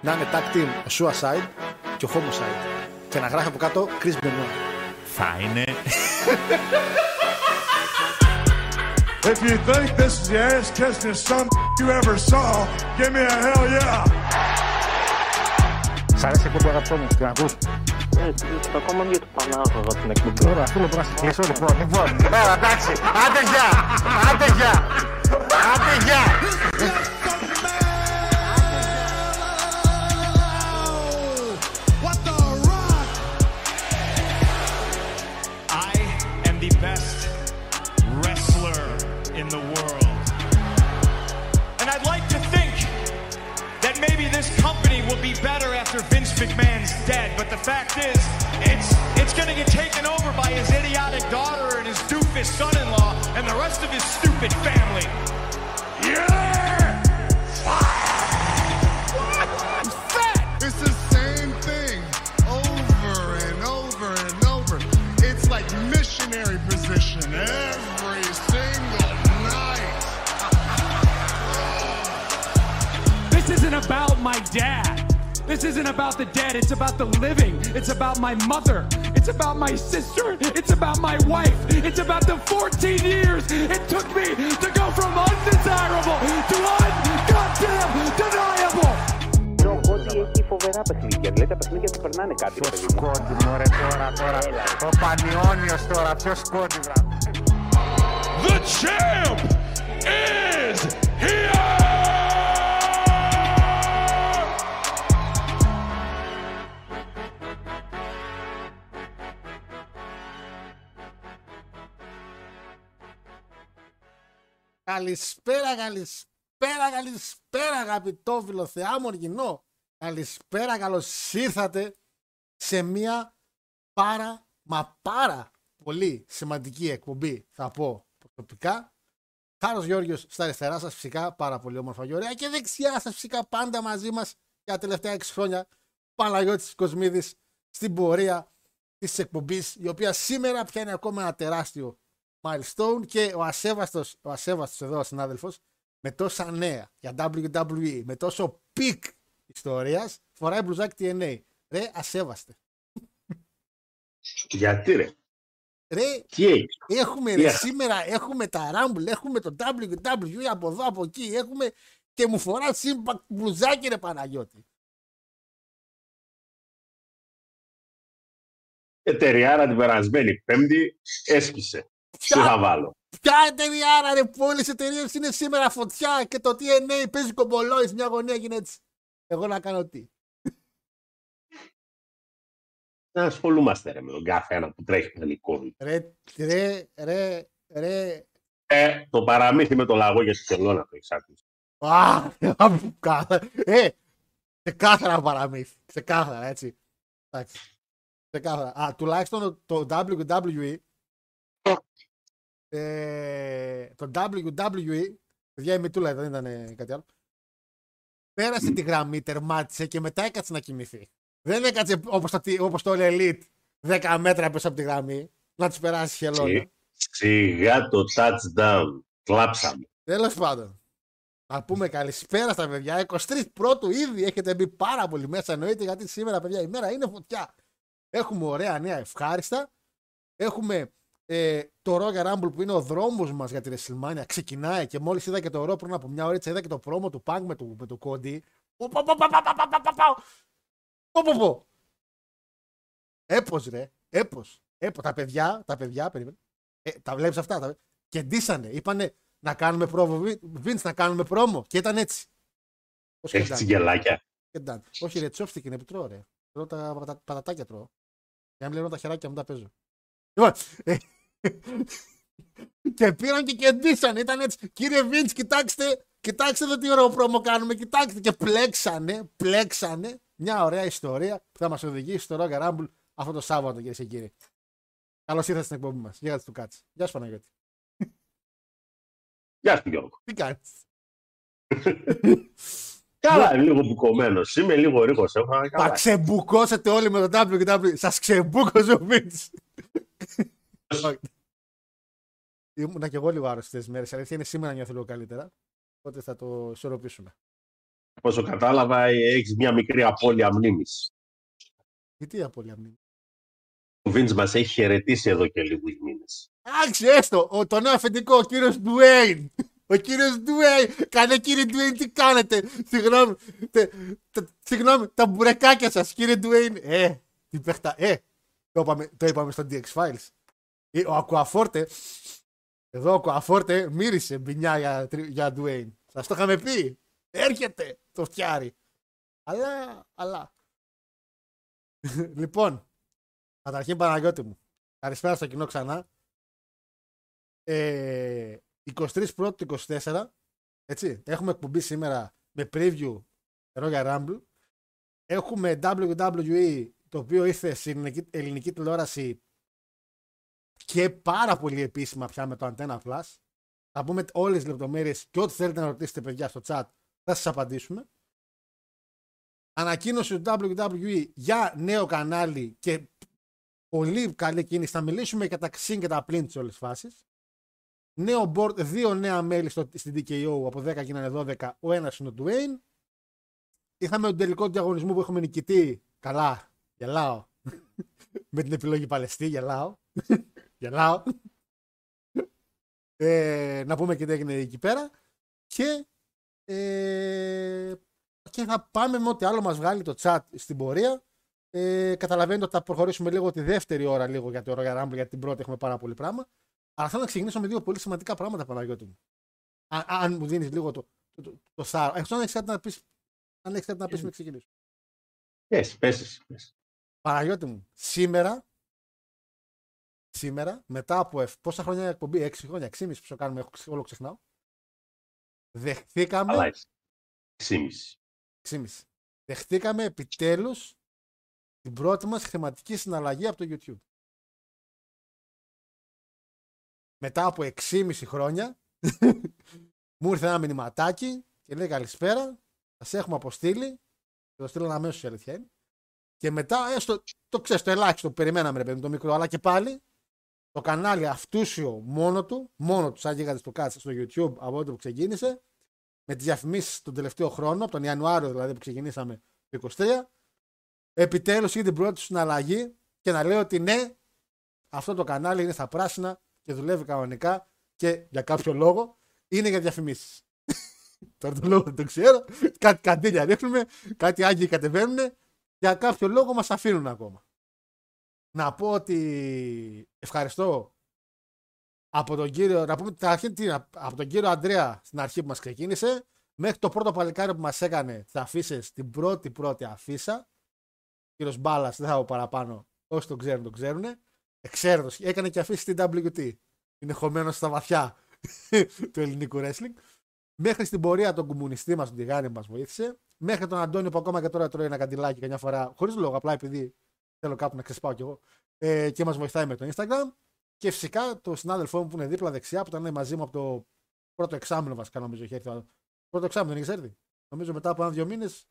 να είναι tag team ο Suicide και ο Homicide. Και να γράφει από κάτω Chris Benoit. Θα είναι. If you think this is the ass kissing some you ever saw, give me a hell yeah. Σ' αρέσει η εκπομπή αγαπητό μου, την ακούς. Ε, το ακόμα μια του Πανάγωγα την εκπομπή. Ωραία, αυτό λοιπόν να σε κλείσω λοιπόν. Λοιπόν, έλα εντάξει, άντε γεια, άντε γεια, άντε γεια. Of his stupid family. It's the same thing over and over and over. It's like missionary position every single night. This isn't about my dad. This isn't about the dead. It's about the living. It's about my mother. It's about my sister. It's about my wife. It's about the 14 years it took me to go from undesirable to ungoddamn deniable. Το Κόντι έχει φοβερά παιχνίδια. Δηλαδή τα παιχνίδια του περνάνε κάτι. ρε παιδί μου. Κόντι μωρέ τώρα, τώρα. Ο Πανιόνιος τώρα, ποιος κόντι βρά. The champ is here! Καλησπέρα, καλησπέρα, καλησπέρα αγαπητό φιλοθεά μου οργινό. Καλησπέρα, καλώς ήρθατε σε μια πάρα, μα πάρα πολύ σημαντική εκπομπή θα πω προσωπικά. Χάρος Γιώργος στα αριστερά σας φυσικά πάρα πολύ όμορφα και ωραία και δεξιά σας φυσικά πάντα μαζί μας για τα τελευταία 6 χρόνια Παναγιώτης Κοσμίδης στην πορεία της εκπομπής η οποία σήμερα πιάνει ακόμα ένα τεράστιο milestone και ο ασέβαστος, ο ασέβαστος εδώ ο συνάδελφος με τόσα νέα για WWE, με τόσο πικ ιστορίας φοράει μπλουζάκι TNA. Ρε ασέβαστε. Γιατί ρε; Ρε Τι έχεις; Έχουμε Τι ρε, έχα. σήμερα έχουμε τα Rumble, έχουμε το WWE από εδώ από εκεί, έχουμε και μου φοράς σύμπα μπλουζάκι ρε Παναγιώτη. Εταιριάρα την περασμένη Πέμπτη έσκησε. Τι θα βάλω. Ποια εταιρεία άρα ρε που όλες οι εταιρείες είναι σήμερα φωτιά και το TNA παίζει κομπολόι σε μια γωνία και είναι έτσι. Εγώ να κάνω τι. Να ασχολούμαστε ρε με τον κάθε ένα που τρέχει πανικό. Ρε, ρε, ρε, ρε. Ε, το παραμύθι με το λαγό για τη Σελώνα το έχεις ακούσει. Α, κάθαρα. Ε, ξεκάθαρα παραμύθι. Ξεκάθαρα, έτσι. Εντάξει. Ξεκάθαρα. Α, τουλάχιστον το WWE ε, το WWE παιδιά η Μητούλα δεν ήταν ε, κάτι άλλο πέρασε τη γραμμή, τερμάτισε και μετά έκατσε να κοιμηθεί. Δεν έκατσε όπως το, όπως το All Elite 10 μέτρα πίσω από τη γραμμή να τους περάσει χελώνα. Σι- Σιγά το touchdown. Κλάψαμε. Τέλος πάντων. Να πούμε καλησπέρα στα παιδιά. 23 πρώτου ήδη έχετε μπει πάρα πολύ μέσα. Εννοείται γιατί σήμερα, παιδιά, η μέρα είναι φωτιά. Έχουμε ωραία νέα ευχάριστα. Έχουμε ε, το Royal Rumble που είναι ο δρόμος μας για τη WrestleMania ξεκινάει και μόλις είδα και το Raw πριν από μια ώρα, είδα και το πρόμο του Punk με το, με το Κόντι. Πω Έπω, ρε, επω, έπος, Τα παιδιά, τα παιδιά, περίμενε. Ε, τα βλέπεις αυτά. Τα... Και ντύσανε, είπανε να κάνουμε πρόμο, Vince να κάνουμε πρόμο. Και ήταν έτσι. Έχει τσιγκελάκια. Όχι ρε, τσόφτηκε, είναι επιτρώω ρε. Τρώω τα πατατάκια τρώω. Για να μην τα χεράκια μου τα παίζω. Λοιπόν, ε, και πήραν και κεντήσαν. Ήταν έτσι. Κύριε Vince, κοιτάξτε, κοιτάξτε εδώ τι ωραίο πρόμο κάνουμε. Κοιτάξτε. Και πλέξανε, πλέξανε μια ωραία ιστορία που θα μας οδηγήσει στο Roger Rumble αυτό το Σάββατο, κυρίες και κύριοι. Καλώς ήρθατε στην εκπομπή μας. Γεια σας του Κάτση. Γεια σου Παναγιώτη. Γεια σου Γιώργο. Τι κάνεις; Καλά, λίγο μπουκωμένος. Είμαι λίγο ρίγος. Έχω Θα καλά. ξεμπουκώσετε όλοι με το WWE. Σας ξεμπούκωσε ο Vince. Ήμουνα και εγώ λίγο άρρωστη τις μέρες. Αλήθεια είναι σήμερα νιώθω λίγο καλύτερα. Οπότε θα το ισορροπήσουμε. Όσο κατάλαβα, έχεις μια μικρή απώλεια μνήμης. Και τι απώλεια μνήμης; Ο Vince μας έχει χαιρετήσει εδώ και λίγους μήνες. Εντάξει, έστω. Ο, το νέο αφεντικό, ο κύριος Ντουέιν. Ο κύριος Ντουέιν. Καλέ κύριε Ντουέιν, τι κάνετε; Συγγνώμη. Τε, τε, συγγνώμη, τα μπουρεκάκια σας, κύριε Ντουέιν. Ε, τι παιχτα. Ε, το είπαμε, το είπαμε στο DX Files. Ε, Ο Ακουαφόρτε. Εδώ ο Ακουαφόρτε μύρισε μπινιά για, τρι- για Ντουέιν. Σας το είχαμε πει. Έρχεται το φτιάρι. Αλλά, αλλά. λοιπόν, καταρχήν Παναγιώτη μου. Καλησπέρα στο κοινό ξανά. Ε, 23 πρώτου του 24. Έτσι, έχουμε εκπομπή σήμερα με preview Royal Rumble. Έχουμε WWE το οποίο ήρθε στην ελληνική, ελληνική τηλεόραση και πάρα πολύ επίσημα πια με το Antenna Plus. Θα πούμε όλες τις λεπτομέρειες και ό,τι θέλετε να ρωτήσετε παιδιά στο chat θα σας απαντήσουμε. Ανακοίνωση του WWE για νέο κανάλι και πολύ καλή κίνηση. Θα μιλήσουμε για τα ξύν και τα πλήν της όλες φάσεις. Νέο board, δύο νέα μέλη στο, στην DKO, από 10 γίνανε 12, ο ένας είναι ο Dwayne. Είχαμε τον τελικό του διαγωνισμού που έχουμε νικητή. Καλά, γελάω. Με την επιλογή Παλαιστή, γελάω. Γελάω. Ε, να πούμε και τι έγινε εκεί πέρα. Και, ε, και θα πάμε με ό,τι άλλο μας βγάλει το chat στην πορεία. Ε, καταλαβαίνετε ότι θα προχωρήσουμε λίγο τη δεύτερη ώρα λίγο για το Royal Rumble, γιατί την πρώτη έχουμε πάρα πολύ πράγμα. Αλλά θέλω να ξεκινήσω με δύο πολύ σημαντικά πράγματα, Παναγιώτη μου. Αν, αν μου δίνεις λίγο το, το, το, το θάρρο. Εκτός αν έχεις κάτι να πεις. Αν έχεις κάτι να πεις, Ε. με ξεκινήσω. Πες, πες εσύ, πες. Παναγιώτη μου, σήμερα, σήμερα, μετά από εφ, πόσα χρόνια εκπομπή, 6 χρόνια, 6,5 που το κάνουμε, έχω, ξε- όλο ξεχνάω. Δεχθήκαμε. Καλά είσαι. Εξήμιση. 6,5. Δεχτήκαμε επιτέλους την πρώτη μας χρηματική συναλλαγή από το YouTube. Μετά από 6,5 χρόνια μου ήρθε ένα μηνυματάκι και λέει καλησπέρα, σας έχουμε αποστείλει. Και το στείλω αμέσως η αλήθεια είναι. Και μετά, έστω, το ξέρεις, το ελάχιστο που περιμέναμε, ρε παιδί μου, το μικρό, αλλά και πάλι το κανάλι αυτούσιο μόνο του, μόνο του, σαν γίγαντες του κάτσε στο YouTube από τότε που ξεκίνησε, με τις διαφημίσεις τον τελευταίο χρόνο, από τον Ιανουάριο δηλαδή που ξεκινήσαμε το 23, επιτέλους είχε την πρώτη του συναλλαγή και να λέω ότι ναι, αυτό το κανάλι είναι στα πράσινα και δουλεύει κανονικά και για κάποιο λόγο είναι για διαφημίσεις. Τώρα το λόγο δεν το ξέρω. Κάτι καντήλια ρίχνουμε, κάτι άγγιοι κατεβαίνουν. Για κάποιο λόγο μας αφήνουν ακόμα. Να πω ότι ευχαριστώ από τον κύριο, να πούμε τα αρχή, τι, από τον κύριο Αντρέα στην αρχή που μας ξεκίνησε μέχρι το πρώτο παλικάρι που μας έκανε τις αφήσεις την πρώτη πρώτη αφίσα. Ο κύριος Μπάλας, δεν θα πω παραπάνω, όσοι τον ξέρουν τον ξέρουν. Εξαίρετος, έκανε και αφήσει στην WT. Είναι χωμένος στα βαθιά του ελληνικού wrestling. Μέχρι στην πορεία τον κομμουνιστή μας, τον Τιγάνη που μας βοήθησε. Μέχρι τον Αντώνιο που ακόμα και τώρα τρώει ένα καντιλάκι καμιά φορά, χωρίς λόγο, απλά επειδή θέλω κάπου να ξεσπάω κι εγώ. Ε, και μας βοηθάει με το Instagram. Και φυσικά το συνάδελφό μου που είναι δίπλα δεξιά, που ήταν μαζί μου από το πρώτο εξάμεινο βασικά νομίζω είχε έρθει. Πρώτο εξάμεινο δεν είχε έρθει. Νομίζω μετά από ένα-δύο μήνες.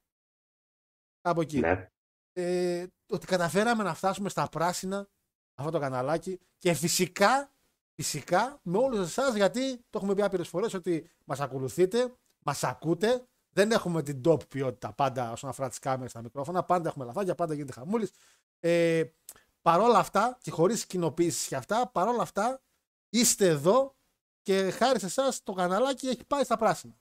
Κάπου εκεί. Ναι. Ε, ότι καταφέραμε να φτάσουμε στα πράσινα αυτό το καναλάκι και φυσικά Φυσικά με όλους εσάς, γιατί το έχουμε πει άπειρες φορές ότι μας ακολουθείτε, μας ακούτε. Δεν έχουμε την top ποιότητα πάντα όσον αφορά τις κάμερες στα μικρόφωνα. Πάντα έχουμε λαθάκια, πάντα γίνεται χαμούλης. Ε, παρόλα αυτά και χωρίς κοινοποίησης και αυτά, παρόλα αυτά είστε εδώ και χάρη σε εσάς το καναλάκι έχει πάει στα πράσινα.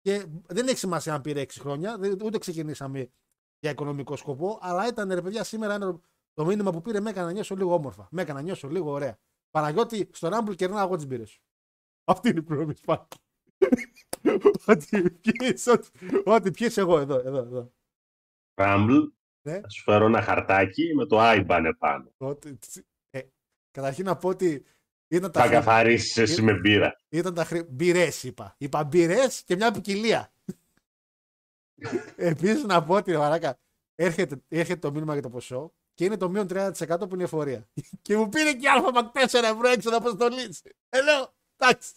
Και δεν έχει σημασία αν πήρε 6 χρόνια, δεν- ούτε ξεκινήσαμε για οικονομικό σκοπό, αλλά ήταν ρε παιδιά σήμερα ένα, το μήνυμα που πήρε με έκανε να νιώσω λίγο όμορφα. Με έκανε να νιώσω λίγο ωραία. Παναγιώτη, στο Rumble κερνάω εγώ τις μπύρες σου. Αυτή είναι η πρόμηση πάλι. Ότι πιείς, ό,τι- ό,τι πιείς εγώ εδώ, εδώ, εδώ. Rumble, Ναι. θα σου φέρω ένα χαρτάκι με το IBAN επάνω. Ότι- ε, καταρχήν να πω ότι ήταν τα, Θα χρή... καθαρίσεις εσύ με μπύρα. ήταν τα χρή... μπυρές είπα. Είπα μπυρές και μια ποικιλία. Επίσης να πω ότι βαράκα, έρχεται, έρχεται το μήνυμα για το ποσό και είναι το μείον 30% που είναι η εφορία. και μου πήρε και αλφα 4 ευρώ έξοδο αποστολή. Ε, λέω, εντάξει.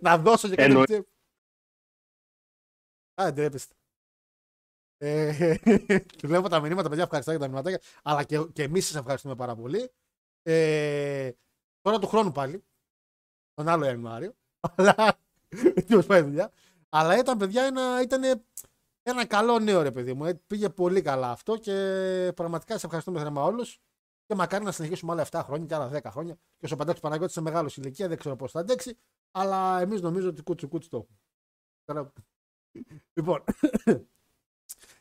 Να δώσω και κάτι Εννοεί- τσέπ. Α, δεν τρέπεστε. Ε, βλέπω τα μηνύματα, παιδιά, ευχαριστώ για τα μηνύματα. Αλλά και, και εμείς σας ευχαριστούμε πάρα πολύ. Ε, τώρα του χρόνου πάλι. Τον άλλο Ιανουάριο. Αλλά. Τι μας πάει η δουλειά. Αλλά ήταν, παιδιά, ένα, ήταν ένα καλό νέο ρε παιδί μου. Ε, Πήγε πολύ καλά αυτό και πραγματικά σε ευχαριστούμε θερμά όλους. Και μακάρι να συνεχίσουμε άλλα 7 χρόνια και άλλα 10 χρόνια. Και όσο παντάξει Παναγιώτης είναι μεγάλος ηλικία, δεν ξέρω πώς θα αντέξει. Αλλά εμείς νομίζω ότι κούτσου κούτσου το έχουμε. Τώρα- Λοιπόν,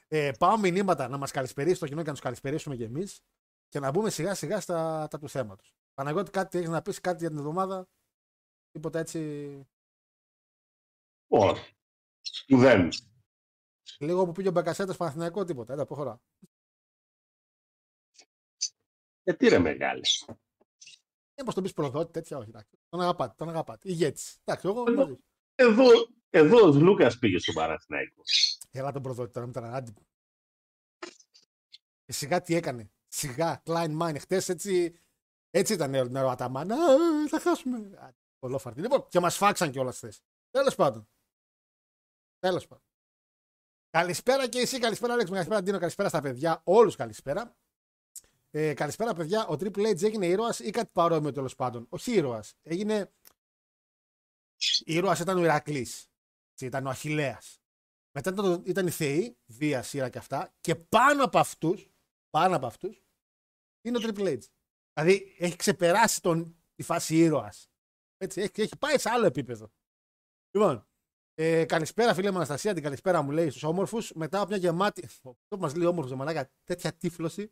ε, πάω μηνύματα να μας καλησπερίσει το κοινό και να τους καλησπερίσουμε κι εμείς και να μπούμε σιγά σιγά στα τα του θέματος. Παναγιώτη, κάτι έχεις να πεις κάτι για την εβδομάδα; Τίποτα έτσι. Όχι. Δεν. Λίγο που πήγε ο Μπακασέτας Παναθηναϊκό, τίποτα. Έλα, προχωρά. Ε, τι ρε μεγάλη. Μήπω τον πεις προδότη, τέτοια, όχι. Εντάξει. Τον αγαπάτε, τον αγαπάτε. Ηγέτης. Εντάξει, εγώ Εδώ. μαζί. Εδώ, εδώ ο Λούκας πήγε στον Παναθηναϊκό. Έλα τον προδότη τώρα, μην τον άντι. Και σιγά τι έκανε. Σιγά, Klein Mine. Χτες έτσι, έτσι ήταν νερό αταμάν. Α, ε, θα χάσουμε. Α, Ολόφαρτη. Λοιπόν, και μας φάξαν κιόλας χθες. Τέλος πάντων. Τέλος πάντων. Καλησπέρα και εσύ, καλησπέρα Άλεξ, καλησπέρα Ντίνο, καλησπέρα στα παιδιά. Όλους καλησπέρα. Ε, καλησπέρα παιδιά. Ο Triple H έγινε ήρωας ή κάτι παρόμοιο τέλος πάντων. Όχι ήρωας. Έγινε. Ήρωας ήταν ο Ηρακλής. Ήταν ο Αχηλέα. Μετά ήταν, το- ήταν οι Θεοί, Δία, Σύρα και αυτά. Και πάνω από αυτούς, πάνω από αυτούς, είναι ο Triple H. Δηλαδή έχει ξεπεράσει τον, τη φάση ήρωας. Έτσι, έχει, έχει πάει σε άλλο επίπεδο. Λοιπόν, ε, καλησπέρα φίλε μου Αναστασία, την καλησπέρα μου λέει στους όμορφους. Μετά από μια γεμάτη. Αυτό μας λέει όμορφος, μαλάκα, τέτοια τύφλωση.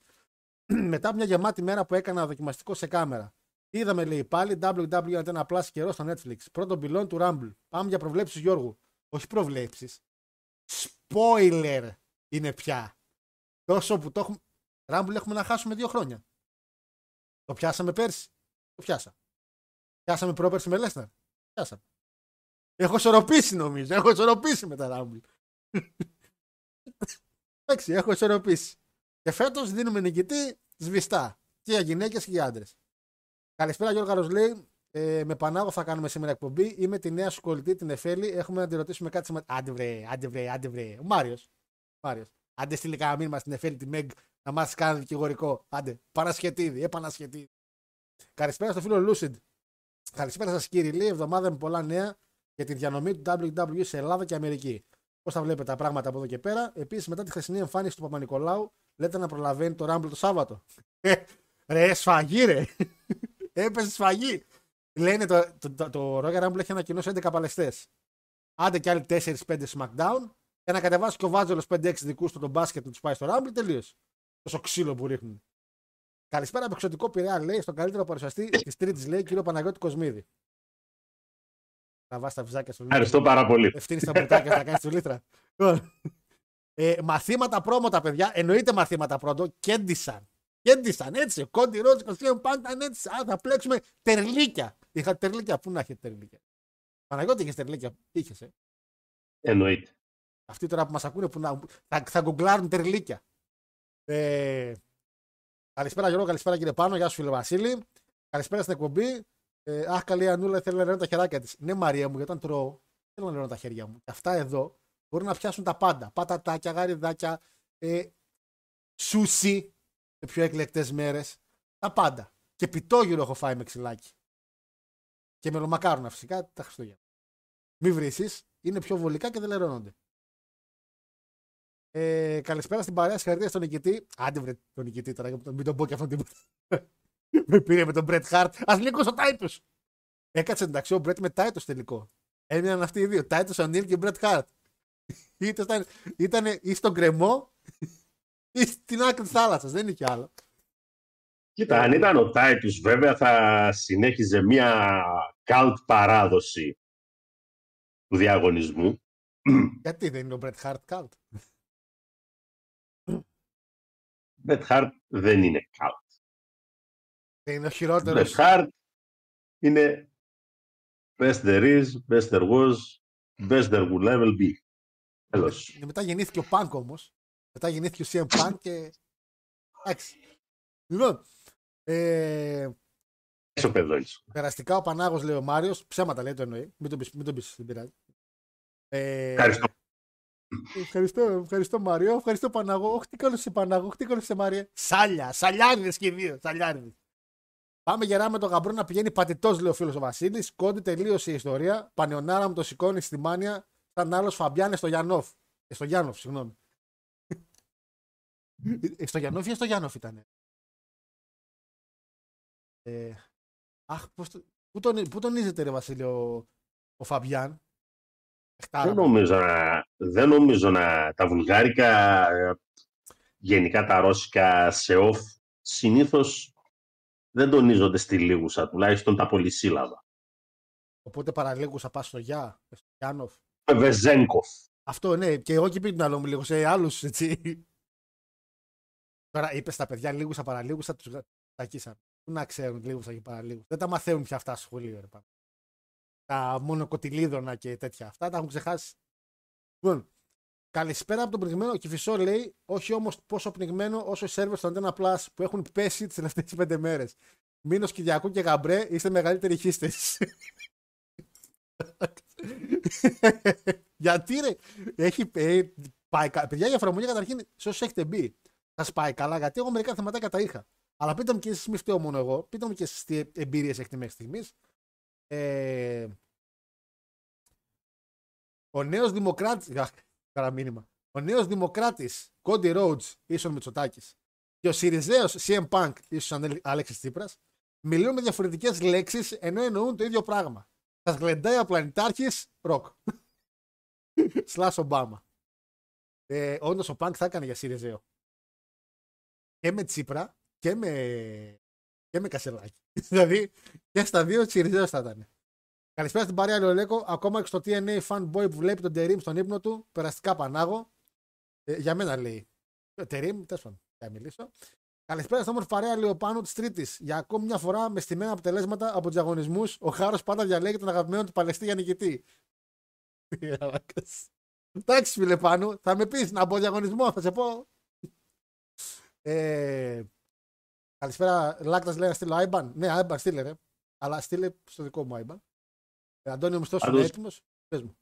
Μετά από μια γεμάτη μέρα που έκανα δοκιμαστικό σε κάμερα. Είδαμε, λέει πάλι, WWE Antenna Plus καιρό στο Netflix. Πρώτον πυλόν του Rumble. Πάμε για προβλέψεις Γιώργου. Όχι προβλέψεις. Spoiler είναι πια. Τόσο που το έχουμε. Rumble έχουμε να χάσουμε δύο χρόνια. Το πιάσαμε πέρσι. Το πιάσα. Πιάσαμε πρόπερσι με Λέσναρ. Πιάσαμε. Έχω ισορροπήσει νομίζω. Έχω ισορροπήσει με τα Rumble. Εντάξει, έχω ισορροπήσει. Και φέτος δίνουμε νικητή σβηστά. Και για γυναίκες και για άντρες. Καλησπέρα Γιώργο Καρός λέει. Ε, με Πανάγο θα κάνουμε σήμερα εκπομπή. Είμαι τη νέα σου κολλητή, την Εφέλη. Έχουμε να τη ρωτήσουμε κάτι σημαντικό. Άντε βρε, άντε βρε, άντε βρε. Ο Μάριος. Μάριος. Άντε στείλει κανένα μήνυμα στην Εφέλη τη Μεγ να μας κάνει δικηγορικό. Άντε, Πανασχετίδη, επανασχετίδη. Καλησπέρα στο φίλο Lucid. Καλησπέρα σας κύριε. Λέει εβδομάδα με πολλά νέα για τη διανομή του WWE σε Ελλάδα και Αμερική. Πώς θα βλέπετε τα πράγματα από εδώ και πέρα; Επίσης, μετά τη χθεσινή εμφάνιση του Παπα-Νικολάου, λέτε να προλαβαίνει το Rumble το Σάββατο. Ε, ρε, σφαγή, ρε. Έπεσε σφαγή. Λένε το, το, το, το Royal Rumble έχει ανακοινώσει 11 παλαιστές. Άντε κι άλλοι 4-5 SmackDown. Και να κατεβάσει και ο Βάζελος 5-6 δικούς του τον μπάσκετ να τους πάει στο Rumble. Τελείωσε. Τόσο ξύλο που ρίχνουν. Καλησπέρα από εξωτικό πειραιά, λέει, στον καλύτερο παρουσιαστή της Τρίτης, λέει, κύριο Παναγιώτη Κοσμίδη. Θα βάσει τα βυζάκια στο Ευχαριστώ πάρα πολύ. Ευθύνη στα μπουρτάκια να κάνεις του λίτρα. Λοιπόν, ε, μαθήματα πρόμο τα παιδιά. Εννοείται μαθήματα πρώτο. Κέντισαν. Κέντισαν έτσι. Κόντι Ρότζ, Κωνσταντίνο Πάνκ ήταν έτσι. Α, θα πλέξουμε τερλίκια. Είχα τερλίκια. Πού να έχει τερλίκια. Παναγιώτη είχες τερλίκια. Είχες. Ε. Εννοείται. Αυτοί τώρα που μας ακούνε που να, θα, θα γκουγκλάρουν τερλίκια. Ε, καλησπέρα Γιώργο, καλησπέρα κύριε Πάνο. Γεια σου φίλε Βασίλη. Καλησπέρα στην εκπομπή. Ε, αχ, καλή Ανούλα, θέλει να λερώνω τα χεράκια της. Ναι, Μαρία μου, γιατί όταν τρώω, θέλω να λερώνω τα χέρια μου. Και αυτά εδώ μπορούν να πιάσουν τα πάντα. Πατατάκια, γαριδάκια, ε, σούσι σε πιο εκλεκτές μέρες. Τα πάντα. Και πιτόγυρο έχω φάει με ξυλάκι. Και μελομακάρονα φυσικά τα Χριστούγεννα. Μη βρήσεις, είναι πιο βολικά και δεν λερώνονται. Ε, καλησπέρα στην παρέα, συγχαρητήρια στον νικητή. Άντε βρε τον νικητή τώρα, μην τον πω και αυτόν τίποτα. με πήρε με τον Μπρετ Χάρτ. Α λίγο ο Τάιτο. Έκατσε εντάξει ο Μπρετ με Τάιτο τελικό. Έμειναν αυτοί οι δύο. Τάιτο Ανίλ και Μπρετ Χάρτ. Ήταν, ήταν ή στον κρεμό ή στην άκρη τη θάλασσας. Δεν είναι κι άλλο. Κοίτα, αν ήταν ο Τάιτους βέβαια θα συνέχιζε μια cult παράδοση του διαγωνισμού. Γιατί δεν είναι ο Μπρετ Χάρτ καλτ. Bret Hart δεν είναι cult. Δεν είναι ο χειρότερος. Bret Hart είναι best there is, best there was, best there will ever be. Τέλος. Και μετά γεννήθηκε ο Πανκ όμως. Μετά γεννήθηκε ο CM Punk και. Εντάξει. Λοιπόν. Ε, Έξω παιδόνης. περαστικά ο Πανάγος λέει ο Μάριος. Ψέματα λέει το εννοεί. Μην τον πεις, μην τον πεις, δεν πειράζει. Ε, Ευχαριστώ. Ευχαριστώ, ευχαριστώ Μάριο. Ευχαριστώ Πανάγο. Όχι, τι καλός σε Πανάγο. Όχι, τι καλός σε Μάρια. Σάλια, σαλιάριδε και οι δύο. Σαλιάριδε. Πάμε γερά με τον γαμπρό να πηγαίνει πατητός, λέει ο φίλος ο Βασίλης. Κόντι τελείωσε η ιστορία. Πανεωνάρα μου το σηκώνει στη μάνια. Σαν άλλος Φαμπιάνε στο Γιανόφ. Ε, στο Γιάννοφ, συγγνώμη. Ε, στο Γιάννοφ ή στο Γιάννοφ ήταν. Ε, αχ, πώς το, πού, τον, πού τονίζεται ρε Βασίλειο ο, ο Φαμπιάν; Εχτάρα Δεν μου. νομίζω, να, δεν νομίζω να τα βουλγάρικα, ε, γενικά τα ρώσικα σε off, συνήθως δεν τονίζονται στη λίγουσα, τουλάχιστον τα πολυσύλλαβα. Οπότε παραλίγουσα πας στο Γιά, στο Γιάννοφ. Βεζέγκοφ. Αυτό ναι, και εγώ και πει την άλλο μου λίγο σε άλλους έτσι. Τώρα είπες στα παιδιά λίγουσα παραλίγουσα, τους τακίσαν. Πού να ξέρουν λίγουσα και παραλίγουσα. Δεν τα μαθαίνουν πια αυτά στο σχολείο, ρε πάμε. Τα μόνο κοτιλίδωνα και τέτοια. Αυτά τα έχουν ξεχάσει. Λοιπόν, καλησπέρα από τον πνιγμένο. Ο Κυφισό λέει, όχι όμως τόσο πνιγμένο όσο οι σερβερ στο Antenna Plus που έχουν πέσει τις τελευταίες πέντε μέρες. Μήνος Κυριακού και Γαμπρέ, είστε μεγαλύτεροι χίστες. Γιατί ρε, έχει ε, πάει, κα- παιδιά η εφαρμογή καταρχήν σε όσους έχετε μπει. Θα πάει καλά, γιατί εγώ μερικά θεματάκια τα είχα. Αλλά πείτε μου και εσείς, μη φταίω μόνο εγώ, πείτε μου και εσείς τι εμπειρίες έχετε μέχρι στιγμής. Ε, ο νέος Δημοκράτης. Καλά μήνυμα. Ο νέος Δημοκράτης Κόντι Rhodes ίσον Μητσοτάκης και ο Σιριζέος CM Punk ίσον Αλέξης Τσίπρας μιλούν με διαφορετικές λέξεις ενώ εννοούν το ίδιο πράγμα. Σας γλεντάει ο πλανητάρχης ροκ. Σλά Ομπάμα. Ε, Όντως ο Πανκ θα έκανε για Σιριζέο. Και με Τσίπρα και με, και με Κασελάκη. δηλαδή και στα δύο Σιριζέο θα ήταν. Καλησπέρα στην παρέα Λεολέκο. Ακόμα και στο TNA fanboy που βλέπει τον Τερήμ στον ύπνο του. Περαστικά πανάγω. Ε, για μένα λέει. Ε, Τερήμ, τέλος πάντων. Θα μιλήσω. Καλησπέρα στην όμορφη παρέα Λεοπάνου της Τρίτης. Για ακόμη μια φορά με στημένα αποτελέσματα από τους διαγωνισμούς, ο Χάρος πάντα διαλέγει τον αγαπημένο του Παλαιστή για νικητή. Εντάξει, φίλε πάνω, θα με πεις να μπω διαγωνισμό, θα σε πω. Ε, καλησπέρα, Λάκτας λέει να στείλω Άιμπαν. Ναι, Άιμπαν στείλε ρε. Αλλά στείλε στο δικό μου Άιμπαν. Ε, Αντώνιο Μισθό είναι Πάντως- έτοιμος. Πες μου.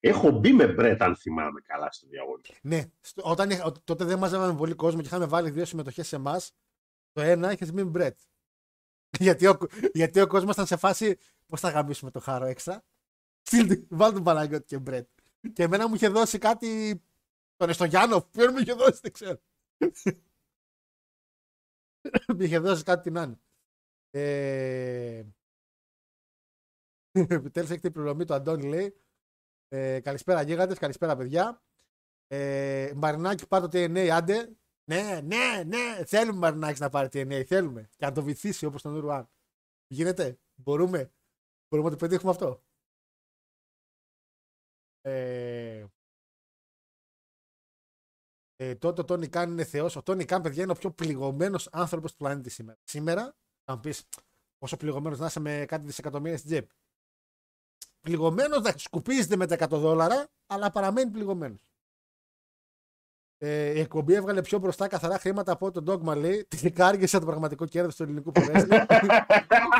Έχω μπει με Μπρέτ, αν θυμάμαι καλά, στο διαγωνισμό. Ναι, στο- όταν είχα, τότε δεν μαζεύαμε πολύ κόσμο και είχαμε βάλει δύο συμμετοχές σε εμάς. Το ένα είχε μείνει Μπρετ. γιατί, ο, γιατί ο κόσμος ήταν σε φάση πώς θα γαμίσουμε το χάρο έξτρα; Στείλτε, βάλτε τον Παναγιώτη και Μπρετ. Και εμένα μου είχε δώσει κάτι. Τον Εστογιάννοφ, ποιον μου είχε δώσει, δεν ξέρω. μου είχε δώσει κάτι την άλλη. Ε... Επιτέλους έχετε η πληρωμή του Αντώνη λέει. Ε, καλησπέρα γίγαντες, καλησπέρα παιδιά. Ε, Μαρινάκη πάρει το TNA, άντε. Ναι, ναι, ναι, θέλουμε Μαρινάκης να πάρει TNA, θέλουμε. Και να το βυθίσει όπως τον Ουρουάν. Γίνεται, μπορούμε. Μπορούμε να το πετύχουμε αυτό. Ε, ε, τότε ο Τόνι Κάν είναι θεός. Ο Τόνι Κάν, παιδιά, είναι ο πιο πληγωμένος άνθρωπος του πλανήτη σήμερα. Σήμερα, θα μου πεις, πόσο πληγωμένος να είσαι με κάτι δισεκατομμύρια στην τσέπη. Πληγωμένος, να σκουπίζεται με τα 100 δόλαρα, αλλά παραμένει πληγωμένος. Ε, η εκπομπή έβγαλε πιο μπροστά καθαρά χρήματα από τον Dogma λέει. Την κάργησε το πραγματικό κέρδος του ελληνικού ποδέστη.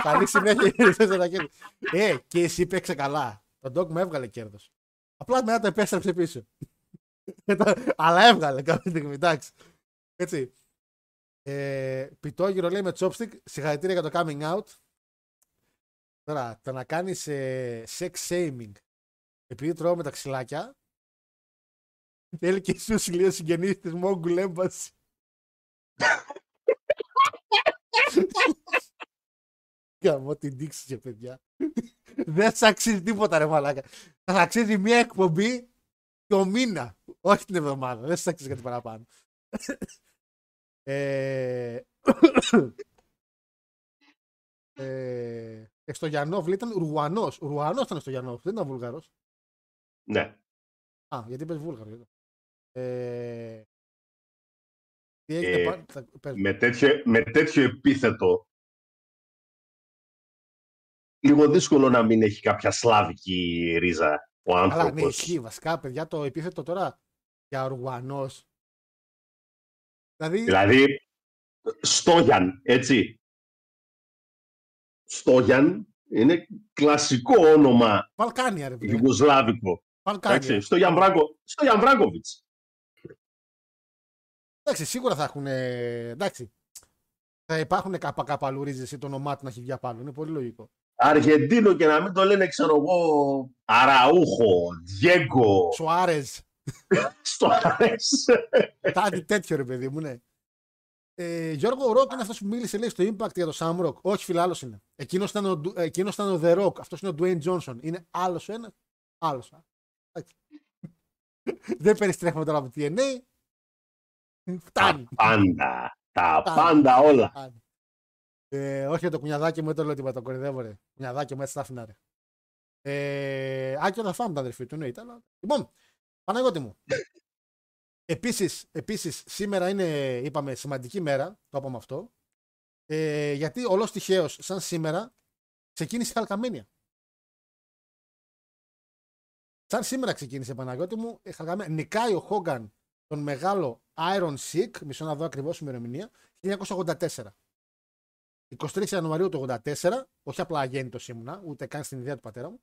Καλή συνέχεια. ε, και εσύ παίξε καλά. Το Dogma έβγαλε κέρδος. Απλά μετά το επέστρεψε πίσω. Αλλά έβγαλε κάποια στιγμή, εντάξει. Έτσι. Ε, πιτόγυρο λέει με chopstick. Συγχαρητήρια για το coming out. Τώρα, το να κάνεις ε, sex shaming επειδή τρώω με τα ξυλάκια Θέλει και εσύ λίγο συγγενείς της Μόγκουλ Embassy. Γαμώ την τήξη και παιδιά. Δεν σ' αξίζει τίποτα ρε μαλάκα. Θα σ' αξίζει μια εκπομπή το μήνα. Όχι την εβδομάδα. Δεν σ' αξίζει κάτι παραπάνω. ε... ε... Στο Γιαννόβ λέει, ήταν Ουρουανός. Ουρουανός ήταν στο Γιαννόβ. Δεν ήταν Βουλγαρός. Ναι. Α, γιατί είπες Βούλγαρος. Ε... Τι έχετε Ε, πάρει. θα- πες μου. με, τέτοιο, με τέτοιο επίθετο λίγο δύσκολο να μην έχει κάποια σλάβικη ρίζα ο Αλλά ναι, άνθρωπος. ισχύει βασικά, παιδιά, το επίθετο τώρα για Ουρουανός. Δηλαδή, Δηλαδή, Στόγιαν, έτσι. Στόγιαν είναι κλασικό όνομα Βαλκάνια ρε παιδιά. γιουγκοσλάβικο. Βαλκάνια. Εντάξει, στο Γιανβράγκο, στο Γιανβράγκοβιτς. Εντάξει, σίγουρα θα έχουν. Εντάξει. Θα υπάρχουν κάπα καπαλουρίζε ή το όνομά του να έχει βγει απ' άλλο. Είναι πολύ λογικό. Αργεντίνο και να μην το λένε, ξέρω εγώ, Αραούχο, Διέγκο, Σουάρεζ. στο αρέσει. Κάτι τέτοιο ρε παιδί μου, ναι. Ε, Γιώργο ο Ροκ είναι αυτός που μίλησε λέει, στο Impact για το Sam Rock. Όχι, φίλε, άλλος είναι. Εκείνος ήταν, ο, Ντου- ε, εκείνος ήταν ο The Rock. Αυτός είναι ο Dwayne Johnson. Είναι άλλος ένας; Άλλος. Δεν περιστρέφουμε τώρα από TNA. Φτάνει. Τα πάντα. Τα Φτάνει. πάντα όλα. Φτάνει. Ε, όχι για το κουνιαδάκι μου, δεν το λέω τίποτα. Το κορυδεύω, ρε. Κουνιαδάκι μου έτσι τα άφηνα, ρε. Ε, Άκη θα φάμε τα αδερφή του, εννοείται. Αλλά... Λοιπόν, Παναγιώτη μου. Επίσης, επίσης, σήμερα είναι, είπαμε, σημαντική μέρα, το είπαμε αυτό, ε, γιατί όλος τυχαίως, σαν σήμερα, ξεκίνησε η Χαλκαμένια. Σαν σήμερα ξεκίνησε, Παναγιώτη μου, η Χαλκαμένια. Νικάει ο Χόγκαν τον μεγάλο Iron Sick, μισό να δω ακριβώς ημερομηνία, 1984. 23 Ιανουαρίου του 1984, όχι απλά αγέννητος ήμουνα, ούτε καν στην ιδέα του πατέρα μου,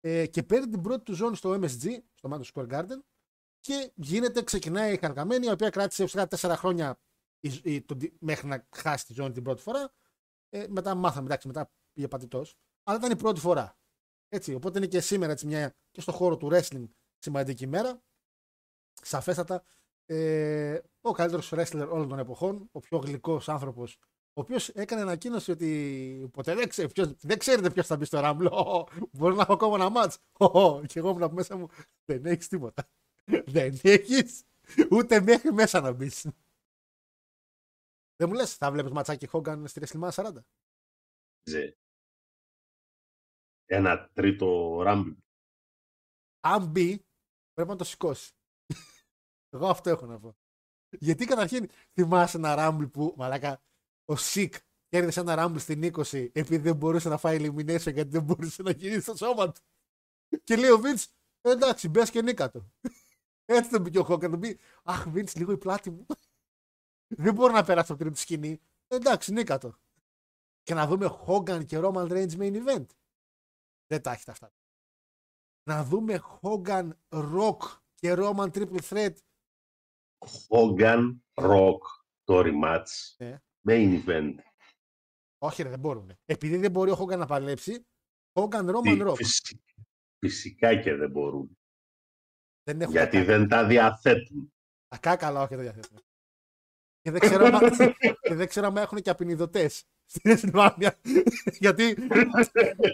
ε, και παίρνει την πρώτη του ζώνη στο MSG, στο Madison Square Garden, και γίνεται, ξεκινάει η Χαρκαμένη, η οποία κράτησε ουσιαστικά 4 χρόνια η- η- το- μέχρι να χάσει τη ζώνη την πρώτη φορά. Ε, μετά μάθαμε, εντάξει, μετά πήγε πατητός. Αλλά ήταν η πρώτη φορά. Έτσι, οπότε είναι και σήμερα έτσι, μια, και στο χώρο του wrestling σημαντική ημέρα. Σαφέστατα, ε, ο καλύτερος wrestler όλων των εποχών, ο πιο γλυκός άνθρωπος, ο οποίος έκανε ανακοίνωση ότι ποτέ δεν, ξέρει, ποιος, δεν ξέρετε ποιος θα μπει στο Ράμπλο. Μπορεί να έχω ακόμα ένα μάτ. Και εγώ ήμουν από μέσα μου. Δεν έχεις τίποτα. Δεν έχεις ούτε μέχρι μέσα να μπεις. Δεν μου λες, θα βλέπεις ματσάκι Χόγκαν στη WrestleMania 40. Ζε. Ένα τρίτο ράμπλ. Αν μπει, πρέπει να το σηκώσει. Εγώ αυτό έχω να πω. Γιατί καταρχήν θυμάσαι ένα ράμπλ που, μαλάκα, ο Σικ κέρδισε ένα ράμπλ στην 20 επειδή δεν μπορούσε να φάει elimination γιατί δεν μπορούσε να γυρίσει στο σώμα του. Και λέει ο Βίντ, εντάξει, μπες και νίκα το. Έτσι τον πήγε ο Χόγκαν, τον πει, Αχ, Βίντ, λίγο η πλάτη μου. δεν μπορώ να περάσω από τρίτη σκηνή. Εντάξει, νίκα το. Και να δούμε Χόγκαν και Roman Reigns main event. Δεν τα έχετε αυτά. Να δούμε Hogan Rock και Roman Triple Threat. Hogan Rock το rematch. Ναι. Main event. Όχι, ρε, δεν μπορούν. Επειδή δεν μπορεί ο Hogan να παλέψει, Hogan Roman Τι, Rock. φυσι- Φυσικά και δεν μπορούν. Δεν έχουν Γιατί τα- δεν τα διαθέτουν. Τα κάκαλα, όχι, δεν διαθέτουν. Και δεν ξέρω, αν, και δεν ξέρω αν έχουν και απεινιδωτές στην Εσλβάνια. Γιατί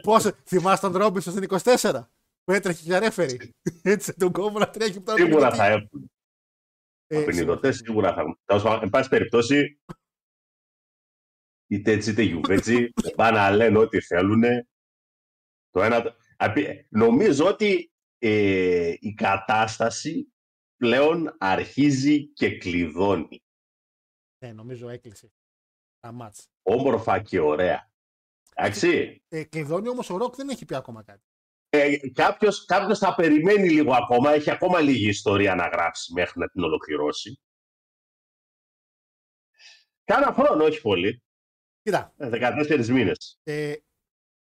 πώς, θυμάσαι τον Ρόμπινσον στην 24 που έτρεχε για ρέφερη. Έτσι τον κόμμα να τρέχει που ήταν Σίγουρα απεινιδωτή. θα έχουν. Ε, Απεινιδωτές σίγουρα θα έχουν. Τέλος πάντων, Εν πάση περιπτώσει, είτε έτσι είτε γιουβέτσι, πάνε να λένε ό,τι θέλουν. Το ένα... το- απει- Νομίζω ότι ε, η κατάσταση πλέον αρχίζει και κλειδώνει. Ναι, νομίζω έκλεισε. Τα μάτς. Όμορφα και ωραία. Εντάξει. Ε, κλειδώνει όμως ο Ροκ δεν έχει πει ακόμα κάτι. Ε, κάποιος, κάποιος θα περιμένει λίγο ακόμα, έχει ακόμα λίγη ιστορία να γράψει μέχρι να την ολοκληρώσει. Κάνα χρόνο, όχι πολύ. Κοίτα, Ε, 14 μήνες. Ε,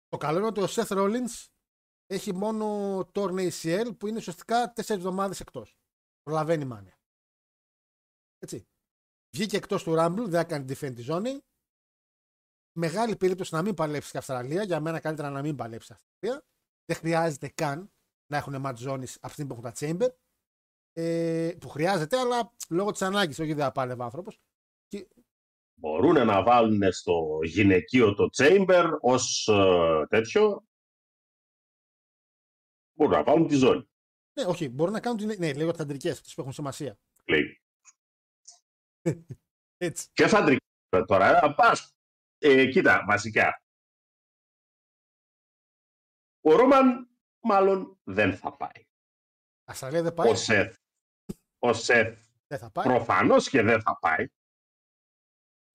το καλό είναι ότι ο Seth Rollins έχει μόνο torn ACL που είναι ουσιαστικά 4 εβδομάδες εκτός. Προλαβαίνει η μάνια. Έτσι. Βγήκε εκτός του Rumble, δεν έκανε defend τη ζώνη. Μεγάλη περίπτωση να μην παλέψει στην Αυστραλία. Για μένα καλύτερα να μην παλέψει στην Αυστραλία. Δεν χρειάζεται καν να έχουν match ζώνη από την που έχουν τα Chamber. Ε, που χρειάζεται, αλλά λόγω της ανάγκης, όχι δεν πάλευε άνθρωπος. Μπορούν να βάλουν στο γυναικείο το Chamber ως ε, τέτοιο. Μπορούν να βάλουν τη ζώνη. Ναι, όχι, μπορούν να κάνουν την. Ναι, λέγω τις αντρικέ, αυτέ που έχουν σημασία. Λέει. Έτσι. Και σαν τρική τώρα, ε, πας. Ε, κοίτα, βασικά. Ο Ρόμαν μάλλον δεν θα πάει. Αυστραλία δεν πάει. Ο Σεφ. Ο Σεφ Δεν θα πάει. προφανώς και δεν θα πάει.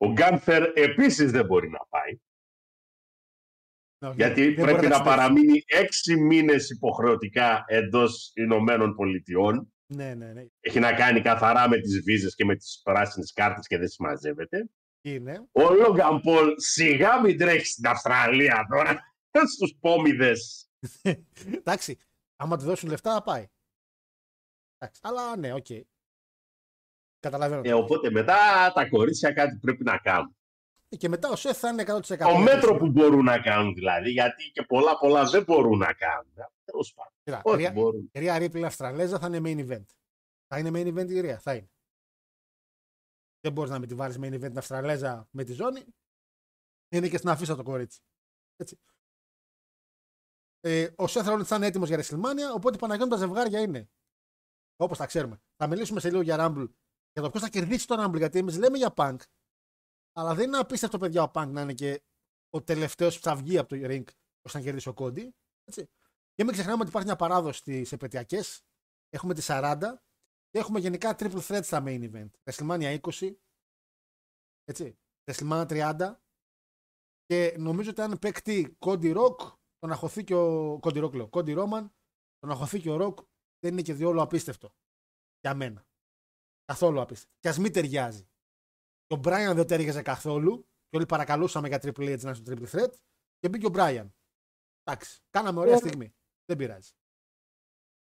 Ο Γκάνθερ επίσης δεν μπορεί να πάει. Ναι, όχι, Γιατί δεν μπορεί πρέπει να ταξιδέψει. παραμείνει έξι μήνες υποχρεωτικά εντός Ηνωμένων Πολιτειών. Ναι, ναι, ναι. Έχει να κάνει καθαρά με τις βίζες και με τις πράσινες κάρτες και δεν συμμαζεύεται. Είναι; Ο Λόγκαν Πολ σιγά μην τρέχει στην Αυστραλία τώρα στους πόμιδες. Εντάξει, άμα του δώσουν λεφτά θα πάει. Εντάξει, αλλά ναι, οκ. Καταλαβαίνω. Ε, οπότε μετά τα κορίτσια κάτι πρέπει να κάνουν. Και μετά ο Σεφ θα είναι 100%. Το μέτρο που μπορούν να κάνουν δηλαδή, γιατί και πολλά πολλά δεν μπορούν να κάνουν. Τέλος πάντων. Κοίτα, Ό,τι Ρία- μπορούν. η Ρία Ρίπλη Αυστραλέζα θα είναι main event. Θα είναι main event η Ρία, θα είναι. Δεν μπορείς να με τη βάλεις main event την Αυστραλέζα με τη ζώνη. Είναι και στην αφίσα το κορίτσι. Έτσι. Ε, ο Σεφ Ρόλιντ θα είναι έτοιμος για WrestleMania, οπότε Παναγιώτη τα ζευγάρια είναι. Όπως τα ξέρουμε. Θα μιλήσουμε σε λίγο για Rumble. Για το ποιος θα κερδίσει το Rumble, γιατί εμείς λέμε για Punk. Αλλά δεν είναι απίστευτο, παιδιά, ο Punk να είναι και ο τελευταίος που θα βγει από το ring ώστε να κερδίσει ο Κόντι. Έτσι. Και μην ξεχνάμε ότι υπάρχει μια παράδοση στις επαιτειακές. Έχουμε τι 40 και έχουμε γενικά triple threat στα main event. WrestleMania 20, έτσι, WrestleMania 30 και νομίζω ότι αν παίκτη Cody Rock, τον αχωθεί και ο Cody Rock λέω, Cody Roman, τον αχωθεί και ο Rock δεν είναι και διόλου απίστευτο για μένα. Καθόλου απίστευτο. Και ας μην ταιριάζει. Και ο Brian δεν τέριαζε καθόλου και όλοι παρακαλούσαμε για Triple H να είναι στο Triple Threat και μπήκε ο Brian. Εντάξει, κάναμε ωραία στιγμή. Δεν πειράζει.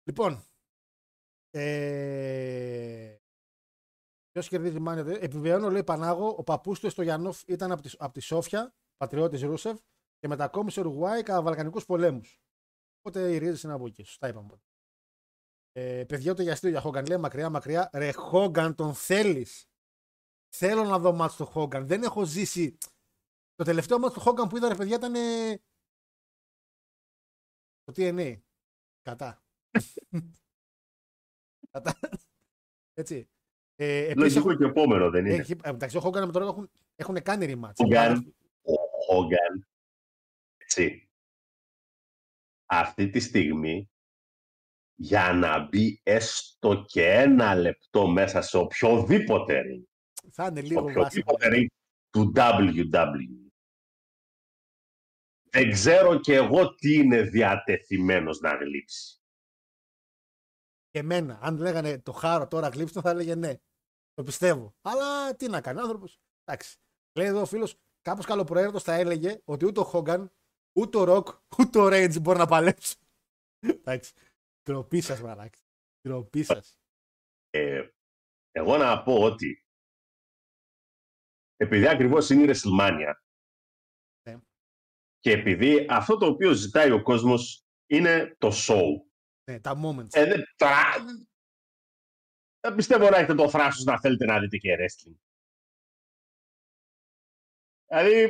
Λοιπόν, ε... Ποιος κερδίζει μάνια. δε- Επιβεβαιώνω, λέει Πανάγο, ο παππούς του στο Γιάννοφ ήταν από τη, από τη Σόφια, πατριώτης Ρούσεφ, και μετακόμισε Ουρουγουάη κατά Βαλκανικούς πολέμους. Οπότε οι ρίζε είναι από εκεί. Σωστά είπαμε. Ε, παιδιά, ούτε για αστείο για Χόγκαν. Λέει μακριά, μακριά. Ρε Χόγκαν, τον θέλεις. Θέλω να δω μάτς του Χόγκαν. Δεν έχω ζήσει. Το τελευταίο μάτς του Χόγκαν που είδα, ρε παιδιά, ήταν. ε, Το TNA. Κατά. Κατά. Έτσι. Ε, επίσης, Λογικό έχουν- και επόμενο δεν είναι. έχει, ε, εντάξει, ο Χόγκαν με τον Ρόγκ έχουν, έχουν κάνει rematch. Χόγκαν, ο Χόγκαν, έτσι, αυτή τη στιγμή για να μπει έστω και ένα λεπτό μέσα σε οποιοδήποτε ring, Θα είναι λίγο βάσιμο. οποιοδήποτε ring του WWE. Δεν ξέρω και εγώ τι είναι διατεθειμένος να γλύψει. Και εμένα, αν λέγανε το χάρο τώρα γλύψτε, θα έλεγε ναι. Το πιστεύω. Αλλά τι να κάνει, άνθρωπος. Εντάξει. Λέει εδώ ο φίλος, κάπως καλοπροαίρετο θα έλεγε ότι ούτε ο Χόγκαν, ούτε ο Ροκ, ούτε ο Ρέιτζ μπορεί να παλέψει. Εντάξει. Τροπή σας, μαράκι. Τροπή σας. Ε, εγώ να πω ότι επειδή ακριβώς είναι η WrestleMania Ναι. και επειδή αυτό το οποίο ζητάει ο κόσμος είναι το show. Ναι, τα moments. Ε, δεν, τώρα, δεν πιστεύω να έχετε το θράσος να θέλετε να δείτε και wrestling. Δηλαδή,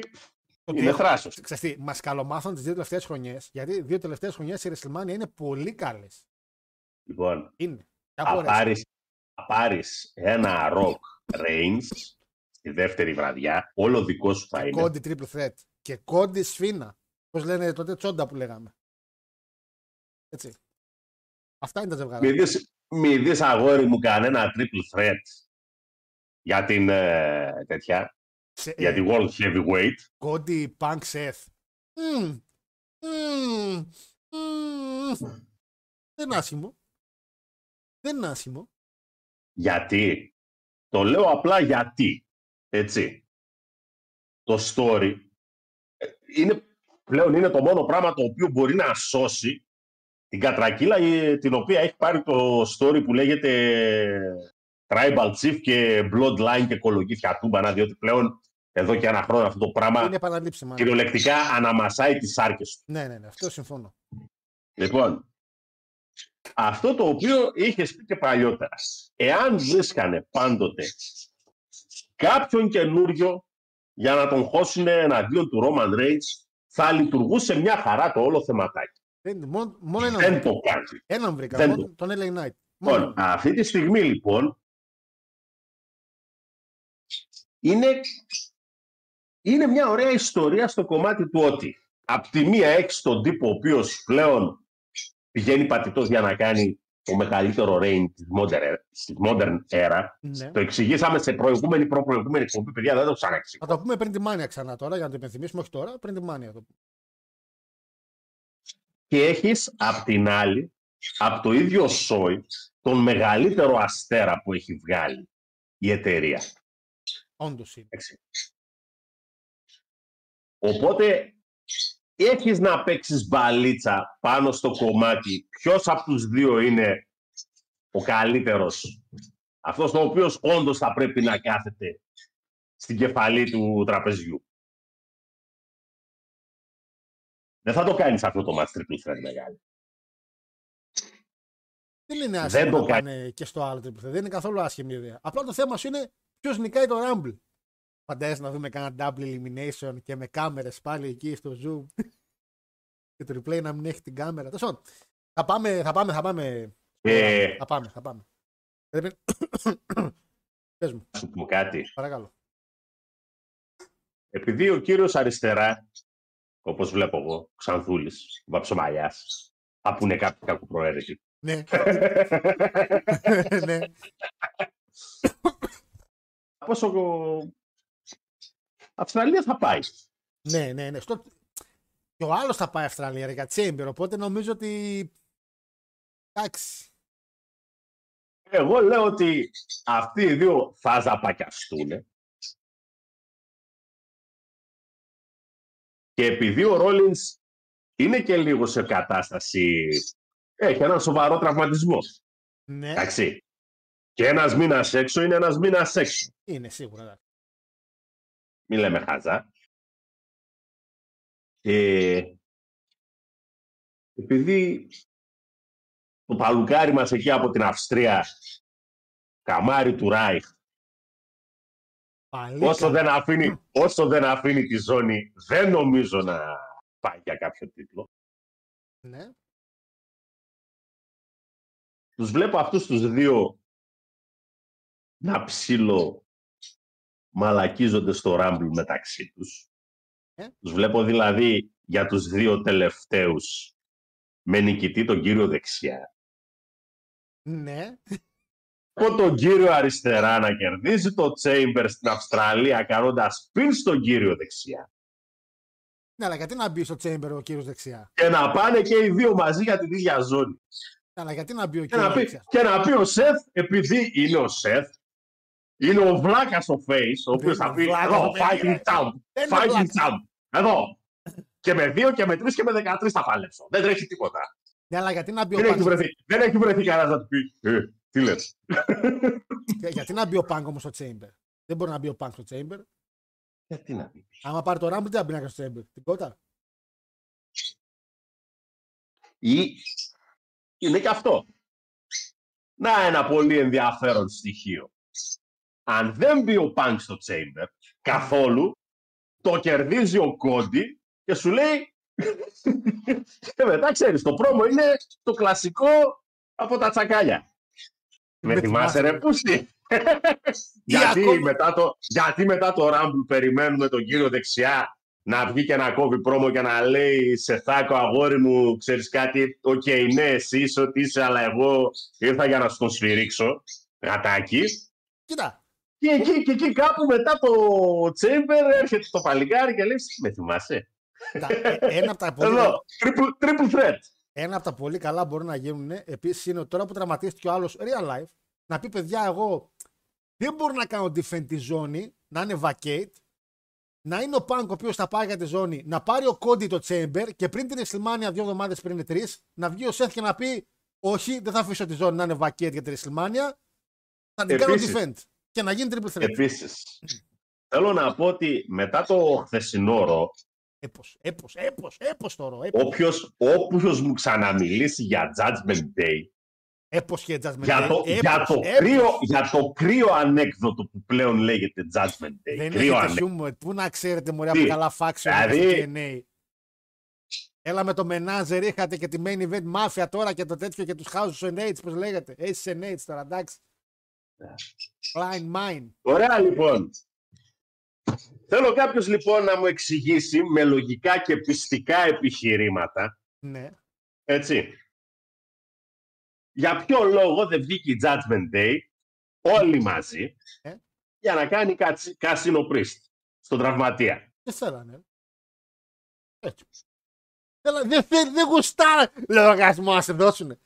Ότι είναι έχω- θράσος. Ξέρεις τι, μας καλομάθαν τις δύο τελευταίες χρονιές, γιατί οι δύο τελευταίες χρονιές η WrestleMania είναι πολύ καλές. Λοιπόν, Είναι. Και θα από wrestling. πάρεις, θα πάρεις ένα Rock Reigns στη δεύτερη βραδιά, όλο δικό σου θα είναι. Κόντι triple threat. Και κόντι σφίνα. Πώς λένε τότε τσόντα που λέγαμε. Έτσι. Αυτά είναι τα ζευγάρια. Μη δεις, μη δεις αγόρι μου κανένα triple threat για την ε, τέτοια, Σε- για ε, τη World Heavyweight. Κόντι Punk Seth. Μμμ. Μμμ. Μμμ. Δεν είναι άσχημο. Δεν είναι άσχημο. Γιατί. Το λέω απλά γιατί. Έτσι. Το story ε, είναι, πλέον είναι το μόνο πράγμα το οποίο μπορεί να σώσει την κατρακύλα ε, την οποία έχει πάρει το story που λέγεται Tribal Chief και Bloodline και κολογήθια τούμπανα διότι πλέον εδώ και ένα χρόνο αυτό το πράγμα Είναι επαναλήψιμα. ναι. κυριολεκτικά αναμασάει τις άρκες του. Ναι, ναι, ναι. Αυτό συμφωνώ. Λοιπόν, αυτό το οποίο είχες πει και παλιότερας. Εάν βρίσκανε πάντοτε κάποιον καινούριο για να τον χώσουν εναντίον του Roman Reigns, θα λειτουργούσε μια χαρά το όλο θεματάκι. Δεν, μόνο, μόνο έναν Δεν βρήκα. το κάνει. Έναν βρήκα. Δεν μόνο τον LA Knight. Μόνο Λοιπόν, έναν. αυτή τη στιγμή λοιπόν είναι, είναι μια ωραία ιστορία στο κομμάτι του ότι απ' τη μία έχεις τον τύπο ο οποίος πλέον πηγαίνει πατητός για να κάνει το μεγαλύτερο reign της modern, της modern era. Ναι. Το εξηγήσαμε σε προηγούμενη προ-προηγούμενη εκπομπή, παιδιά, δεν το ξαναεξηγώ. Θα το πούμε πριν τη μάνια ξανά τώρα για να το υπενθυμίσουμε, όχι τώρα, πριν τη μάνια. το πούμε. Και έχεις απ' την άλλη, από το ίδιο σόι, τον μεγαλύτερο αστέρα που έχει βγάλει η εταιρεία. Όντως είναι. Εντάξει. Οπότε έχεις να παίξεις μπαλίτσα πάνω στο κομμάτι ποιος από τους δύο είναι ο καλύτερος; Αυτός ο οποίος όντως θα πρέπει να κάθεται στην κεφαλή του τραπεζιού. Δεν θα το κάνεις αυτό το match triple threat μεγάλη. Δεν είναι Δεν άσχημο το να κάνεις. πάνε και στο άλλο τριπλέ. Δεν είναι καθόλου άσχημη ιδέα. Απλά το θέμα σου είναι ποιος νικάει το Rumble. Φαντάζεσαι να δούμε κανένα double elimination και με κάμερες πάλι εκεί στο zoom. και το replay να μην έχει την κάμερα. Τόσο, πάντων, θα πάμε, θα πάμε, θα πάμε. Ε, Θα πάμε, θα πάμε. Δεν πρέπει- Πες μου, να σου πω κάτι. παρακαλώ. Επειδή ο κύριος αριστερά, όπως βλέπω εγώ, ο Ξανθούλης, ο Βαψομαλιάς, θα πούνε κάποιοι κακοπροαίρετοι. ναι, ναι. Πόσο Αυστραλίας θα πάει. ναι, ναι, ναι. Στο... Και ο άλλος θα πάει Αυστραλία ρε, για Chamber, οπότε νομίζω ότι. Εντάξει. Εγώ λέω ότι αυτοί οι δύο θα ζαπακιαστούν. Και επειδή ο Ρόλινς είναι και λίγο σε κατάσταση, έχει έναν σοβαρό τραυματισμό. Ναι, Εντάξει. Και ένας μήνας έξω είναι ένας μήνας έξω. είναι σίγουρα. Εντάξει. Μην λέμε χάζα. Και επειδή το παλουκάρι μας εκεί από την Αυστρία, καμάρι του Ράιχ, Πάλι όσο καλά. δεν, αφήνει, όσο δεν αφήνει τη ζώνη, δεν νομίζω να πάει για κάποιο τίτλο. Ναι. Τους βλέπω αυτούς τους δύο να ψήλω μαλακίζονται στο ράμπλ μεταξύ τους. Ε. Τους βλέπω δηλαδή για τους δύο τελευταίους με νικητή τον κύριο δεξιά. Ναι. Από τον κύριο αριστερά να κερδίζει το Chamber στην Αυστραλία κάνοντας πιν στον κύριο δεξιά. Ναι, αλλά γιατί να μπει στο Chamber ο κύριος δεξιά; Και να πάνε και οι δύο μαζί για την ίδια ζώνη. Ναι, αλλά γιατί να μπει ο Και να, κύριος πει, δεξιάς; και να πει ο Σεφ, επειδή είναι ο Σεφ, είναι ο βλάκας στο face, ο οποίος θα πει Βλάκας εδώ, το παιδί, fighting ρε. champ, Δεν είναι fighting βλάκας. champ, εδώ. Και με δύο και με τρεις και με δεκατρεις θα παλέψω. Δεν τρέχει τίποτα. Ναι, αλλά γιατί να μπει ο Δεν έχει Πάγκο. βρεθεί, δεν έχει βρεθεί κανένας να του πει, ε, τι λες. Γιατί να μπει ο Πάγκο όμως στο Chamber; Δεν μπορεί να μπει ο Πάγκο στο Chamber; Γιατί να πει. Άμα πάρει το Rumble, τι θα μπει να κάνει στο Chamber; Τίποτα. Ή είναι και αυτό. Να ένα πολύ ενδιαφέρον στοιχείο. Αν δεν μπει ο Πανκ στο Chamber καθόλου, το κερδίζει ο Κόντι και σου λέει και μετά ξέρεις, το πρόμο είναι το κλασικό από τα τσακάλια. Με Με θυμάσαι θυμάσαι, ρε ρε. πούστη; γιατί, ακόμα- μετά το, γιατί μετά το Rumble περιμένουμε τον κύριο δεξιά να βγει και να κόβει promo και να λέει σε Θάκο αγόρι μου, ξέρεις κάτι, οκ, ναι, εσύ είσαι ό,τι είσαι, αλλά εγώ ήρθα για να σου τον σφυρίξω, γατάκι. Κοίτα. Και εκεί, και εκεί κάπου μετά το Chamber έρχεται το παλικάρι και λέει, με θυμάσαι; κοίτα, ε, Ένα από τα πολύ Εδώ, triple, triple threat. Ένα από τα πολύ καλά μπορεί να γίνουν επίσης είναι ότι τώρα που τραυματίστηκε ο άλλος real life να πει παιδιά, εγώ δεν μπορώ να κάνω defend τη ζώνη, να είναι vacate, να είναι ο Punk ο οποίος θα πάει για τη ζώνη, να πάρει ο Cody το chamber και πριν την WrestleMania δύο εβδομάδες πριν είναι τρεις, να βγει ο Seth και να πει Όχι, δεν θα αφήσω τη ζώνη να είναι vacate για τη WrestleMania, θα την Επίσης. κάνω defend και να γίνει triple threat. Επίσης, θέλω να πω ότι μετά το χθεσινό ρο, Έπος, έπος, έπος, έπος τώρα. Έπος, όποιος, όποιος μου ξαναμιλήσει για Judgment Day, έπος και Judgment για Day, το, έπος, για, το έπος. κρύο, για το κρύο ανέκδοτο που πλέον λέγεται Judgment Day. Δεν κρύο έχετε ανέκδοτο. χιούμορ. Πού να ξέρετε μωρέ Τι; από καλά faction Δηλαδή- στο TNA. Έλα με το Menager είχατε και τη main event mafia τώρα και το τέτοιο και τους House of H, πώς λέγατε. Ace H τώρα, εντάξει. Blind Mine. Ωραία λοιπόν. Θέλω κάποιος λοιπόν να μου εξηγήσει με λογικά και πιστικά επιχειρήματα, Ναι. έτσι, για ποιο λόγο δεν βγήκε η Judgment Day όλοι μαζί Ε. για να κάνει κάσινο πρίστ στον τραυματία. Δεν θέλανε. Έτσι. Θέλα, δεν θέλει, δεν γουστάρα. Λογαριασμό να σε δώσουνε.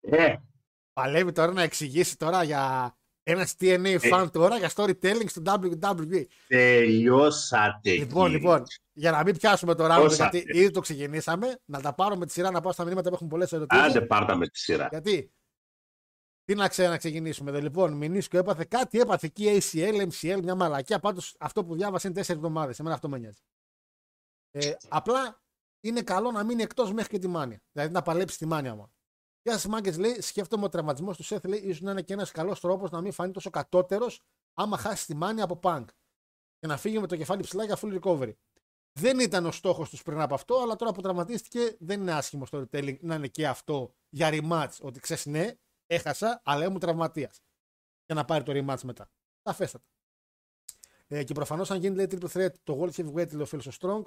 Ε, Παλεύει τώρα να εξηγήσει τώρα για ένα TNA fan τώρα για storytelling στο WWE. τελειώσατε Λοιπόν, κύριε. λοιπόν, για να μην πιάσουμε το ράμο, Όσα- γιατί ήδη το ξεκινήσαμε, να τα πάρω με τη σειρά να πάω στα μηνύματα που έχουν πολλές ερωτήσεις. Άντε πάρτα με τη σειρά. Γιατί; Τι να ξέρω να ξεκινήσουμε εδώ. Λοιπόν, Μινίσκο έπαθε κάτι, έπαθε εκεί ACL, MCL, μια μαλακιά. Πάντως αυτό που διάβασε είναι τέσσερις εβδομάδες. Εμένα αυτό με νοιάζει. Ε, απλά είναι καλό να μείνει εκτός μέχρι και τη μάνια. Δηλαδή να παλέψει τη μάνια μου. Γεια σας, Μάγκε λέει: Σκέφτομαι ο τραυματισμός του Σεφ λέει: ίσως να είναι και ένας καλός τρόπος να μην φανεί τόσο κατώτερος άμα χάσει τη μάνια από πανκ. Και να φύγει με το κεφάλι ψηλά για full recovery. Δεν ήταν ο στόχος τους πριν από αυτό, αλλά τώρα που τραυματίστηκε δεν είναι άσχημο storytelling να είναι και αυτό για rematch. Ότι ξέρεις, ναι, έχασα, αλλά ήμουν τραυματίας. Για να πάρει το rematch μετά. Σαφέστατα. Ε, και προφανώς, αν γίνει λέει, triple threat το World Heavyweight, λέει ο φίλο ο Strong,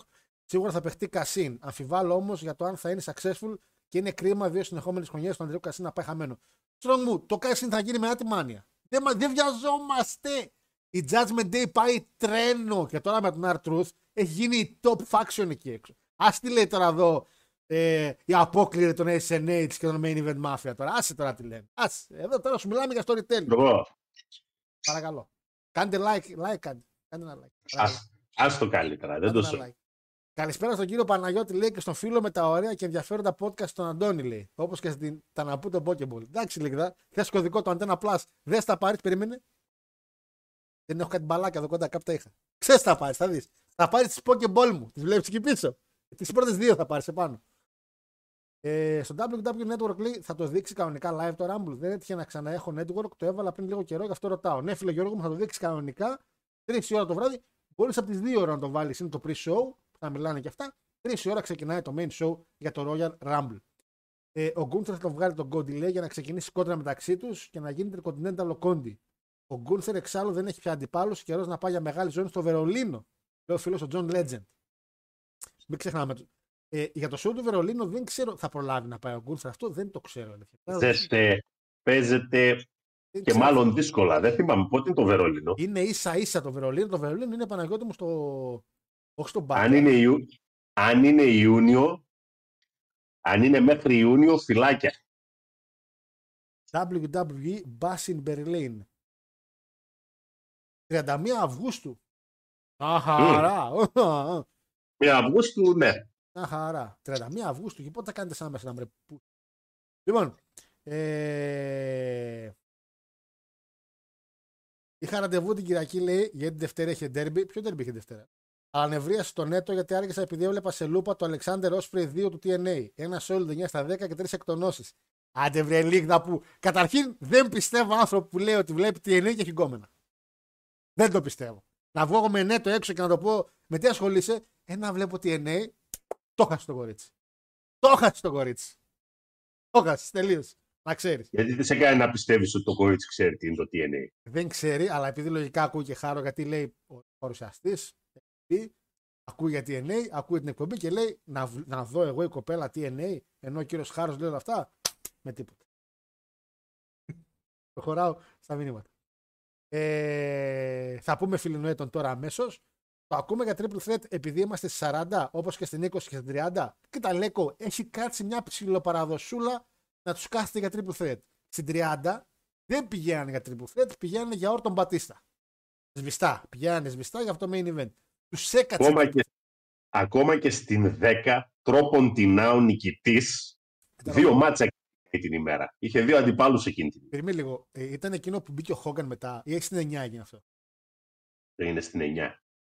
σίγουρα θα παιχτεί Κασίν. Αμφιβάλλω όμως για το αν θα είναι successful και είναι κρίμα δύο συνεχόμενες χρονιές του Ανδρέου Κασίν να πάει χαμένο. Strong μου, το Κασίν θα γίνει με τη μάνια. Δεν, μα- δεν βιαζόμαστε. Η Judgment Day πάει τρένο και τώρα με τον R-Truth έχει γίνει η top faction εκεί έξω. Α τι λέει τώρα εδώ ε, η απόκληρη των SNH και των Main Event Mafia τώρα. Άσε τώρα τι λένε. Άσε. Εδώ τώρα σου μιλάμε για storytelling. Εγώ, Παρακαλώ. Κάντε like, like κάντε. Κάντε ένα like. Παρακαλώ. ας, ας το καλύτερα, δεν Κάντε το ένα σου. like. Καλησπέρα στον κύριο Παναγιώτη, λέει και στον φίλο με τα ωραία και ενδιαφέροντα podcast στον Αντώνη, λέει. Όπως και στην Ταναπού τον Pokéball. Εντάξει, λίγα. Θες κωδικό το Antenna Plus. Δεν θα πάρεις, περίμενε. Δεν έχω κάτι μπαλάκια εδώ κοντά, κάπου τα είχα. Ξέρεις θα πάρεις, θα δεις. Θα πάρεις τις Pokéball μου. Τις βλέπεις εκεί πίσω. Τις πρώτες δύο θα πάρεις επάνω. Ε, στο WW Network λέει θα το δείξει κανονικά live το Rumble. Δεν έτυχε να ξαναέχω network, το έβαλα πριν λίγο καιρό, γι' αυτό ρωτάω. Ναι, φίλε Γιώργο μου, θα το δείξεις κανονικά. 3 η ώρα το βράδυ. Μπορείς από τις 2 ώρα να το βάλεις. Είναι το pre-show, που θα μιλάνε και αυτά. 3 η ώρα ξεκινάει το main show για το Royal Rumble. Ε, ο Γκούνθερ θα τον βγάλει τον Cody, λέει, για να ξεκινήσει κόντρα μεταξύ τους και να γίνει Intercontinental ο Cody. Ο Γκούνθερ εξάλλου δεν έχει πια αντιπάλους. Καιρός να πάει για μεγάλη ζώνη στο Βερολίνο. Λέει ο φίλος ο Τζον Legend. Μην ξεχνάμε. το- Ε, για το show του Βερολίνο δεν ξέρω, θα προλάβει να πάει ο Γκούνθερ. Αυτό δεν το ξέρω. αλήθεια. Ζεστε, παίζεται Δεν και ξέρω. μάλλον δύσκολα. Δεν θυμάμαι πότε είναι το Βερολίνο. Είναι ίσα ίσα το Βερολίνο. Το Βερολίνο είναι Παναγιώτη μου στο. Όχι στον Αν Μπάκα. είναι, Ιου... αν είναι Ιούνιο, αν είναι μέχρι Ιούνιο, φυλάκια. WWE Bass in Berlin. 31 Αυγούστου. Αχαρά. Με Αυγούστου, ναι. Αχαρά. 31 Αυγούστου. Και πότε θα κάνετε σαν μέσα να μπρε. πού. Λοιπόν. Ε... Είχα ραντεβού την Κυριακή, λέει, γιατί την Δευτέρα είχε ντέρμπι. Ποιο ντέρμπι είχε Δευτέρα; Αλλά νευρίασε στο νέτο γιατί άργησα επειδή έβλεπα σε λούπα το Alexander Osprey 2 του TNA. Ένα Solid 9 στα 10 και 3 εκτονώσεις. Άντε βρε λίγνα που. Καταρχήν δεν πιστεύω άνθρωπο που λέει ότι βλέπει TNA και έχει γκόμενα. Δεν το πιστεύω. Να βγω εγώ με νέτο έξω και να το πω με τι ασχολείσαι; Ένα βλέπω TNA. Το χάσει το κορίτσι. Το χάσει το κορίτσι. Το χάσει. Τελείωσε. Να ξέρεις. Γιατί δεν σε κάνει να πιστεύεις ότι το κορίτσι ξέρει τι είναι το TNA. Δεν ξέρει, αλλά επειδή λογικά ακούει και χάρο, γιατί λέει ο παρουσιαστή, ακούει για TNA, ακούει την εκπομπή και λέει να, β- να δω εγώ η κοπέλα TNA, ενώ ο κύριος Χάρος λέει όλα αυτά, με τίποτα. Προχωράω στα μηνύματα. Ε, θα πούμε φιλινοέτων τώρα αμέσως. Το ακούμε για triple threat επειδή είμαστε στις 40, όπως και στην 20 και στην 30. Κοίτα, Λέκο, έχει κάτσει μια ψηλοπαραδοσούλα να τους κάθεται για triple threat. Στην 30 δεν πηγαίνανε για triple threat, πηγαίνανε για όρτον Μπατίστα. Σβηστά. Πηγαίνανε σβηστά για αυτό το main event. Τους έκατσε. Ακόμα και, ακόμα και στην 10, τρόπον την ο νικητή, δύο μάτσα εκείνη την ημέρα. Είχε δύο αντιπάλους εκείνη την ημέρα. Περιμένει λίγο. Ε, ήταν εκείνο που μπήκε ο Χόγκαν μετά, ή έχει στην 9 έγινε αυτό. Δεν είναι στην 9.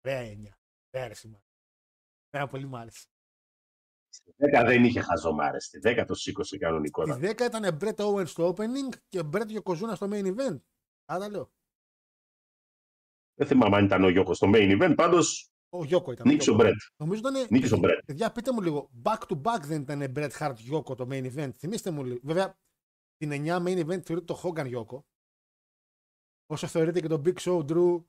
Ωραία 9. Ωραία, αρέσει. Ωραία, πολύ μ' άρεσε. Στη 10 δεν είχε χαζομάρες. Στη 10 το σήκωσε Τη κανονικότατα. 10 ήταν Brett Owens στο opening και Brett Yokozuna στο main event. Άρα λέω. Δεν θυμάμαι αν ήταν ο Γιώκος στο main event. Πάντως Ο Γιώκο ήταν. ο νίκησε ο Γιώκο. Μπρετ. Νομίζω ήταν. Νίκησε ο Μπρετ. Παιδιά, πείτε μου λίγο. Back to back δεν ήταν Bret Hart Yoko το main event; Θυμήστε μου λίγο. Βέβαια, την 9 main event θεωρείται το Hogan Yoko. Όσο θεωρείται και το Big Show Drew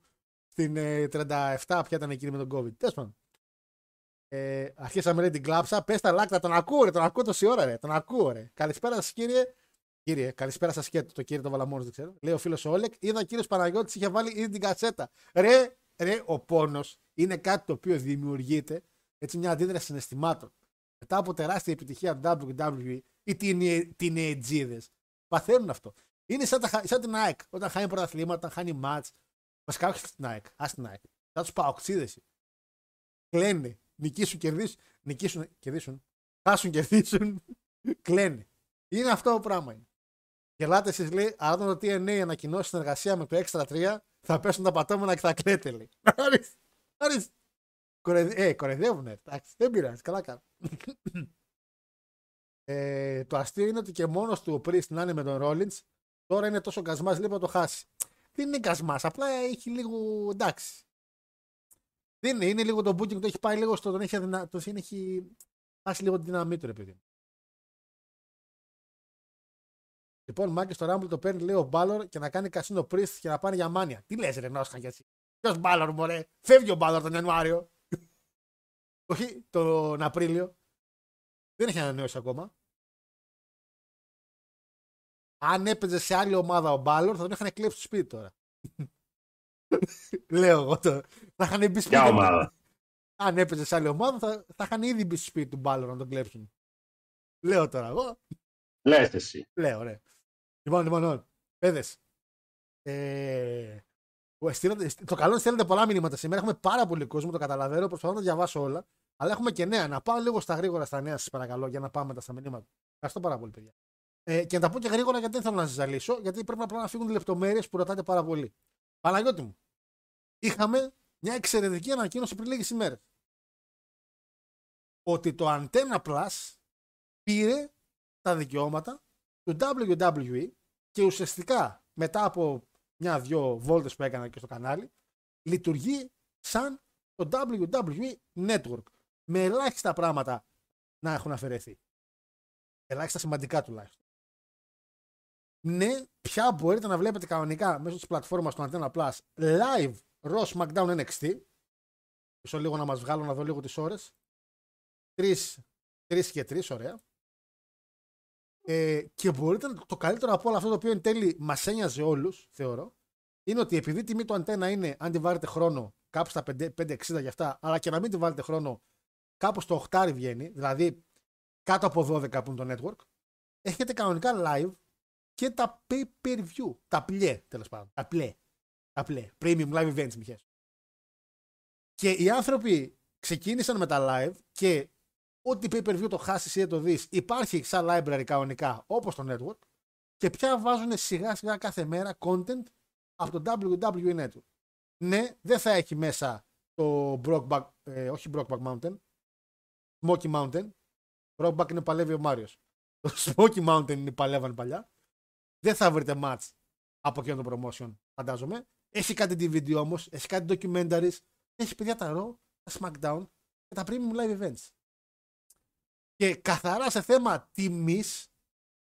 στην ε, 37, ποια ήταν εκείνη με τον COVID. Τέλος πάντων. Ε, αρχίσαμε λέει την κλάψα. Πες τα λάκτα, τον ακούω, ρε, τον ακούω τόση ώρα, ρε. Τον ακούω, ρε. Καλησπέρα σας, κύριε. Κύριε, καλησπέρα σας και το κύριε το Βαλαμόνος, δεν ξέρω. Λέει ο φίλος ο Όλεκ. Είδα ο κύριος Παναγιώτης είχε βάλει ήδη την κασέτα. Ρε, ρε, ο πόνος είναι κάτι το οποίο δημιουργείται έτσι μια αντίδραση συναισθημάτων. Μετά από τεράστια επιτυχία του WWE, οι teenagers παθαίνουν αυτό. Είναι σαν, τα, χα- σαν την ΑΕΚ. Όταν χάνει πρωταθλήματα, όταν χάνει μάτς. Βασικά όχι στην ΑΕΚ. Α την ΑΕΚ. Σαν τους παοξίδες. Κλαίνε. Νικήσουν, κερδίσουν. Νικήσουν, κερδίσουν. Χάσουν, κερδίσουν. Κλαίνε. Είναι αυτό το πράγμα. Είναι. Γελάτε εσείς λέει, αν το TNA ανακοινώσει συνεργασία με το Extra 3, θα πέσουν τα πατώματα και θα κλαίτε λέει. Ορίστε, ορίστε. Κορεδε... Ε, κορεδεύουνε. Εντάξει, δεν πειράζει, καλά κάνω. ε, το αστείο είναι ότι και μόνος του ο Priest να είναι με τον Rollins, τώρα είναι τόσο γκασμά, λέει να το χάσει. Δεν είναι γκασμά, απλά έχει λίγο εντάξει. Δεν είναι, είναι λίγο το booking, το έχει πάει λίγο στο. Τον έχει, αδυνα... τον έχει χάσει λίγο τη δύναμή του, ρε παιδί. Λοιπόν, Μάκης στο Rumble το παίρνει λέει ο Μπάλορ και να κάνει κασίνο Priest και να πάνε για μάνια. Τι λες ρε Νόσχα για εσύ; Ποιος Μπάλορ μωρέ; Φεύγει ο Μπάλορ τον Ιανουάριο. Όχι τον Απρίλιο. Δεν έχει ανανεώσει ακόμα. Αν έπαιζε σε άλλη ομάδα ο Μπάλορ θα τον είχαν κλέψει στο σπίτι τώρα. Λέω εγώ το. Θα είχαν μπει σπίτι. Ποια ομάδα; Αν έπαιζε σε άλλη ομάδα θα, θα είχαν ήδη μπει στο σπίτι του Μπάλορ να τον κλέψουν. Λέω τώρα εγώ. Λες εσύ. Λέω, ρε. Λοιπόν, λοιπόν, λοιπόν. Παιδες. Ε, ο- στείλατε- το καλό είναι στέλνετε πολλά μηνύματα σήμερα. Έχουμε πάρα πολύ κόσμο, το καταλαβαίνω. Προσπαθώ να τα διαβάσω όλα. Αλλά έχουμε και νέα. Να πάω λίγο στα γρήγορα στα νέα, σας παρακαλώ, για να πάμε μετά στα μηνύματα. Ευχαριστώ πάρα πολύ, παιδιά. Ε, και να τα πω και γρήγορα γιατί δεν θέλω να σας ζαλίσω, γιατί πρέπει απλά να φύγουν λεπτομέρειες που ρωτάτε πάρα πολύ. Παναγιώτη μου, είχαμε μια εξαιρετική ανακοίνωση πριν λίγες ημέρες. Ότι το Antenna Plus πήρε τα δικαιώματα του WWE και ουσιαστικά μετά από μια-δυο βόλτες που έκανα και στο κανάλι λειτουργεί σαν το WWE Network με ελάχιστα πράγματα να έχουν αφαιρεθεί. Ελάχιστα σημαντικά τουλάχιστον. Ναι, πια μπορείτε να βλέπετε κανονικά μέσω της πλατφόρμας του Antenna Plus live Raw SmackDown NXT. Μισό λίγο να μας βγάλω να δω λίγο τις ώρες. Τρεις, τρεις και τρεις, ωραία. Ε, και μπορείτε να το καλύτερο από όλο αυτό το οποίο εν τέλει μας ένοιαζε όλους, θεωρώ, είναι ότι επειδή η τιμή του αντένα είναι, αν τη βάλετε χρόνο, κάπου στα 5- 560 για αυτά, αλλά και να μην τη βάλετε χρόνο, κάπου στο 8 βγαίνει, δηλαδή κάτω από 12 που είναι το network, έχετε κανονικά live και τα pay per view. Τα πλιέ, τέλος πάντων. Τα πλέ. Τα πλέ. Premium live events, μιχές. Και οι άνθρωποι ξεκίνησαν με τα live και ό,τι pay per view το χάσεις ή δεν το δεις, υπάρχει σαν library κανονικά όπως το network και πια βάζουν σιγά σιγά κάθε μέρα content από το WWE Network. Ναι, δεν θα έχει μέσα το Brockback, ε, όχι Brockback Mountain, Smoky Mountain. Brockback είναι παλεύει ο Μάριος. Το Smoky Mountain είναι παλεύαν παλιά. Δεν θα βρείτε match από εκείνο το promotion, φαντάζομαι. Έχει κάτι DVD όμως, έχει κάτι documentaries, έχει παιδιά τα Raw, τα SmackDown και τα Premium Live Events. Και καθαρά σε θέμα τιμής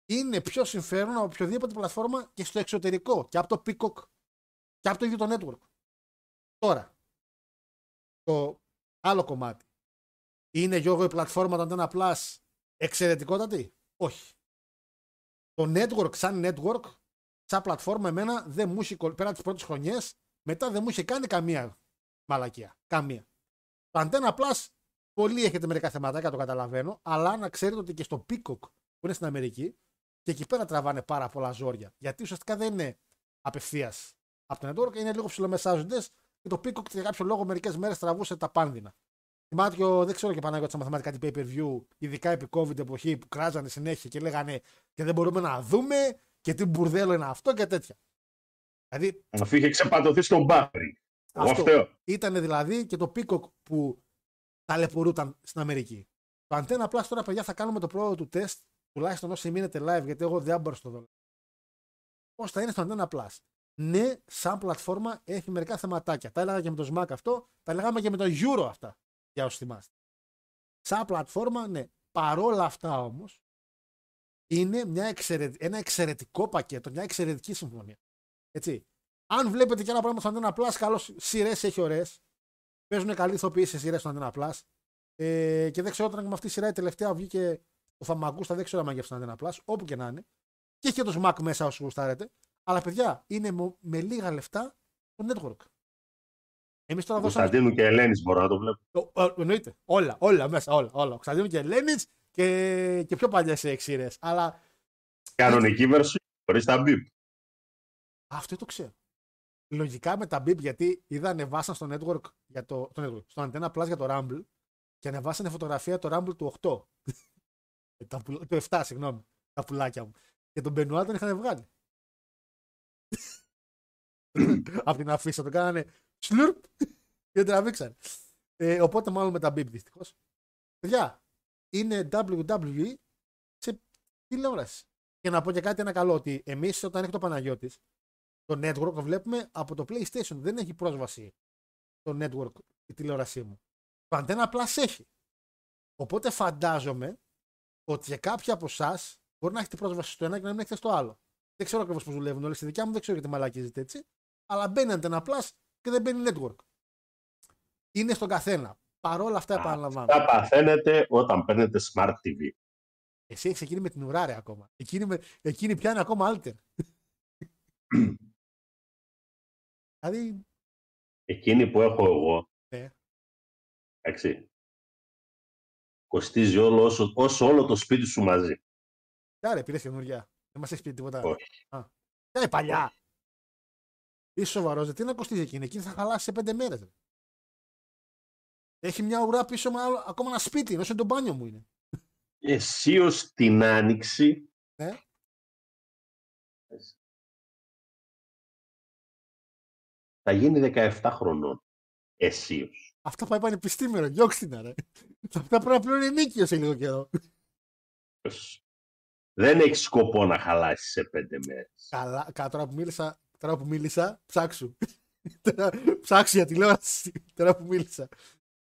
είναι πιο συμφέρον από οποιοδήποτε πλατφόρμα και στο εξωτερικό και από το Peacock και από το ίδιο το network. Τώρα, το άλλο κομμάτι. Είναι Γιώργο η πλατφόρμα των Antenna Plus εξαιρετικότατη; Όχι. Το network σαν network, σαν πλατφόρμα εμένα δεν μου είχε, κολλ- πέρα τις πρώτες χρονιές, μετά δεν μου είχε κάνει καμία μαλακία. Καμία. Το Antenna Plus Πολλοί έχετε μερικά θεματάκια, το καταλαβαίνω, αλλά να ξέρετε ότι και στο Peacock που είναι στην Αμερική και εκεί πέρα τραβάνε πάρα πολλά ζόρια. Γιατί ουσιαστικά δεν είναι απευθείας από το network, είναι λίγο ψηλομεσάζοντε και το Peacock για κάποιο λόγο μερικές μέρες τραβούσε τα πάνδυνα. Θυμάται και ο, δεν ξέρω και Παναγιώτη, άμα θυμάται κάτι pay per view, ειδικά επί COVID εποχή που κράζανε συνέχεια και λέγανε και δεν μπορούμε να δούμε και τι μπουρδέλο είναι αυτό και τέτοια. Δηλαδή Αφού είχε ξεπατωθεί στον Μπάρι. Εγώ αυτό φταίω. ήταν δηλαδή και το Peacock που ταλαιπωρούταν στην Αμερική. Το Antenna Plus τώρα, παιδιά, θα κάνουμε το πρώτο του τεστ, τουλάχιστον όσοι μείνετε live, γιατί εγώ δεν μπορώ στο δω. Πώς θα είναι στο Antenna Plus. Ναι, σαν πλατφόρμα έχει μερικά θεματάκια. Τα έλεγα και με το SMAC αυτό, τα λέγαμε και με το Euro αυτά, για όσοι θυμάστε. Σαν πλατφόρμα, ναι. Παρόλα αυτά όμως, είναι μια εξαιρε- ένα εξαιρετικό πακέτο, μια εξαιρετική συμφωνία. Έτσι. Αν βλέπετε και ένα πράγμα στο Antenna Plus, καλώς σειρές έχει ωραίες. Παίζουν καλή ηθοποιοί σε σειρές στο Antenna Plus. Ε, και δεν ξέρω όταν με αυτή η σειρά η τελευταία βγήκε ο Φαμαγκούστα, δεν ξέρω αν μαγεύσει στο Antenna Plus, όπου και να είναι. Και έχει και το SMAC μέσα όσο γουστάρετε. Αλλά παιδιά, είναι με, με λίγα λεφτά το network. Εμείς τώρα δώσαμε. Κωνσταντίνου και Ελένης μπορώ να το βλέπω. Ο- ο- Εννοείται. Όλα, όλα μέσα, όλα. όλα. Ο Κωνσταντίνου και Ελένης και, και πιο παλιές σειρές. Αλλά Κανονική version χωρίς τα μπιπ. αυτό δεν το ξέρω. Λογικά με τα BIP γιατί είδα ανεβάσαν στο network, για το, το network στο Antenna Plus για το Rumble και ανεβάσανε φωτογραφία το Rumble του 8. Ε, τα πουλ- το 7, συγγνώμη. Τα πουλάκια μου. Και Και τον Μπενουά τον είχαν βγάλει. Από την αφίσα τον κάνανε σλουρπ και τον τραβήξαν. Ε, οπότε μάλλον με τα μπιπ δυστυχώς. Παιδιά, είναι WWE σε τηλεόραση. Και να πω και κάτι ένα καλό, ότι εμείς όταν έχει το Παναγιώτης, το network το βλέπουμε από το PlayStation. Δεν έχει πρόσβαση το network η τηλεόρασή μου. Το Antenna Plus έχει. Οπότε φαντάζομαι ότι για κάποιοι από εσάς μπορεί να έχετε πρόσβαση στο ένα και να μην έχετε στο άλλο. Δεν ξέρω ακριβώς πώς δουλεύουν όλες. Στη δικιά μου δεν ξέρω γιατί μαλακίζεται έτσι. Αλλά μπαίνει Antenna Plus και δεν μπαίνει network. Είναι στον καθένα. Παρόλα αυτά επαναλαμβάνω. Τα παθαίνετε όταν παίρνετε Smart TV. Εσύ έχεις εκείνη με την ουράρια ακόμα. Εκείνη, με, εκείνη πιάνει ακόμα alter. δηλαδή. Εκείνη που έχω εγώ. Ναι. Εντάξει. Κοστίζει όλο όσο, όσο όλο το σπίτι σου μαζί. Κάρε, πήρε καινούργια. Δεν μας έχει πει τίποτα. Όχι. Α. Κάρε, παλιά. Είσαι σοβαρός, τι να κοστίζει εκείνη; Εκείνη θα χαλάσει σε πέντε μέρες. Έχει μια ουρά πίσω με άλλο, ακόμα ένα σπίτι, ενώ σε το μπάνιο μου είναι. Εσύ ως την Άνοιξη θα γίνει 17 χρονών. Εσίως. Αυτά πάει πανεπιστήμιο, διώξτε την ρε. Αυτά πρέπει να πληρώνει νίκιο σε λίγο καιρό. Δεν έχει σκοπό να χαλάσεις σε πέντε μέρες. Καλά, κα- τώρα που μίλησα, τώρα που μίλησα, ψάξου. Τώρα ψάξου για τηλεόραση. Τώρα που μίλησα.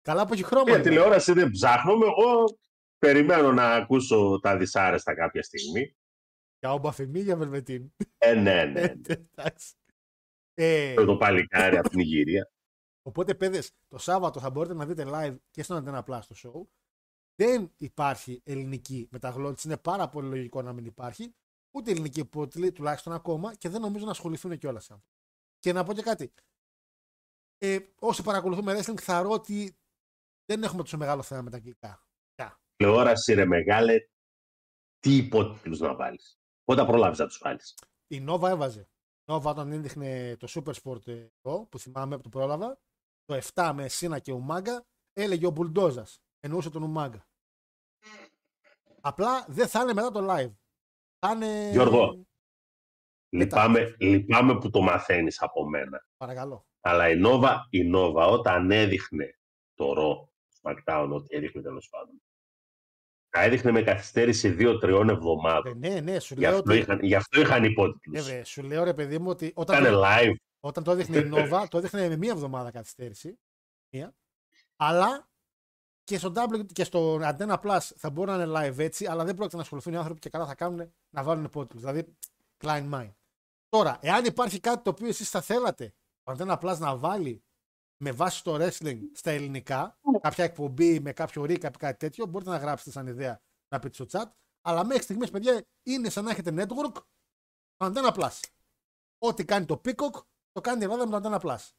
Καλά που έχει χρώμα. Για λοιπόν. τηλεόραση δεν ψάχνουμε. Εγώ περιμένω να ακούσω τα δυσάρεστα κάποια στιγμή. Για όμπα φεμή, για βελβετίν. Ε, ναι, ναι. Εντάξει. Ε, Το παλικάρι από την Ιγυρία. Οπότε, παιδες, το Σάββατο θα μπορείτε να δείτε live και στον Antenna Plus το show. Δεν υπάρχει ελληνική μεταγλώτηση. Είναι πάρα πολύ λογικό να μην υπάρχει. Ούτε ελληνική υπότιτλη, τουλάχιστον ακόμα, και δεν νομίζω να ασχοληθούν κιόλας. Και να πω και κάτι. Ε, όσοι παρακολουθούμε wrestling, θεωρώ ότι δεν έχουμε τόσο μεγάλο θέμα με τα αγγλικά. Τηλεόραση ρε μεγάλε, τι υπότιτλους να βάλεις. Πότε προλάβεις να τους βάλεις. Η Nova έβαζε. Η Nova όταν έδειχνε το Super Sport ε, εγώ, που θυμάμαι που το πρόλαβα, το 7 με Σίνα και Ουμάγκα, έλεγε ο Μπουλντόζας. Εννοούσε τον Ουμάγκα. Απλά δεν θα είναι μετά το live. Θα είναι. Γιώργο. Λυπάμαι, λυπάμαι που το μαθαίνεις από μένα. Παρακαλώ. Αλλά η Nova, η Nova όταν έδειχνε το Raw, SmackDown, ό,τι έδειχνε τέλος πάντων, τα έδειχνε με καθυστέρηση 2-3 εβδομάδων. Ε, ναι, ναι, σου Γι' λέω αυτό, ότι. είχαν, γι' αυτό είχαν Ε, υπότιτλους. βρε, σου λέω ρε παιδί μου ότι όταν, Ήταν το, live. όταν το έδειχνε η Nova, το έδειχνε με μία εβδομάδα καθυστέρηση. Μία. Αλλά και στο, w, και στο Antenna Plus θα μπορούν να είναι live έτσι, αλλά δεν πρόκειται να ασχοληθούν οι άνθρωποι και καλά θα κάνουν να βάλουν υπότιτλους. Δηλαδή, Klein Mind. Τώρα, εάν υπάρχει κάτι το οποίο εσείς θα θέλατε το Antenna Plus να βάλει με βάση το wrestling στα ελληνικά, κάποια εκπομπή με κάποιο recap ή κάτι τέτοιο, μπορείτε να γράψετε σαν ιδέα να πείτε στο chat. Αλλά μέχρι στιγμής, παιδιά, είναι σαν να έχετε network το Antenna Plus. Ό,τι κάνει το Peacock, το κάνει η Ελλάδα με το Antenna Plus.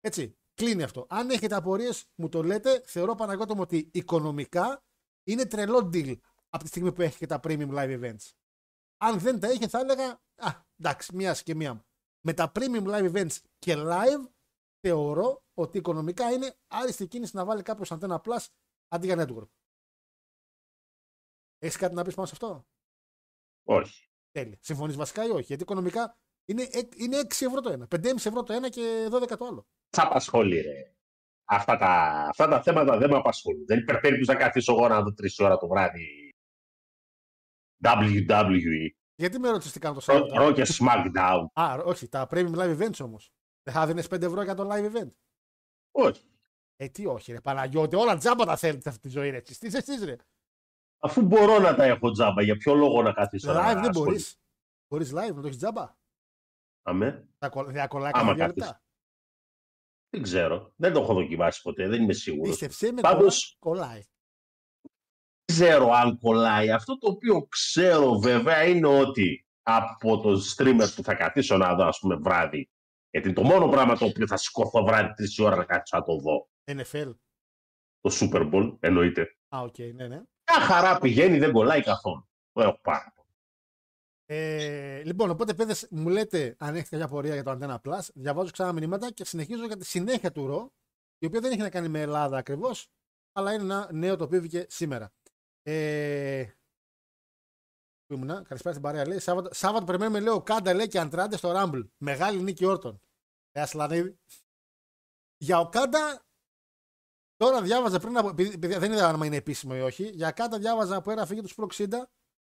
Έτσι, κλείνει αυτό. Αν έχετε απορίες, μου το λέτε. Θεωρώ Παναγιώτο μου ότι οικονομικά είναι τρελό deal από τη στιγμή που έχει και τα premium live events. Αν δεν τα είχε, θα έλεγα, α, εντάξει, μία και μία. Με τα premium live events και live, θεωρώ ότι οικονομικά είναι άριστη κίνηση να βάλει κάποιος Antenna Plus αντί για network. Έχεις κάτι να πεις πάνω σε αυτό; Όχι. Τέλεια. Συμφωνείς βασικά ή όχι; Γιατί οικονομικά είναι, εκ- είναι 6 ευρώ το ένα. 5,5 ευρώ το ένα και 12 το άλλο. Σ' απασχολεί, ρε. Αυτά τα, αυτά τα θέματα δεν με απασχολούν. Δεν υπάρχει περίπτωση να καθίσω εγώ να δω τρεις ώρα το βράδυ WWE, Γιατί με ρώτησες τι κάνω το Ρο Σάββατο; Raw και SmackDown. Α, όχι, τα premium live events όμως. Δεν θα δίνεις 5 ευρώ για το live event. Όχι. Ε, τι όχι, ρε Παναγιώτη, όλα τζάμπα τα θέλετε αυτή τη ζωή, ρε. Τι είσαι εσείς, ρε. Αφού μπορώ να τα έχω τζάμπα, για ποιο λόγο να καθίσω να Live δεν ασχοληθώ. μπορεί. Μπορεί live να το έχεις τζάμπα. Αμέ. Θα κολλ- Δεν κολλάει Άμα κανένα δύο κάθεις. λεπτά. Δεν ξέρω. Δεν το έχω δοκιμάσει ποτέ. Δεν είμαι σίγουρος. Πίστεψέ με, Πάντως- κολλάει. κολλάει. Δεν ξέρω αν κολλάει. Αυτό το οποίο ξέρω βέβαια είναι ότι από το streamer που θα καθίσω να δω, ας πούμε, βράδυ. Γιατί το μόνο πράγμα το οποίο θα σηκωθώ βράδυ τρεις ώρα να κάτσω να το δω. NFL. Το Super Bowl, εννοείται. Α, οκ, ναι, ναι. Μια χαρά πηγαίνει, δεν κολλάει καθόλου. Το έχω πάρει. Ε, λοιπόν, οπότε παιδες, μου λέτε αν έχετε κάποια πορεία για το Antenna Plus. Διαβάζω ξανά μηνύματα και συνεχίζω για τη συνέχεια του Raw, η οποία δεν έχει να κάνει με Ελλάδα ακριβώς, αλλά είναι ένα νέο το οποίο βγήκε σήμερα. Ε, που ήμουνα. Καλησπέρα στην παρέα. Λέει, Σάββατο, Σάββατο περιμένουμε, λέει, Οκάντα λέει και Αντράντε στο Rumble. Μεγάλη νίκη Όρτον. Ε, Ασλανίδη. Για ο Κάντα, τώρα διάβαζα πριν από. Επειδή, επειδή δεν είδα αν είναι επίσημο ή όχι. Για Κάντα διάβαζα που έγραφε για του Pro 60,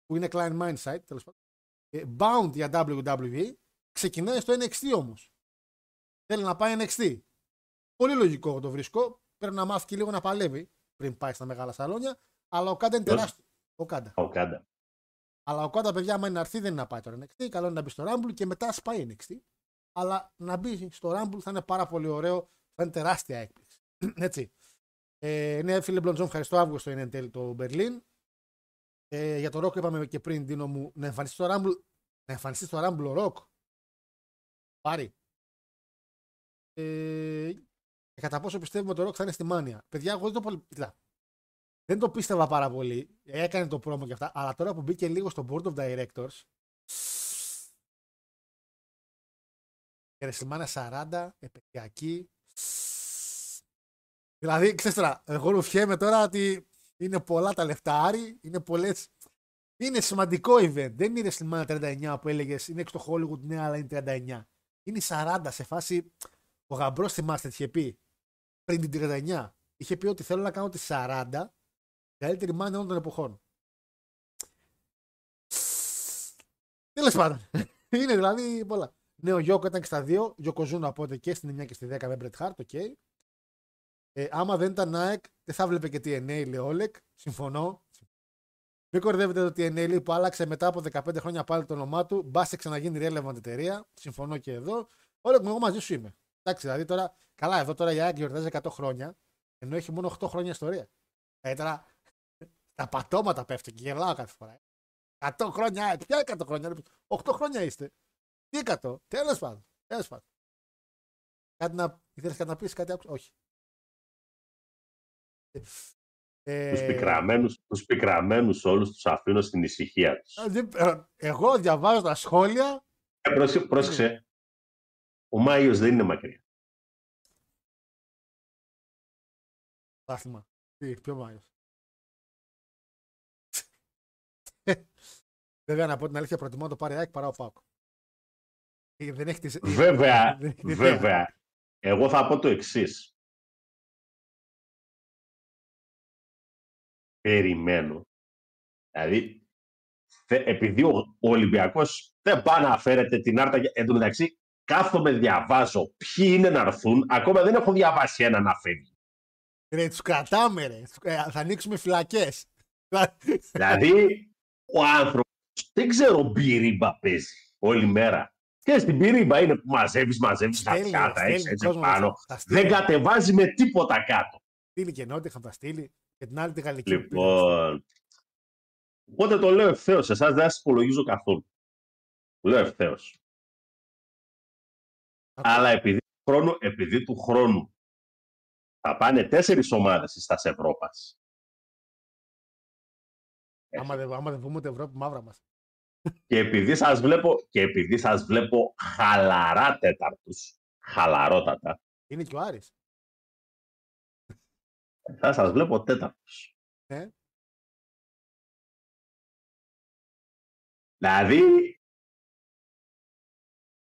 που είναι Klein Mind site, τέλος πάντων. Ε, Bound για WWE. Ξεκινάει στο NXT όμως. Θέλει να πάει NXT. Πολύ λογικό το βρίσκω. Πρέπει να μάθει και λίγο να παλεύει πριν πάει στα μεγάλα σαλόνια. Αλλά ο Κάντα είναι Ποιος; τεράστιο. Ο Κάντα. Ο Κάντα. Αλλά ο Κάντα, παιδιά, άμα είναι να έρθει, δεν είναι να πάει τώρα NXT. Καλό είναι να μπει στο Rumble και μετά ας πάει NXT. Αλλά να μπει στο Rumble θα είναι πάρα πολύ ωραίο. Θα είναι τεράστια έκπληξη. Έτσι. Ε, ναι, φίλε Μπλοντζόν, ευχαριστώ. Αύγουστο είναι εν τέλει το Berlin. Ε, για το Ροκ είπαμε και πριν, Δίνο μου, να εμφανιστεί στο Rumble, να εμφανιστεί στο Rumble ο Ροκ. Πάρει. Ε, και κατά πόσο πιστεύουμε ότι ο Ροκ θα είναι στη Μάνια. Παιδιά, εγώ δεν το πολύ. Κοίτα, δεν το πίστευα πάρα πολύ. Έκανε το promo και αυτά. Αλλά τώρα που μπήκε λίγο στο Board of Directors. Και WrestleMania 40, επαιτειακή. Δηλαδή, ξέρεις τώρα, εγώ ρουφιέμαι τώρα ότι είναι πολλά τα λεφτά Άρη, είναι πολλές... Είναι σημαντικό event. Δεν είναι η WrestleMania 39 που έλεγες είναι στο Hollywood, ναι, αλλά είναι 39. Είναι η 40 σε φάση. Ο γαμπρός θυμάστε τι είχε πει; Πριν την 39. Είχε πει ότι θέλω να κάνω τη 40 καλύτερη μάνα όλων των εποχών. Τέλος πάντων. είναι δηλαδή πολλά. Ναι, ο Γιόκο ήταν και στα δύο. Γιοκοζούνα οπότε και στην 9 και στη 10 με Bret Hart, οκ. Ε, άμα δεν ήταν Nike, δεν θα βλέπε και TNA, λέει ο Όλεκ. Συμφωνώ. Μην κοροϊδεύετε το TNA λέει, που άλλαξε μετά από 15 χρόνια πάλι το όνομά του. Μπας και ξαναγίνει relevant εταιρεία. Συμφωνώ και εδώ. Όλεκ, εγώ μαζί σου είμαι. Εντάξει, δηλαδή τώρα, καλά, εδώ τώρα η ΑΕΚ γιορτάζει 100 χρόνια, ενώ έχει μόνο 8 χρόνια ιστορία. Ε, τώρα τα πατώματα πέφτουν και γελάω κάθε φορά. 100 χρόνια, ΑΕΚ, ποια 100 χρόνια, ρε, 8 χρόνια είστε. Τι 100, τέλος πάντων. Τέλος πάντων. Κάτι να, ήθελες κάτι να πεις, κάτι άκουσα, όχι. Ε, Τους πικραμένους, τους πικραμένους όλους τους αφήνω στην ησυχία τους. ε, δεν- ε, εγώ διαβάζω τα σχόλια. Ε, πρόσεξε, πρόσεξε. Ο Μάιος δεν είναι μακριά. Πάθημα. Τι, ποιο Μάιος; Βέβαια να πω την αλήθεια, προτιμώ να το πάρει η ΑΕΚ παρά ο Πάκο. Δεν έχει τις... Βέβαια, δεν έχει ιδέα. βέβαια. Εγώ θα πω το εξής. Περιμένω. Δηλαδή, θε- επειδή ο, ο Ολυμπιακός δεν πάει να φέρεται την άρτα. Εν τω μεταξύ, κάθομαι, διαβάζω ποιοι είναι να έρθουν. Ακόμα δεν έχω διαβάσει ένα να φεύγει. Ρε, τους κρατάμε ρε. Τους- ε, θα ανοίξουμε φυλακές. Δηλαδή, ο άνθρωπος δεν ξέρω μπυρίμπα παίζει όλη μέρα. Και στην μπυρίμπα είναι που μαζεύεις, μαζεύεις τα Στέλνει, πιάτα, έχεις στέλνει έτσι κόσμος, πάνω. θα στείλει. Δεν κατεβάζει με τίποτα κάτω. στείλει και νότια, θα τα στείλει. Και την άλλη τη γαλλική. που πήρε. Λοιπόν. Οπότε το λέω ευθέως. Εσάς δεν σας υπολογίζω καθόλου. Το λέω ευθέως. Αλλά επειδή, του χρόνου- επειδή του χρόνου θα πάνε τέσσερις ομάδες στα Ευρώπας. Άμα δεν, άμα δεν βγούμε ούτε Ευρώπη, μαύρα μας. Και επειδή σας βλέπω, και επειδή σας βλέπω χαλαρά τέταρτους, χαλαρότατα, Είναι και ο Άρης. θα σας βλέπω τέταρτους. Ε. Δηλαδή,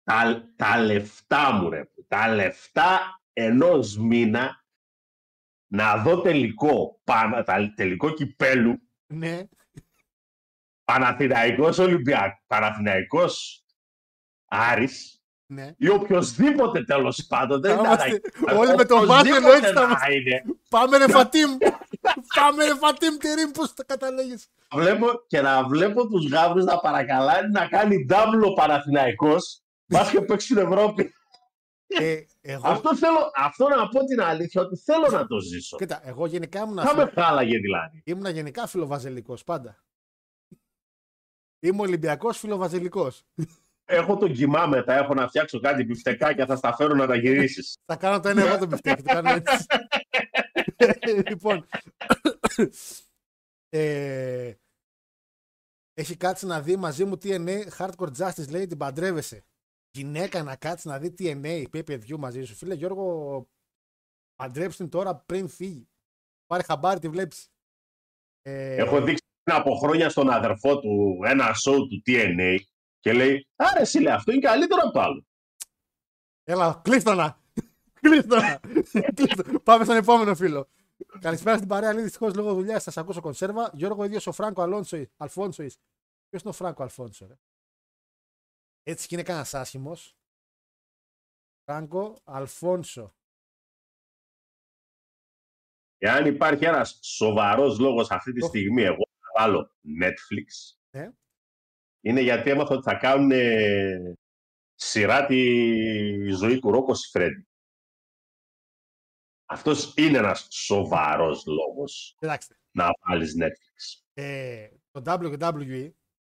τα, τα λεφτά μου ρε, τα λεφτά ενός μήνα να δω τελικό, πα- τα- τελικό κυπέλου, Ναι. Παναθηναϊκός Ολυμπιακ, Παναθηναϊκός Άρης, Ναι. ή οποιοδήποτε τέλος πάντων. Δεν Θα είναι είμαστε ανάγκη. όλοι με το Οποιοσδήποτε βάθο εννοείται θα να είμαστε. είναι. Πάμε ρε Φατίμ. Πάμε ρε Φατίμ Τερίμ, πώς τα κατάλεγες. Βλέπω, και να βλέπω τους γάβρους να παρακαλάνε να κάνει νταμπλ ο Παναθηναϊκός Μπας και παίξει στην Ευρώπη. Ε, εγώ, Αυτό, θέλω, αυτό να πω την αλήθεια ότι θέλω να το ζήσω. κοίτα, εγώ γενικά ήμουν, Θα με χάλαγε δηλαδή. ήμουν γενικά φιλοβαζελικός πάντα. Είμαι Ολυμπιακός φιλοβαζελικός. Έχω τον κιμά μετά, έχω να φτιάξω κάτι μπιφτεκάκια, θα στα φέρω να τα γυρίσεις. Θα κάνω το ένα εγώ το μπιφτέκι, το κάνω έτσι. λοιπόν, ε, έχει κάτσει να δει μαζί μου TNA Hardcore Justice, λέει την παντρεύεσαι. Γυναίκα να κάτσει να δει TNA, pay per view μαζί σου. Φίλε Γιώργο, παντρέψει την τώρα πριν φύγει. Πάρε χαμπάρι, τη βλέπεις. Ε, Έχω δείξει πριν από χρόνια στον αδερφό του ένα show του TNA και λέει Άρα εσύ λέει, αυτό είναι καλύτερο από το άλλο. Έλα, κλείστονα. Κλείστονα. Κλείστονα. Πάμε στον επόμενο φίλο. Καλησπέρα στην παρέα. Λίγο δυστυχώς λόγω δουλειάς σας ακούσω κονσέρβα. Γιώργο, ίδιο ο Φράγκο Αλόνσο. Αλφόνσο. Ποιος είναι ο Φράγκο Αλφόνσο, ρε; Έτσι και είναι κανένας άσχημος. Φράγκο Αλφόνσο. Εάν υπάρχει ένας σοβαρός λόγος αυτή τη Το- στιγμή, εγώ θα βάλω Netflix, Ναι. είναι γιατί έμαθα ότι θα κάνουν ε, σειρά τη ζωή του Ρόκο Σιφρέντι. Αυτός είναι ένας σοβαρός λόγος Κοιτάξτε. να βάλεις Netflix. Ε, το WWE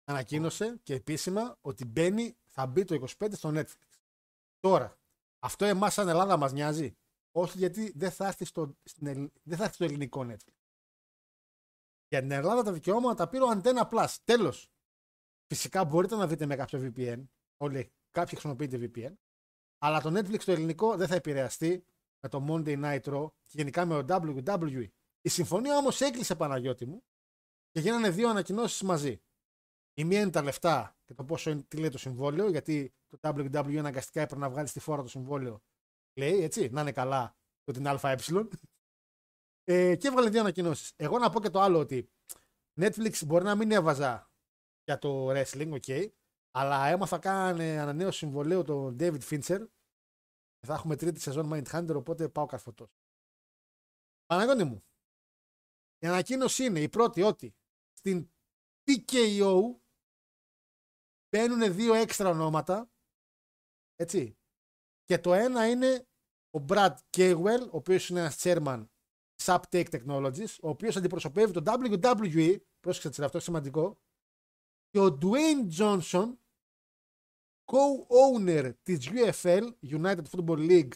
ανακοίνωσε και επίσημα ότι μπαίνει, θα μπει το 25 στο Netflix. Τώρα, αυτό εμάς σαν Ελλάδα μας νοιάζει. Όχι γιατί δεν θα έρθει στο, στην Ελλ- δεν θα έρθει στο ελληνικό Netflix. Για την Ελλάδα τα δικαιώματα τα πήρε ο Antenna Plus. Τέλος. Φυσικά μπορείτε να δείτε με κάποιο VPN. Όλοι, κάποιοι χρησιμοποιείτε VPN. Αλλά το Netflix το ελληνικό δεν θα επηρεαστεί με το Monday Night Raw και γενικά με το WWE. Η συμφωνία όμως έκλεισε Παναγιώτη μου και γίνανε δύο ανακοινώσεις μαζί. Η μία είναι τα λεφτά και το πόσο είναι, τι λέει το συμβόλαιο, γιατί το WWE αναγκαστικά έπρεπε να βγάλει στη φόρα το συμβόλαιο. Λέει έτσι, να είναι καλά το την ΑΕ. Ε, και έβγαλε δύο ανακοινώσεις. Εγώ να πω και το άλλο ότι Netflix μπορεί να μην έβαζα για το wrestling, ok, αλλά έμαθα κάνε ανανέωση συμβολέου τον David Fincher. Θα έχουμε τρίτη σεζόν Mindhunter, οπότε πάω καρφωτός. Παναγόνι μου, η ανακοίνωση είναι η πρώτη ότι στην TKO μπαίνουν δύο έξτρα ονόματα. Έτσι. Και το ένα είναι ο Brad Caywell, ο οποίος είναι ένας chairman της Uptake Technologies, ο οποίος αντιπροσωπεύει το WWE, πρόσεξε έτσι, αυτό είναι σημαντικό, και ο Dwayne Johnson, co-owner της UFL, United Football League,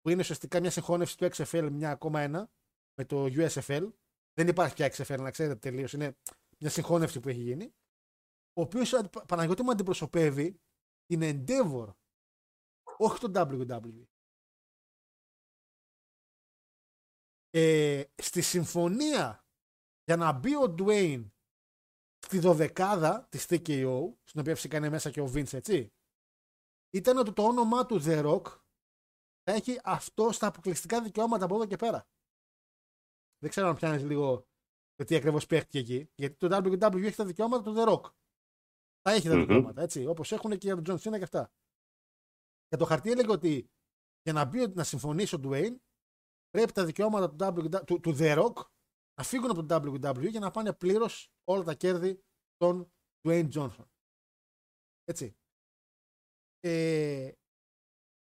που είναι ουσιαστικά μια συγχώνευση του XFL μια ακόμα ένα, με το USFL. Δεν υπάρχει πια XFL, να ξέρετε τελείως. Είναι μια συγχώνευση που έχει γίνει. Ο οποίος Παναγιώτη μου αντιπροσωπεύει την Endeavor, όχι το WWE. Ε, στη συμφωνία για να μπει ο Dwayne στη δωδεκάδα της TKO, στην οποία φυσικά είναι μέσα και ο Vince, έτσι, ήταν ότι το όνομά του The Rock θα έχει αυτό στα αποκλειστικά δικαιώματα από εδώ και πέρα. Δεν ξέρω αν πιάνεις λίγο το τι ακριβώς παίχτηκε εκεί. Γιατί το WWE έχει τα δικαιώματα του The Rock. Θα έχει τα Μμμ. δικαιώματα, έτσι. Όπως έχουν και για τον John Cena και αυτά. Και το χαρτί έλεγε ότι για να μπει να συμφωνήσει ο Dwayne, πρέπει τα δικαιώματα του, WWE, του, του The Rock να φύγουν από το WWE για να πάνε πλήρως όλα τα κέρδη των Dwayne Johnson. Έτσι. Ε,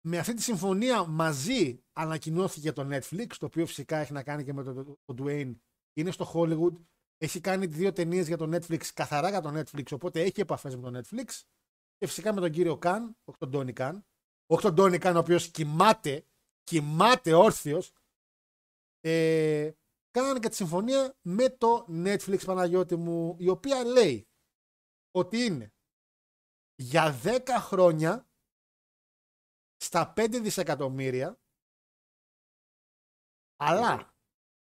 με αυτή τη συμφωνία μαζί ανακοινώθηκε το Netflix, το οποίο φυσικά έχει να κάνει και με τον το, το Dwayne. Είναι στο Hollywood. Έχει κάνει δύο ταινίες για το Netflix, καθαρά για το Netflix, οπότε έχει επαφές με το Netflix. Και φυσικά με τον κύριο Καν, όχι τον Τόνι Καν. Όχι τον Τόνι Καν, ο οποίος κοιμάται, κοιμάται όρθιος. Ε, κάνανε και τη συμφωνία με το Netflix Παναγιώτη μου, η οποία λέει ότι είναι για 10 χρόνια στα 5 δισεκατομμύρια αλλά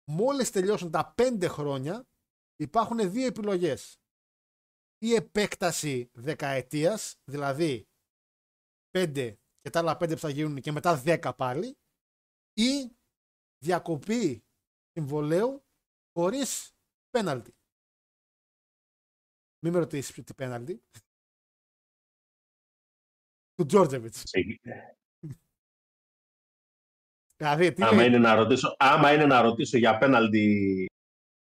μόλις τελειώσουν τα 5 χρόνια υπάρχουν δύο επιλογές. Η επέκταση δεκαετίας δηλαδή 5 και τα άλλα 5 που θα γίνουν και μετά 10 πάλι ή διακοπή συμβολέου χωρίς πέναλτι. Μην με ρωτήσεις τι πέναλτι. Του Τζόρτζεβιτς. Δηλαδή, τι άμα, λέει; είναι να ρωτήσω, άμα είναι να ρωτήσω για πέναλτι,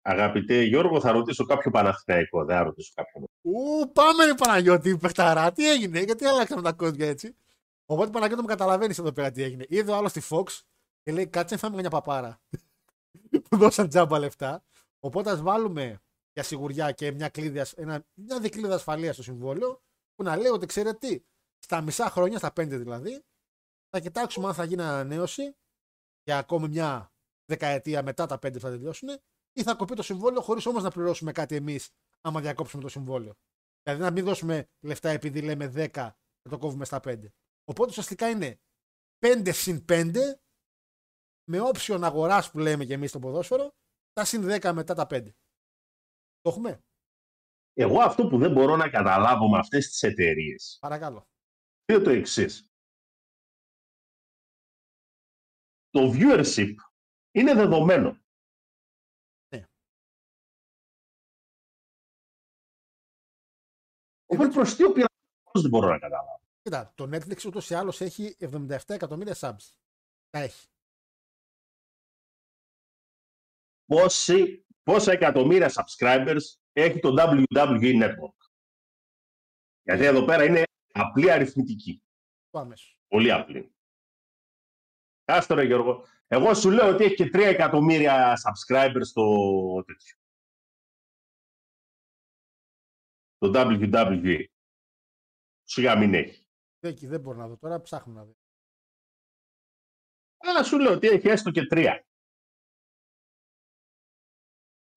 αγαπητέ Γιώργο, θα ρωτήσω κάποιο Παναθηναϊκό, δεν θα ρωτήσω κάποιον. Ου, πάμε ρε Παναγιώτη, παιχταρά, τι έγινε, γιατί άλλαξαμε τα κόντια έτσι. Οπότε Παναγιώτη μου καταλαβαίνεις εδώ πέρα τι έγινε. Είδε ο άλλος στη Fox και λέει κάτσε να φάμε μια παπάρα. που δώσαν τζάμπα λεφτά. Οπότε ας βάλουμε για σιγουριά και μια, κλίδα, ένα, μια δικλίδα ασφαλείας στο συμβόλαιο που να λέει ότι ξέρετε τι, στα μισά χρόνια, στα πέντε δηλαδή, θα κοιτάξουμε αν θα γίνει ανανέωση για ακόμη μια δεκαετία μετά τα πέντε που θα τελειώσουν ή θα κοπεί το συμβόλαιο χωρίς όμως να πληρώσουμε κάτι εμείς άμα διακόψουμε το συμβόλαιο. Δηλαδή να μην δώσουμε λεφτά επειδή λέμε 10 και το κόβουμε στα 5. Οπότε ουσιαστικά είναι 5 συν 5 με όψιον αγοράς που λέμε και εμείς στο ποδόσφαιρο, τα συν 10 μετά τα 5. Το έχουμε; Εγώ αυτό που δεν μπορώ να καταλάβω με αυτές τις εταιρείες Παρακαλώ. είναι το εξής; Το viewership είναι δεδομένο. Ναι. Οπότε προς τι ο πειραματισμός δεν μπορώ να καταλάβω. Κοίτα, το Netflix ούτως ή άλλως έχει 77 εκατομμύρια subs. Τα έχει. Πόσοι, πόσα εκατομμύρια subscribers έχει το WWE Network. Γιατί εδώ πέρα είναι απλή αριθμητική. Το άμεσο. Πολύ απλή. Κάστο ρε Γιώργο. Εγώ σου λέω ότι έχει και 3 εκατομμύρια subscribers στο τέτοιο. Το WWE. Σιγά μην έχει. Εκεί δεν μπορώ να δω τώρα, ψάχνω να δω. Α, σου λέω ότι έχει έστω και 3.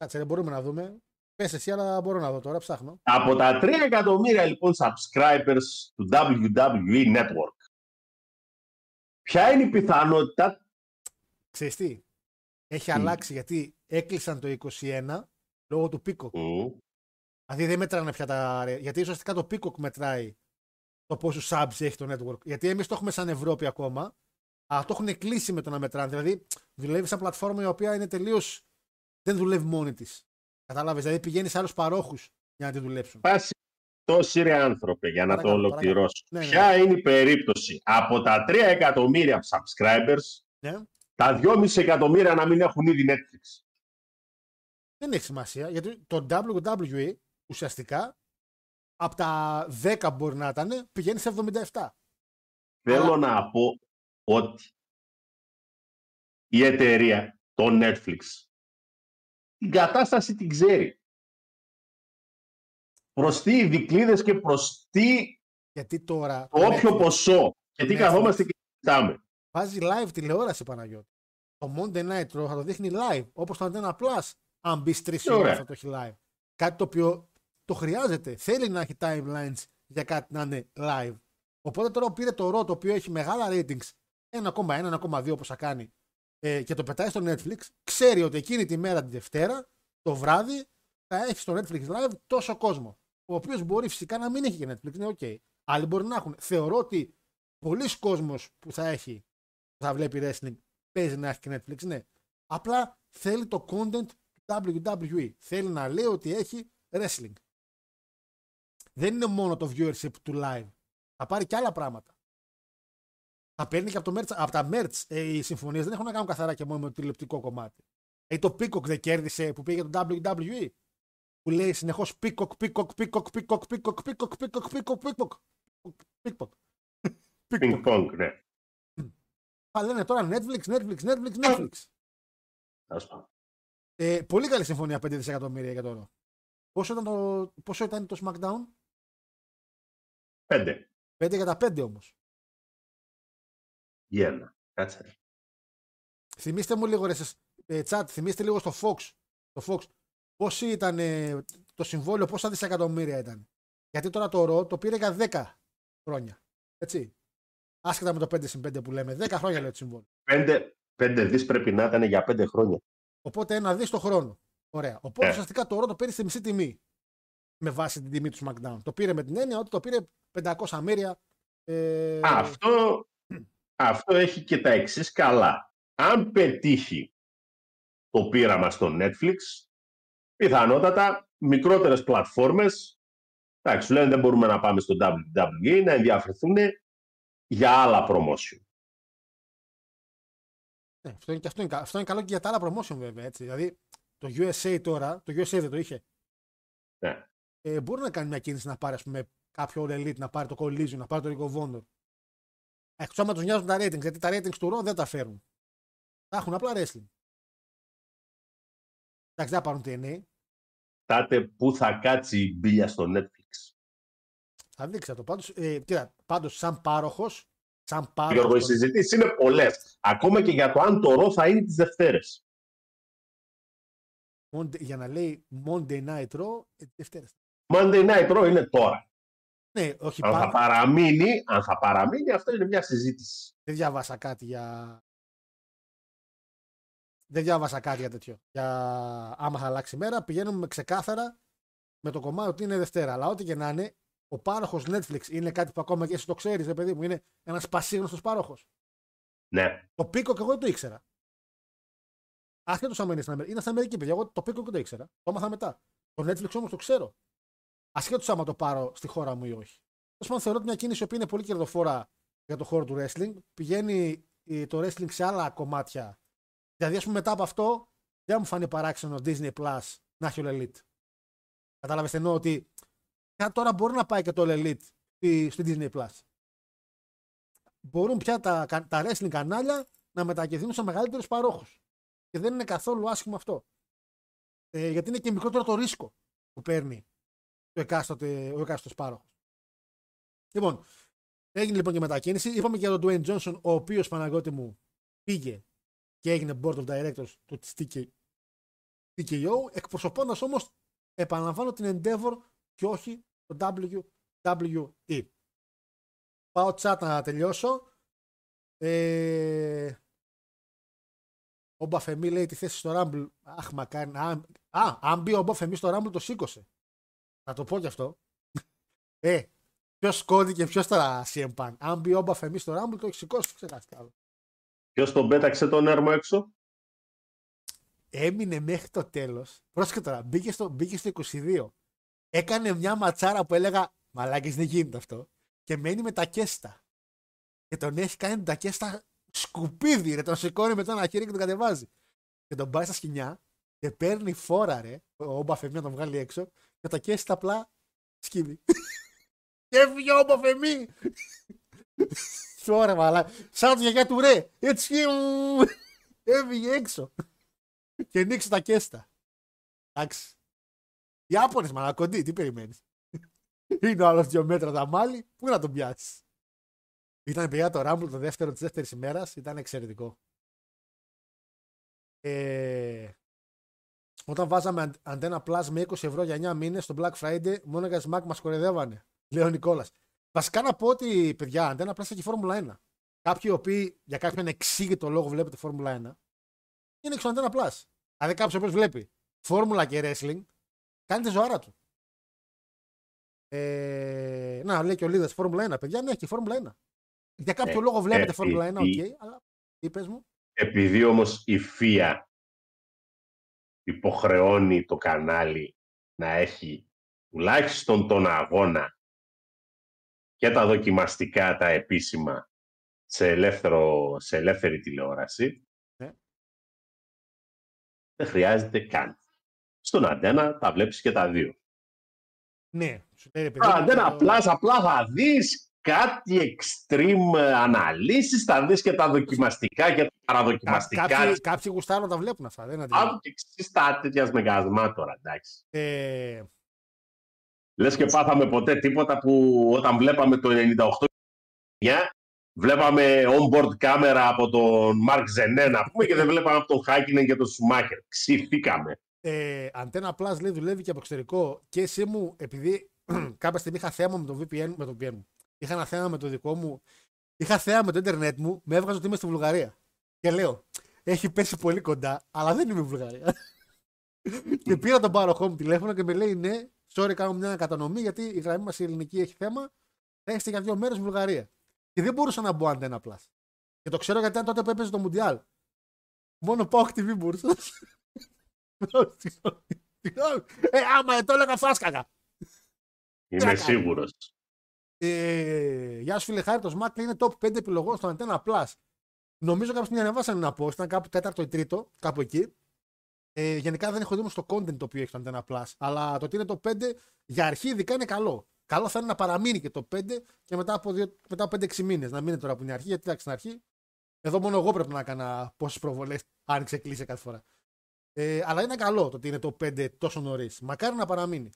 Κάτσε, δεν μπορούμε να δούμε. Πες εσύ, αλλά μπορώ να δω τώρα, ψάχνω. Από τα 3 εκατομμύρια λοιπόν subscribers του WWE Network, ποια είναι η πιθανότητα; Ξέρεις τι, έχει Τι; αλλάξει γιατί έκλεισαν το 21 λόγω του Peacock. Μμ. Δηλαδή δεν μετράνε πια τα. ρε- Γιατί ουσιαστικά το Peacock μετράει το πόσου subs έχει το network. Γιατί εμείς το έχουμε σαν Ευρώπη ακόμα, αλλά το έχουν κλείσει με το να μετράνε. Δηλαδή δουλεύει σαν πλατφόρμα η οποία είναι τελείως. Δεν δουλεύει μόνη της. Κατάλαβες. Δηλαδή πηγαίνεις σε άλλους παρόχους για να τη δουλέψουν. Πάση τόσοι ρε άνθρωπε για να Παρακαλώ, το ολοκληρώσω. Ναι, ναι. Ποια είναι η περίπτωση; Από τα 3 εκατομμύρια subscribers, Ναι. τα 2,5 εκατομμύρια να μην έχουν ήδη Netflix. Δεν έχει σημασία γιατί το WWE ουσιαστικά από τα 10 μπορεί να ήταν πηγαίνει σε 77. Θέλω να πω ότι η εταιρεία, το Netflix, την κατάσταση την ξέρει. Προς τι οι δικλείδες και προς τι Γιατί τώρα. το το όποιο Netflix ποσό. Και τι Netflix. καθόμαστε και κοιτάμε. Βάζει live τηλεόραση Παναγιώτη. Το Monday Night Raw θα το δείχνει live, όπως το Antenna Plus, αν μπει τρεις Ωραία. ώρες θα το έχει live. Κάτι το οποίο το χρειάζεται. Θέλει να έχει timelines για κάτι να είναι live. Οπότε τώρα πήρε το Raw το οποίο έχει μεγάλα ratings, 1,1, 1,2 όπως θα κάνει, ε, και το πετάει στο Netflix, ξέρει ότι εκείνη τη μέρα τη Δευτέρα, το βράδυ, θα έχει στο Netflix live τόσο κόσμο. Ο οποίος μπορεί φυσικά να μην έχει και Netflix, είναι OK. Άλλοι μπορεί να έχουν. Θεωρώ ότι πολλοί κόσμος που θα έχει, που θα βλέπει wrestling, παίζει να έχει και Netflix, ναι. Απλά θέλει το content του WWE. Θέλει να λέει ότι έχει wrestling. Δεν είναι μόνο το viewership του live. Θα πάρει και άλλα πράγματα. Θα παίρνει και από, το merch, από τα merch. Ε, οι συμφωνίες δεν έχουν να κάνουν καθαρά και μόνο με το τηλεοπτικό κομμάτι. Ε, το Peacock δεν κέρδισε που πήγε το WWE. Που λέει συνεχώς Peacock, Peacock, Peacock, Peacock, Peacock, Peacock, Peacock, Peacock, Peacock. Peacock. Ping pong, ναι. Α, λένε τώρα Netflix, Netflix, Netflix, Netflix. Ας πούμε. Ε, πολύ καλή συμφωνία 5 δισεκατομμύρια για τώρα. Πόσο ήταν το, πόσο ήταν το SmackDown? Πέντε. 5 για τα 5 όμως. Για ένα. Κάτσε. Θυμήστε μου λίγο ρε εσείς, ε, chat, θυμήστε λίγο στο Fox. Το Fox. Πόσοι ήταν ε, το συμβόλαιο, πόσα δισεκατομμύρια ήταν. Γιατί τώρα το Raw το πήρε για 10 χρόνια. Έτσι. Άσχετα με το 5 συν 5 που λέμε. 10 χρόνια λέει το συμβόλαιο. Πέντε, πέντε δις πρέπει να ήταν για πέντε χρόνια. Οπότε ένα δις το χρόνο. Ωραία. Οπότε Ε. ουσιαστικά το Raw το πήρε στη μισή τιμή. Με βάση την τιμή του SmackDown. Το πήρε με την έννοια ότι το πήρε 500 μύρια. Ε, Αυτό, αυτό έχει και τα εξής καλά. Αν πετύχει το πείραμα στο Netflix, πιθανότατα μικρότερες πλατφόρμες, εντάξει, σου λένε δεν μπορούμε να πάμε στο WWE, να ενδιαφερθούν για άλλα promotion. Ναι, αυτό είναι, και αυτό, είναι, κα- αυτό είναι καλό και για τα άλλα promotion βέβαια. Έτσι. Δηλαδή το USA τώρα, το USA δεν το είχε. Ναι. Ε, μπορεί να κάνει μια κίνηση να πάρει ας πούμε, κάποιο All Elite, να πάρει το Collision, να πάρει το Ring of Honor. Εκτό άμα του νοιάζουν τα ratings, γιατί τα ratings του Raw δεν τα φέρουν. Τα έχουν απλά wrestling. Εντάξει, δεν θα πάρουν TNA. Τάτε πού θα κάτσει η μπίλια στο Netflix. Θα δείξει το. Πάντως, ε, κοίτα, πάντως σαν πάροχος, σαν πάροχος, Γιώργο, οι των- συζητήσεις είναι πολλές. Ακόμα και για το αν το ρο θα είναι τις Δευτέρες. Monday- για να λέει Monday Night Raw, ε, Δευτέρες. Monday Night Raw είναι τώρα. Ναι, όχι Αν θα πάρα. παραμείνει, αν θα παραμείνει, αυτό είναι μια συζήτηση. Δεν διάβασα κάτι για. Δεν διάβασα κάτι για τέτοιο. Για άμα θα αλλάξει η μέρα, πηγαίνουμε με ξεκάθαρα με το κομμάτι ότι είναι Δευτέρα. Αλλά ό,τι και να είναι, ο πάροχος Netflix είναι κάτι που ακόμα και εσύ το ξέρεις, ρε παιδί μου. Είναι ένας πασίγνωστος πάροχος. Ναι. Το πίκο και εγώ δεν το ήξερα. Ασχέτω αν είναι στην Αμερική. Είναι στην Αμερική, παιδιά. Εγώ το πίκο και δεν το ήξερα. Το έμαθα μετά. Το Netflix όμως το ξέρω. Ασχέτως άμα το πάρω στη χώρα μου ή όχι. Τέλος πάντων, θεωρώ ότι μια κίνηση που είναι πολύ κερδοφόρα για το χώρο του wrestling. Πηγαίνει ε, το wrestling σε άλλα κομμάτια. Δηλαδή, ας πούμε, μετά από αυτό, δεν μου φάνει παράξενο Disney Plus να έχει ο Elite. Κατάλαβες εννοώ ότι πια τώρα μπορεί να πάει και το Elite στη, στη Disney Plus. Μπορούν πια τα, τα wrestling κανάλια να μετακινηθούν σε μεγαλύτερους παρόχους. Και δεν είναι καθόλου άσχημο αυτό. Ε, γιατί είναι και μικρότερο το ρίσκο που παίρνει το εκάστοτε, ο εκάστοτε πάροχο. Λοιπόν, έγινε λοιπόν και μετακίνηση. Είπαμε και για τον Dwayne Johnson, ο οποίος Παναγιώτη μου πήγε και έγινε board of directors του TK, TKO, εκπροσωπώντας όμως, επαναλαμβάνω, την Endeavor και όχι το WWE. Πάω chat να τελειώσω. Ε, ο Μπαφεμί λέει τη θέση στο Rumble. Αχ, μακάρι. Α, α, αν μπει ο Μπαφεμί στο Rumble, το σήκωσε. Θα το πω κι αυτό. Ε, ποιος κώδικε, ποιος τώρα CM Punk. Αν μπει ο Μπαφεμί στο Rumble, το έχει σηκώσει. Ξεχάσει άλλο. Ποιος τον πέταξε τον έρμο έξω; Έμεινε μέχρι το τέλος. Πρόσεχε τώρα, μπήκε στο, μπήκε στο 22. Έκανε μια ματσάρα που έλεγα Μαλάκι δεν γίνεται αυτό. Και μένει με τα κέστα. Και τον έχει κάνει τα κέστα σκουπίδι, ρε. Τον σηκώνει με το ένα χέρι και τον κατεβάζει. Και τον πάει στα σκηνιά και παίρνει φόρα, ρε. Ο Μπαφεμί να τον βγάλει έξω και τα κέστα απλά σκύβει. και έφυγε ο Μπαφεμί. Τώρα, μαλά. Σαν τη γιαγιά του ρε. Έτσι. Έφυγε έξω. και ανοίξει τα κέστα. Εντάξει. Οι Άπωνες μαλά, κοντή, τι περιμένεις; Είναι ο άλλος δύο μέτρα τα μάλι, πού να τον πιάσεις; Ήταν παιδιά το Rumble το δεύτερο της δεύτερης ημέρας, ήταν εξαιρετικό. Ε, όταν βάζαμε αντένα Plus με 20 ευρώ για 9 μήνες στο Black Friday, μόνο για Smack μας κορεδεύανε. Λέει ο Νικόλας. Βασικά να πω ότι παιδιά, αντένα Plus έχει Φόρμουλα 1. Κάποιοι οι οποίοι για κάποιον εξήγητο λόγο βλέπετε Φόρμουλα 1, είναι εξω αντένα Plus. Δηλαδή κάποιος ο βλέπει Φόρμουλα και Wrestling, κάνει τη ζωάρα του. Ε, να, λέει και ο Λίδας Φόρμουλα 1. Παιδιά, ναι, και Φόρμουλα 1. Για κάποιο Ε, λόγο βλέπετε ε, Φόρμουλα 1, ε, οκ, αλλά είπες μου. Επειδή όμως η ΦΙΑ υποχρεώνει το κανάλι να έχει τουλάχιστον τον αγώνα και τα δοκιμαστικά, τα επίσημα σε, ελεύθερο, σε ελεύθερη τηλεόραση, Ναι. δεν χρειάζεται καν. Στον αντένα τα βλέπεις και τα δύο. Ναι, σου λέει ρε παιδί. Στον μου, αντένα το- απλάς, απλά θα δεις κάτι extreme ε, αναλύσεις, θα δεις και τα δοκιμαστικά και τα Κα- παραδοκιμαστικά. Κάποιοι, κάποιοι γουστάρουν να τα βλέπουν αυτά. Δεν είναι αντιληπτό. Άκου και εξής τα τέτοια μεγασμά τώρα, εντάξει. Ε, Λες και πάθαμε ποτέ τίποτα που όταν βλέπαμε το 98 βλέπαμε on-board κάμερα από τον Mark Ζενέ να πούμε και δεν βλέπαμε από τον Χάκινεν και τον Σουμάχερ. Ξυθήκαμε. ε, Αντένα Plus λέει δουλεύει και από εξωτερικό και εσύ μου, επειδή κάποια στιγμή είχα θέμα με το VPN, με το VPN μου. Είχα ένα θέμα με το δικό μου. Είχα θέμα με το Ιντερνετ μου, με έβγαζε ότι είμαι στη Βουλγαρία. Και λέω, έχει πέσει πολύ κοντά, αλλά δεν είμαι η Βουλγαρία. και πήρα τον πάροχό μου τηλέφωνο και με λέει, ναι, sorry, κάνω μια κατανομή γιατί η γραμμή μας η ελληνική έχει θέμα. Θα είστε για δύο μέρες Βουλγαρία. Και δεν μπορούσα να μπω Αντένα Plus. Και το ξέρω γιατί ήταν τότε που έπαιζε το Μουντιάλ. Μόνο πάω TV μπορούσα. Συγγνώμη, συγγνώμη. ε, άμα το έλεγα φάσκακα. Είμαι κάνω; Σίγουρος. Ε, γεια σου φίλε Χάρη, το Smack είναι top 5 επιλογών στο Antenna Plus. Νομίζω κάποιοι μια ανεβάσανε ένα post, ήταν κάπου τέταρτο ή τρίτο, κάπου εκεί. Ε, γενικά δεν έχω δει όμως το content το οποίο έχει το Antenna Plus, αλλά το ότι είναι το 5 για αρχή ειδικά είναι καλό. Καλό θα είναι να παραμείνει και το 5 και μετά από, δύο- μετά από 5-6 μήνες. Να μην είναι τώρα που είναι αρχή, γιατί εντάξει, στην αρχή εδώ μόνο εγώ πρέπει να έκανα πόσες προβολές άνοιξε, κλείσε κάθε φορά. Ε, αλλά είναι καλό το ότι είναι το 5 τόσο νωρίς. Μακάρι να παραμείνει.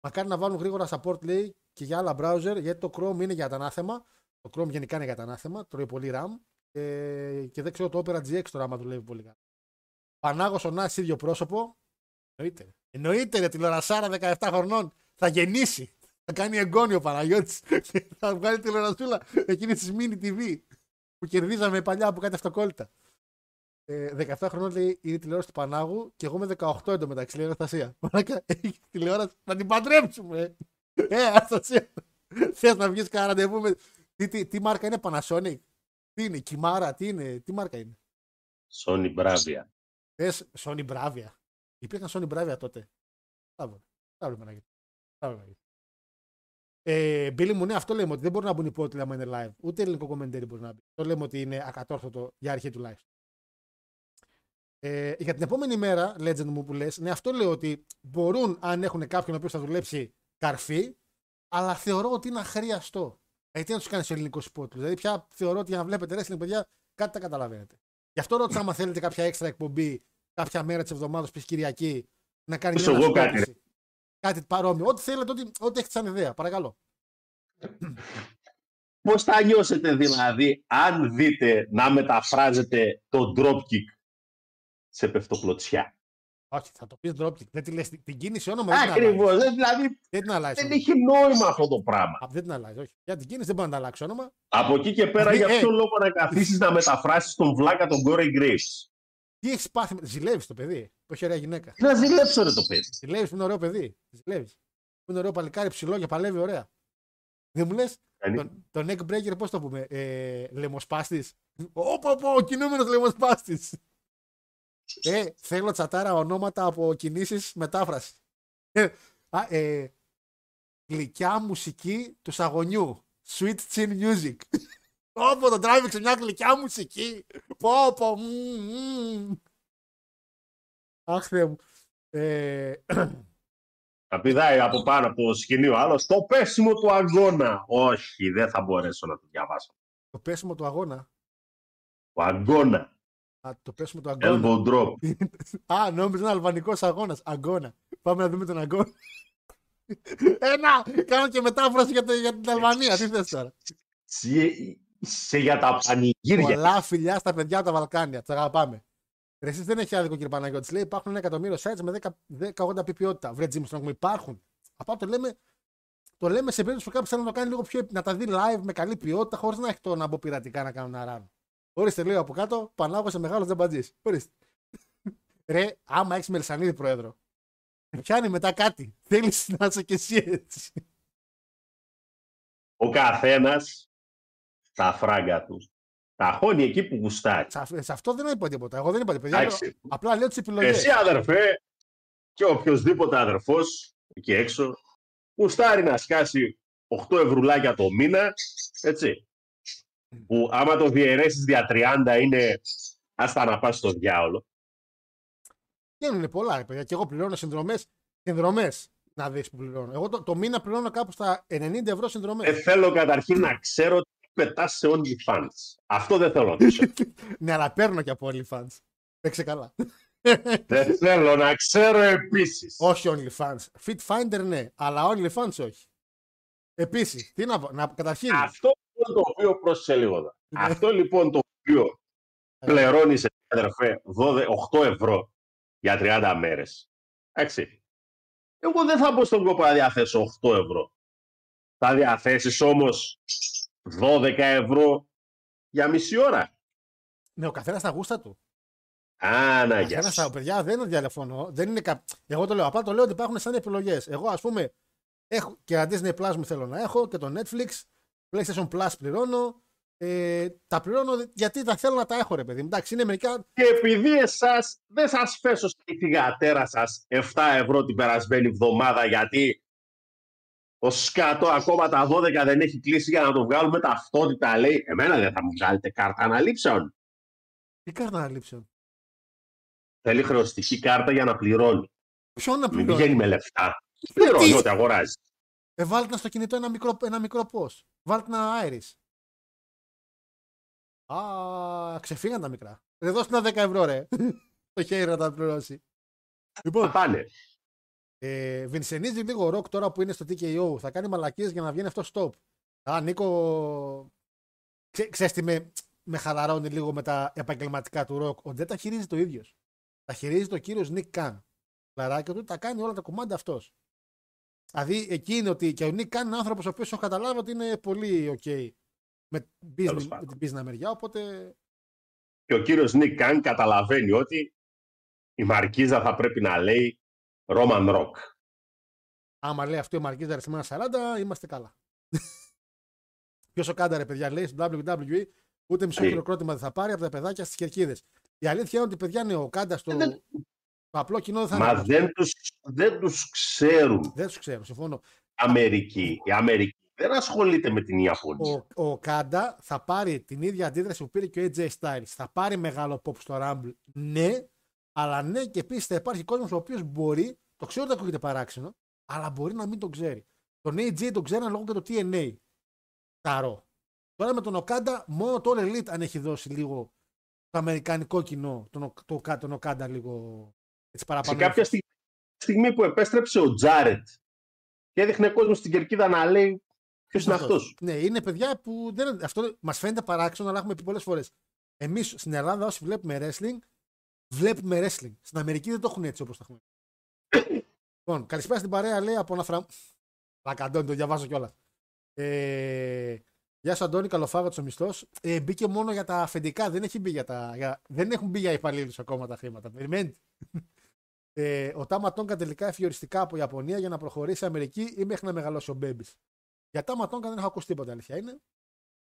Μακάρι να βάλουν γρήγορα support λέει και για άλλα browser γιατί το Chrome είναι για τα ανάθεμα. Το Chrome γενικά είναι για τα ανάθεμα, τρώει πολύ RAM. Ε, και δεν ξέρω το Opera GX τώρα άμα δουλεύει πολύ καλά. Πανάγος ο Νάση ίδιο πρόσωπο. Εννοείται. Εννοείται ρε τηλεορασάρα 17 χρονών. Θα γεννήσει. Θα κάνει εγγόνιο ο Παναγιώτης. Και θα βγάλει τηλεορασούλα εκείνη της mini TV που κερδίζαμε παλιά από κάτι αυτοκόλλητα. Ε, 17 χρονών λέει είναι η τηλεόραση του Πανάγου και εγώ με 18 εντωμεταξύ λέει Αναστασία. Μαλάκα, έχει τηλεόραση να την παντρέψουμε. Ε, Αναστασία. Θε να βγεις κανένα ραντεβού με. Τι, τι, τι μάρκα είναι Panasonic, τι είναι, Κιμάρα, τι είναι, τι μάρκα είναι; Sony Bravia. Πες Sony Bravia. Υπήρχαν Sony Bravia τότε. Θα βρω. Θα βρούμε να γίνει. Θα βρούμε να γίνει. Ε, Μπίλι μου, ναι, αυτό λέμε ότι δεν μπορούν να μπουν υπότιτλοι άμα είναι live. Ούτε ελληνικό κομμεντέρι μπορεί να μπει. Το λέμε ότι είναι ακατόρθωτο για αρχή του live. Ε, για την επόμενη μέρα, legend μου που λες, ναι, αυτό λέω ότι μπορούν αν έχουν κάποιον ο οποίος θα δουλέψει καρφί, αλλά θεωρώ ότι είναι αχρίαστο. Γιατί τι να τους κάνεις σε ελληνικό σπότ. Δηλαδή, πια θεωρώ ότι για να βλέπετε wrestling, παιδιά, κάτι τα καταλαβαίνετε. Γι' αυτό ρώτησα άμα θέλετε κάποια έξτρα εκπομπή κάποια μέρα της εβδομάδας, π.χ. Κυριακή, να κάνει Πες μια εγώ κάτι, ανασκόπηση. κάτι παρόμοιο. Ό,τι θέλετε, ό,τι, ό,τι έχετε σαν ιδέα. Παρακαλώ. Πώς θα νιώσετε δηλαδή αν δείτε να μεταφράζετε το dropkick σε πεφτοκλωτσιά. Όχι, θα το πεις dropkick. Δεν τη λες, την- την κίνηση όνομα δεν την Ακριβώς. αλλάζεις. ε, Δηλαδή Δεν την αλλάζεις. δεν έχει νόημα αυτό το πράγμα. Δεν την αλλάζεις. Όχι. Για την κίνηση δεν μπορεί να τα αλλάξει όνομα. Από εκεί και πέρα Δηλαδή, για ε. ποιο λόγο να καθίσεις να μεταφράσεις τον βλάκα τον Corey Graves; Τι έχεις πάθει. με- Ζηλεύεις το παιδί. Που έχει ωραία γυναίκα. Να ζηλέψω ρε το παιδί. Ζηλεύεις που είναι ωραίο παιδί. Ζηλεύεις. Που είναι ωραίο παλικάρι ψηλό και παλεύει ωραία. Δεν μου λες; Κάνει- τον, τον egg breaker, πώς το πούμε, ε, λαιμοσπάστη. Ωπα, πω, ο κινούμενος λαιμοσπάστη. Ε, θέλω τσατάρα ονόματα από κινήσεις μετάφρασης. Ε, α, ε, γλυκιά μουσική του σαγωνιού. Sweet chin music. Όπω τον τράβηξε μια γλυκιά μουσική. Πω, πω. μμμ, μμμ. Αχ, Θεέ μου. Ε, Θα πηδάει από πάνω από το σκηνή ο άλλος το πέσιμο του αγώνα. Όχι, δεν θα μπορέσω να το διαβάσω. το πέσιμο του αγώνα. Ο αγώνα. Α, το πέσιμο του αγώνα. Elbow drop. Α, νόμιζα είναι αλβανικός αγώνας. Αγκώνα. Πάμε να δούμε τον αγώνα. Ένα! Κάνω και μετάφραση για, το- για την Αλβανία. Τι θες τώρα; Σε, σε για τα πανηγύρια. Πολλά φιλιά στα παιδιά από τα Βαλκάνια. Τα αγαπάμε. Ρε, εσείς δεν έχει άδικο κύριε Παναγιώτη. Λέει υπάρχουν ένα εκατομμύριο sites με 10-80p ποιότητα. Βρε Τζίμ, στον υπάρχουν. Απλά το λέμε, το λέμε σε περίπτωση που κάποιος θέλει να το κάνει λίγο πιο. να τα δει live με καλή ποιότητα χωρίς να έχει το να μπω πειρατικά να κάνω ένα run. Ορίστε, λέει από κάτω, Πανάγο σε μεγάλος τζαμπατζή. Ορίστε. Ρε, άμα έχεις Μελσανίδη πρόεδρο, πιάνει μετά κάτι. Θέλεις να είσαι κι εσύ έτσι. Ο καθένας τα φράγκα του. Τα χώνει εκεί που γουστάρει. Σε, αυ- σε αυτό δεν είπα τίποτα. Εγώ δεν είπα τίποτα. Παιδιά, Εντάξει. απλά λέω τις επιλογές. Εσύ αδερφέ και οποιοδήποτε αδερφός εκεί έξω γουστάρει να σκάσει 8 ευρουλάκια το μήνα, έτσι. Που άμα το διαιρέσεις δια 30 είναι άστα να πας στο διάολο. Βγαίνουν πολλά, ρε παιδιά. Και εγώ πληρώνω συνδρομές. Συνδρομές να δεις που πληρώνω. Εγώ το, το μήνα πληρώνω κάπου στα 90 ευρώ συνδρομές. Δεν θέλω καταρχήν να ξέρω τι πετάς σε OnlyFans. Αυτό δεν θέλω να ξέρω. ναι, αλλά παίρνω και από OnlyFans. Παίξε καλά. δεν θέλω να ξέρω επίσης. όχι OnlyFans. Fit Finder ναι, αλλά OnlyFans όχι. Επίσης, τι να πω. Να, καταρχήν. Αυτό λοιπόν το οποίο πρόσεχε λίγο εδώ. Ναι. Αυτό λοιπόν το οποίο πληρώνεις αδερφέ 12, 8 ευρώ για 30 μέρες. Εντάξει. Εγώ δεν θα μπω στον κόπο να διαθέσω 8 ευρώ. Θα διαθέσεις όμως 12 ευρώ για μισή ώρα. Ναι, ο καθένας στα γούστα του. Α, να, Ο γεια καθένας σας. στα παιδιά δεν διαφωνώ. Δεν είναι κα... Εγώ το λέω. Απλά το λέω ότι υπάρχουν σαν επιλογές. Εγώ, ας πούμε, έχω και ένα Disney Plus μου θέλω να έχω και το Netflix. PlayStation Plus πληρώνω. Ε, τα πληρώνω γιατί τα θέλω να τα έχω, ρε παιδί. μου. Εντάξει, είναι μερικά. Και επειδή εσάς δεν σας φέσω στη θυγατέρα σας 7 ευρώ την περασμένη εβδομάδα γιατί ο σκάτο ακόμα τα 12 δεν έχει κλείσει για να το βγάλουμε ταυτότητα λέει εμένα δεν θα μου βγάλετε κάρτα αναλήψεων. Τι κάρτα αναλήψεων; Θέλει χρεωστική κάρτα για να πληρώνει. Ποιον να Μην πληρώνω. πηγαίνει με λεφτά. Πληρώνει ό,τι αγοράζει. Ε, βάλτε να στο κινητό ένα μικρό, ένα μικρό πώς. Βάλτε ένα Iris. Α, ξεφύγαν τα μικρά. Ρε δώστε ένα 10 ευρώ, ρε. το χέρι να τα πληρώσει. Λοιπόν, Πάνε. ε, βινσενίζει λίγο ο Ροκ τώρα που είναι στο TKO. Θα κάνει μαλακίες για να βγαίνει αυτό stop. Α, Νίκο. Ξέ, ξέρεις τι με, με χαλαρώνει λίγο με τα επαγγελματικά του Ροκ. Ότι δεν τα χειρίζει το ίδιος. Τα χειρίζει το κύριος Νίκ Καν. Λαράκια του τα κάνει όλα τα κομμάτια αυτός. Δηλαδή εκεί είναι ότι και ο Νίκ Καν είναι άνθρωπος ο οποίος έχω καταλάβει ότι είναι πολύ OK με, business, Τέλος με πάντων. την business μεριά. Οπότε Και ο κύριος Νίκ Καν καταλαβαίνει ότι η Μαρκίζα θα πρέπει να λέει Roman Rock. Άμα λέει αυτό η Μαρκίζα αριθμένα 40, είμαστε καλά. Ποιος ο Κάντα, ρε παιδιά, λέει στο WWE, ούτε μισό Ε. χειροκρότημα δεν θα πάρει από τα παιδάκια στις κερκίδες. Η αλήθεια είναι ότι παιδιά είναι ο Κάντα στο. δεν- Το απλό κοινό δεν θα Μα είναι. δεν τους, δεν τους ξέρουν Δεν τους ξέρω, συμφωνώ. Αμερική. Η Αμερική δεν ασχολείται με την Ιαπωνία. Ο, ο Κάντα θα πάρει την ίδια αντίδραση που πήρε και ο AJ Styles. Θα πάρει μεγάλο pop στο Rumble, ναι, αλλά ναι και επίσης θα υπάρχει κόσμος ο οποίος μπορεί, το ξέρω ότι ακούγεται παράξενο, αλλά μπορεί να μην το ξέρει. Τον AJ τον ξέραν λόγω και το TNA. Ταρό. Τώρα με τον Οκάντα, μόνο το All Elite αν έχει δώσει λίγο το αμερικανικό κοινό, τον, Ο- το, το, τον Οκάντα λίγο έτσι Σε παραπάνω. κάποια στιγμή, στιγμή που επέστρεψε ο Τζάρετ και έδειχνε κόσμο στην κερκίδα να λέει ποιος είναι αυτός. Ναι, είναι παιδιά που δεν, αυτό μας φαίνεται παράξενο, αλλά έχουμε πει πολλές φορές. Εμείς στην Ελλάδα, όσοι βλέπουμε wrestling, βλέπουμε wrestling. Στην Αμερική δεν το έχουν έτσι όπως το έχουμε. λοιπόν, καλησπέρα στην παρέα, λέει από ένα φραμ. Λακαντώνει, το διαβάζω κιόλα. Ε, Γεια σου, Αντώνη, καλοφάγατο ο μισθός. Ε, μπήκε μόνο για τα αφεντικά, δεν, έχει μπει για τα, για, δεν έχουν μπει για υπαλλήλους ακόμα τα χρήματα. Περιμένετε. Ε, ο Τάμα Τόγκα τελικά έφυγε οριστικά από Ιαπωνία για να προχωρήσει Αμερική ή μέχρι να μεγαλώσει ο Μπέμπης. Για Τάμα Τόγκα δεν έχω ακούσει τίποτα, αλήθεια είναι.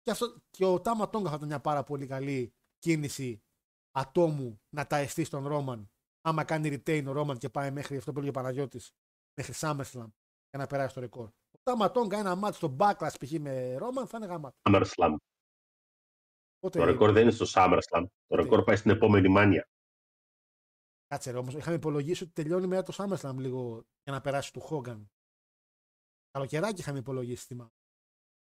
Και, αυτό, και ο Τάμα Τόγκα θα ήταν μια πάρα πολύ καλή κίνηση ατόμου να τα εστί στον Ρόμαν. Άμα κάνει retain ο Ρόμαν και πάει μέχρι αυτό που έλεγε ο Παναγιώτης, μέχρι SummerSlam για να περάσει το ρεκόρ. Ο Τάμα Τόγκα ένα μάτι στο Backlash π.χ. με Ρόμαν θα είναι γάμα. SummerSlam. Οπότε, Το ρεκόρ δεν είναι στο SummerSlam. Το ρεκόρ πάει στην επόμενη μάνια. Κάτσε ρε, όμως, είχαμε υπολογίσει ότι τελειώνει μετά το SummerSlam λίγο για να περάσει του Χόγκαν. Καλοκαιράκι είχαμε υπολογίσει, θυμάμαι.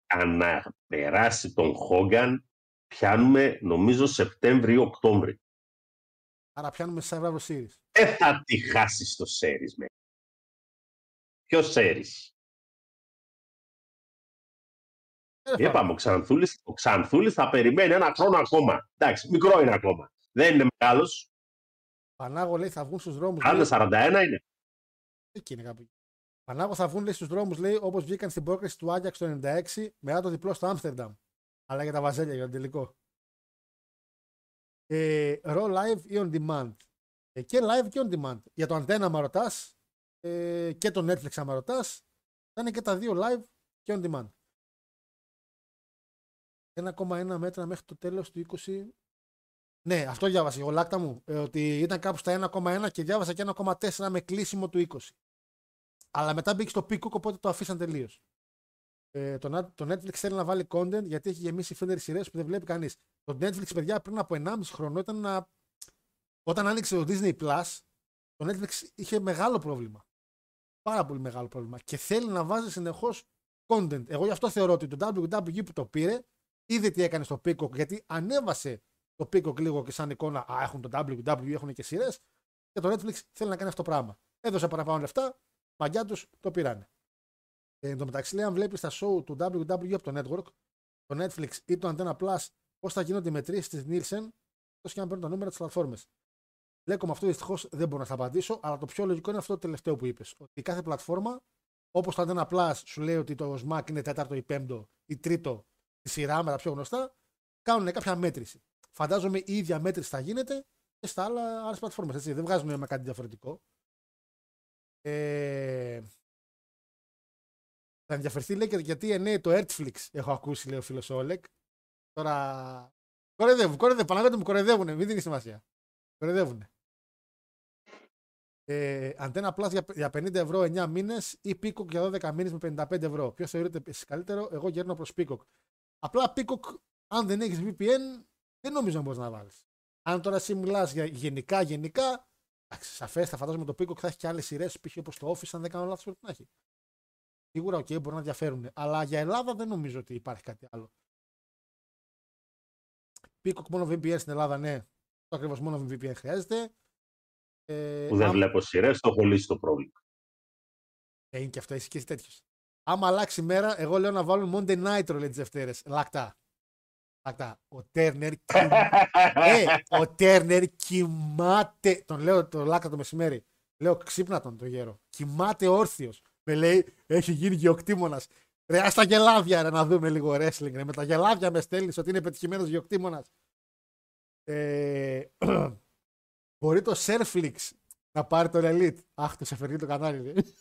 Αν να περάσει τον Χόγκαν, πιάνουμε νομίζω Σεπτέμβριο-Οκτώβριο. Άρα πιάνουμε Survivor Series. Δεν θα τη χάσεις στο Series, με. Ποιος Series; Ε, δεν Είπαμε, ο Ξανθούλης, ο Ξανθούλης θα περιμένει ένα χρόνο ακόμα. Εντάξει, μικρό είναι ακόμα. Δεν είναι μεγάλος. Πανάγο λέει θα βγουν στους δρόμους. Αν 41 είναι. Εκεί είναι κάπου. εκεί. Πανάγο θα βγουν στους δρόμους, λέει, όπως βγήκαν στην πρόκριση του Άγιαξ το 96 μετά το διπλό στο Άμστερνταμ. Αλλά για τα βαζέλια, για τον τελικό. Ε, Raw live ή on demand. Ε, και live και on demand. Για το Antenna, άμα ρωτάς, ε, και το Netflix, άμα ρωτάς, θα είναι και τα δύο live και on demand. 1,1 μέτρα μέχρι το τέλος του 20. Ναι, αυτό διάβασα εγώ, λάκτα μου. ε, ότι ήταν κάπου στα 1,1 και διάβασα και 1,4 με κλείσιμο του 20. Αλλά μετά μπήκε στο Peacock, οπότε το αφήσαν τελείως. Ε, το, Να- το Netflix θέλει να βάλει content γιατί έχει γεμίσει filler σειρές που δεν βλέπει κανείς. Το Netflix, παιδιά, πριν από 1,5 χρόνο ήταν να. Όταν άνοιξε το Disney Plus, το Netflix είχε μεγάλο πρόβλημα. Πάρα πολύ μεγάλο πρόβλημα. Και θέλει να βάζει συνεχώς content. Εγώ γι' αυτό θεωρώ ότι το WWE που το πήρε, είδε τι έκανε στο Peacock, γιατί ανέβασε το Peacock λίγο και σαν εικόνα. Α, έχουν το WWE, έχουν και σειρές. Και το Netflix θέλει να κάνει αυτό το πράγμα. Έδωσε παραπάνω λεφτά, μαγιά τους το πήρανε. Ε, εν τω μεταξύ, λέει, αν βλέπεις τα show του WWE από το Network, το Netflix ή το Antenna Plus, πώς θα γίνονται οι μετρήσεις της Nielsen, τόσο και αν παίρνουν τα νούμερα της πλατφόρμε. Λέκο με αυτό δυστυχώς δεν μπορώ να σας απαντήσω, αλλά το πιο λογικό είναι αυτό το τελευταίο που είπες. Ότι κάθε πλατφόρμα, όπως το Antenna Plus σου λέει ότι το SMAC είναι τέταρτο ή πέμπτο ή τρίτο τη σειρά με τα πιο γνωστά, κάνουν κάποια μέτρηση. Φαντάζομαι η ίδια μέτρηση θα γίνεται και στα άλλα άλλες πλατφόρμες. Δεν βγάζουν με κάτι διαφορετικό. Ε, θα ενδιαφερθεί λέει και γιατί ναι, το Netflix έχω ακούσει, λέει ο φίλος Όλεκ. Τώρα. Κοροϊδεύουν, κοροϊδεύουν. Παναγιώτη μου κοροϊδεύουν, μην δίνεις σημασία. Κοροϊδεύουν. Ε, αντένα Plus για, για 50 ευρώ 9 μήνες ή Peacock για 12 μήνες με 55 ευρώ. Ποιος θεωρείτε εσείς καλύτερο, εγώ γέρνω προς Peacock. Απλά Peacock, αν δεν έχεις VPN, δεν νομίζω να μπορείς να βάλεις. Αν τώρα εσύ μιλάς για γενικά, γενικά, εντάξει, σαφέστατα φαντάζομαι το Peacock θα έχει και άλλες σειρές, π.χ. όπως το Office, αν δεν κάνω λάθος, πρέπει να έχει. Σίγουρα, οκ, μπορεί να ενδιαφέρουν. Αλλά για Ελλάδα δεν νομίζω ότι υπάρχει κάτι άλλο. Peacock μόνο VPN στην Ελλάδα, ναι. Το ακριβώς μόνο VPN χρειάζεται. Ε, Που δεν άμα- βλέπω σειρές, το έχω λύσει το πρόβλημα. Ε, είναι και αυτό, είσαι και εσύ τέτοιος. Άμα αλλάξει η μέρα, εγώ λέω να βάλουν Monday Nitro λέει τι Δευτέρε. Λακτά. Λακτά. Ο Τέρνερ ε, ο Τέρνερ κοιμάται. Τον λέω το λάκα το μεσημέρι. Λέω ξύπνα τον το γέρο. Κοιμάται όρθιος. Με λέει έχει γίνει γεωκτήμονας. Ρε, ας τα γελάδια ρε, να δούμε λίγο wrestling. Ρε. Με τα γελάδια με στέλνεις ότι είναι πετυχημένος γεωκτήμονας. Ε, μπορεί το Surflix να πάρει τον Elite. Αχ, το Σεφερλί το κανάλι. λέει.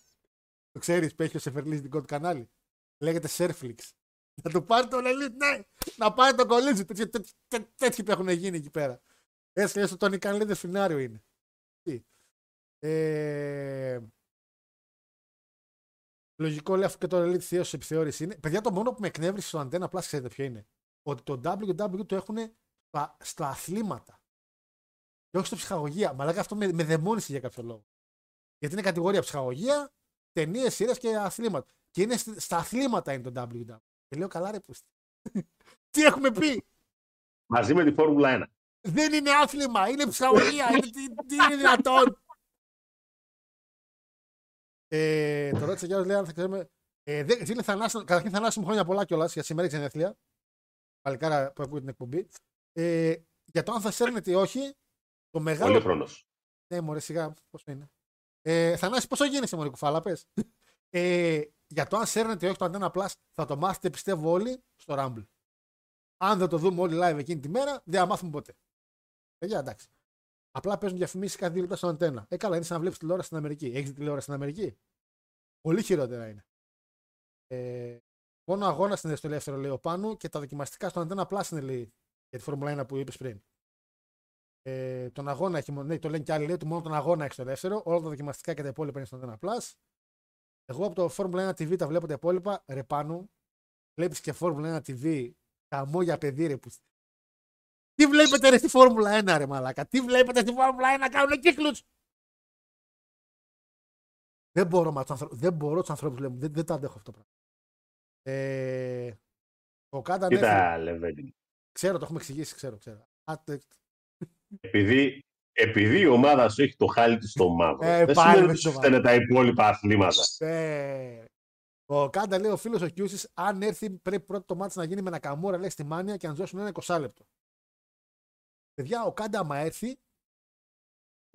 το ξέρεις που έχει ο Σεφερλί δικό του κανάλι. Λέγεται Surflix. Να το πάρει τον Elite, ναι! Να πάρει τον κολλήτσι. Τέτοιοι τέτοι- τέ- τέτοιοι που έχουν γίνει εκεί πέρα. Έτσι, έστω τον Ικαν λέει φινάριο είναι. Τι. Ε, λογικό λέει αφού και το Elite Theo σε επιθεώρηση είναι. Παιδιά, το μόνο που με εκνεύρισε στο Antenna Plus, ξέρετε ποιο είναι; Ότι το WW το έχουν στα, στα αθλήματα. Και όχι στο ψυχαγωγία. Μαλάκα αυτό με, με δαιμόνισε για κάποιο λόγο. Γιατί είναι κατηγορία ψυχαγωγία, ταινίες, σειρές και αθλήματα. Και είναι στη- στα αθλήματα είναι το WW. Και λέω καλά, ρε πούστη. Τι έχουμε πει! Μαζί με τη Φόρμουλα 1. Δεν είναι άθλημα, είναι ψυχαγωγία. είναι, τι, τι είναι δυνατόν. Ε, το ρώτησε Γιάννης, λέει αν θα ξέρουμε. Ε, δεν, φίλε, Θανάση, καταρχήν Θανάση μου χρόνια πολλά κιόλας για σήμερα η γενέθλια. Παλικάρα που ακούει την εκπομπή. Ε, για το αν θα σέρνεται ή όχι, το μεγάλο. Πολύ χρόνος. Ναι, μωρέ, σιγά, πόσο είναι. Ε, Θανάση, πόσο γίνεσαι, μωρέ, κουφάλα, πες. Ε, για το αν σέρνεται ή όχι το Antenna Plus, θα το μάθετε, πιστεύω, όλοι στο Rumble. Αν δεν το δούμε όλοι live εκείνη τη μέρα, δεν θα μάθουμε ποτέ. Παιδιά, εντάξει. Απλά παίζουν διαφημίσεις κάθε δύο λεπτά στο αντένα. Ε, καλά, είναι σαν να βλέπεις τηλεόραση στην Αμερική. Έχεις τηλεόραση στην Αμερική; Πολύ χειρότερα είναι. Ε, μόνο αγώνας είναι στο ελεύθερο, λέει ο Πάνου, και τα δοκιμαστικά στο αντένα Plus είναι, λέει, για τη Φόρμουλα 1 που είπες πριν. Ε, τον αγώνα έχει μόνο, ναι, το λένε και άλλοι, λέει ότι μόνο τον αγώνα έχει στο ελεύθερο. Όλα τα δοκιμαστικά και τα υπόλοιπα είναι στο αντένα Plus. Εγώ από το Φόρμουλα 1 TV τα βλέπω τα υπόλοιπα. Ρε Πάνου, βλέπεις και Φόρμουλα 1 TV. Καμό για παιδί, ρε, που τι βλέπετε ρε στη Φόρμουλα 1 ρε μαλάκα; Τι βλέπετε στη Φόρμουλα 1 να κάνουν κύκλους. Δεν μπορώ, μα, τους ανθρώπους, δεν μπορώ τους ανθρώπους λέμε. Δεν, δεν τα αντέχω αυτό το πράγμα. Ε, ο Κάντα ναι, Κοίτα, Λεβέντη. ξέρω, το έχουμε εξηγήσει, ξέρω, ξέρω. Α, τε- Επειδή, επειδή η ομάδα σου έχει το χάλι της στο μαύρο, Ε, δεν πάλι σημαίνει με ότι το σου μαύρο. φταίνε τα υπόλοιπα αθλήματα. Ε, ο Κάντα λέει ο φίλος ο Κιούσης, αν έρθει πρέπει πρώτο το μάτι να γίνει με ένα καμούρα λέει στη μάνια και να του δώσουν ένα 20 λεπτό. Παιδιά, ο Κάντα άμα έρθει,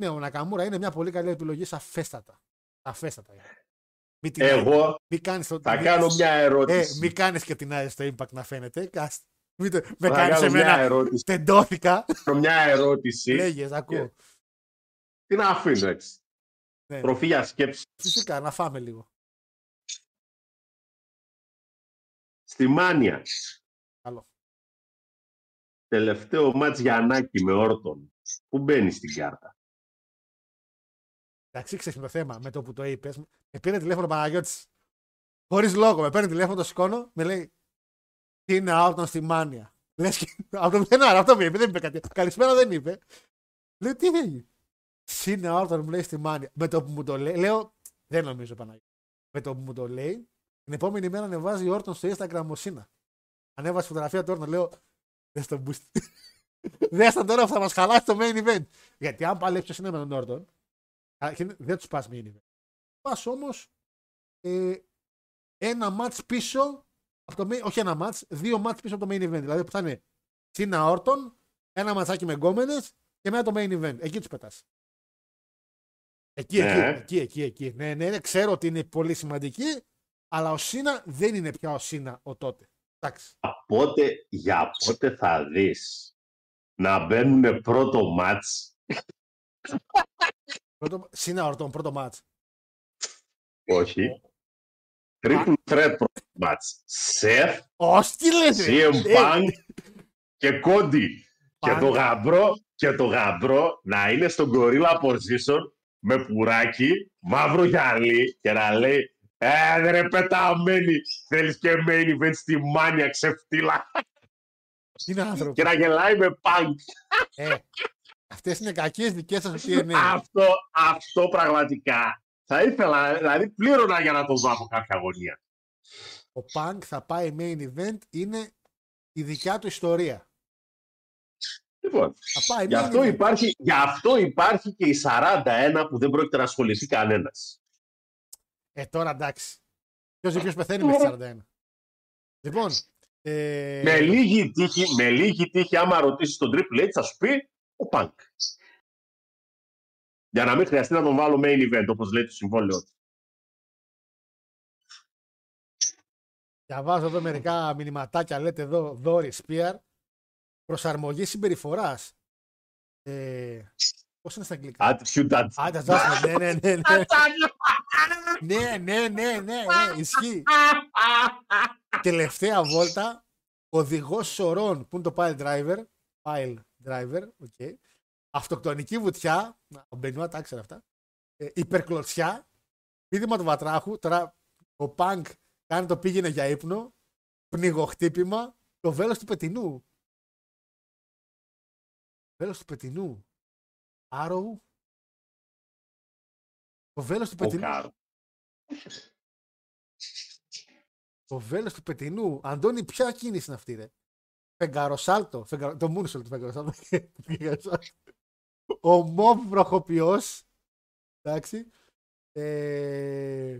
ναι, ο Νακαμούρα είναι μια πολύ καλή επιλογή σαφέστατα. Σαφέστατα. είναι. Μην την Εγώ Μην κάνεις το, θα μην- κάνω μια Ε, ερώτηση. μην κάνεις και την άλλη στο impact να φαίνεται. Κάς- Μην το, με θα κάνεις κάνω μια εμένα. ερώτηση. Τεντώθηκα. Κάνω μια ερώτηση. Λέγες, ακούω. Τι να αφήνω έτσι. Ναι. Τροφή για σκέψη. Φυσικά, να φάμε λίγο. Στη Μάνια. Καλό. Τελευταίο μάτς Γιαννάκη με Όρτον. Πού μπαίνει στην κάρτα; Εντάξει, ξέρεις το θέμα με το που το είπες. Με πήρε τηλέφωνο ο Παναγιώτης. Χωρίς λόγο. Με παίρνει τηλέφωνο, το σηκώνω, με λέει Τι είναι Άουρτον στη Μάνια. Λες και. Από το μηδενάρα, αυτό μου είπε, δεν είπε κάτι. Καλησπέρα δεν είπε. Λέω τι έγινε. Είναι; Άουρτον μου λέει στη Μάνια. Με το που μου το λέει, λέω Δεν νομίζω Παναγιώτη. Με το που μου το λέει, την επόμενη μέρα ανεβάζει Όρτον στο Instagram μοσίνα. Ανέβασε φωτογραφία του Όρτον, λέω Δες τον boost. Δες τον τώρα που θα μας χαλάσει το main event. Γιατί αν παλέψεις είναι με τον Όρτον, Καταρχήν, δεν τους πας main event. Πας όμως ε, ένα match πίσω από το main, όχι ένα match, δύο match πίσω από το main event. Δηλαδή που θα είναι Σίνα Όρτον, ένα ματσάκι με γκόμενε και μετά το main event. Εκεί τους πετάς. Εκεί, Ναι. εκεί, εκεί, εκεί, εκεί. Ναι, ναι, ναι, ξέρω ότι είναι πολύ σημαντική, αλλά ο Σίνα δεν είναι πια ο Σίνα ο τότε. Εντάξει. Πότε, για πότε θα δεις να μπαίνουν πρώτο μάτς Πρώτο, Σίνα Όρτον, πρώτο match. όχι triple threat πρώτο μάτς Σεφ, Όχι, τι λες, ρε; CM Ε, Punk και Κόντι και Punk. το γαμπρό και το γαμπρό να είναι στο gorilla position με πουράκι, μαύρο γυαλί και να λέει ε, ρε πεταμένη, θέλεις και main event στη μάνια ξεφτύλα Είναι άνθρωπο. και να γελάει με Punk. Ε, Αυτές είναι κακές δικές σας DNA. Αυτό, αυτό πραγματικά θα ήθελα, δηλαδή πλήρωνα για να το δω από κάποια αγωνία. Ο Punk θα πάει main event, είναι η δικιά του ιστορία. Λοιπόν, Θα πάει γι' main αυτό, event. υπάρχει, γι' αυτό υπάρχει και η 41 που δεν πρόκειται να ασχοληθεί κανένας. Ε, τώρα εντάξει. Ποιος ή ποιος πεθαίνει με τη 41. Λοιπόν. Ε, Με, λίγη τύχη, με λίγη τύχη, άμα ρωτήσεις τον Triple H, θα σου πει ο Punk. Για να μην χρειαστεί να τον βάλω main event, όπως λέει το συμβόλαιο του. Διαβάζω εδώ μερικά μηνυματάκια. Λέτε εδώ δόρυ Spear. Προσαρμογή συμπεριφοράς. Ε, Πώς είναι στα αγγλικά; Attitude adjustment. Άντε, adjustment, ναι, ναι, ναι. Ναι, ναι, ναι, ναι, ναι, ναι, ισχύει. Τελευταία βόλτα, οδηγός σωρών που είναι το pile driver; Pile driver, οκ. Αυτοκτονική βουτιά. Ο Μπενουά τα ήξερε αυτά. Ε, υπερκλωτσιά. Πήδημα του βατράχου. Τώρα ο Πανκ κάνει το πήγαινε για ύπνο. Πνιγοχτύπημα. Το βέλος του πετινού. Βέλος του πετινού. Άρροου. Το βέλος του πετινού. Ποκάρο. Το βέλος του πετινού. Αντώνη, ποια κίνηση είναι αυτή, ρε; Φεγγαροσάλτο. Φεγγαρο... Το Moonsault του Φεγγαροσάλτο. Φεγγαροσάλτο. Ο Μόβ βροχοποιός. Εντάξει. Ε...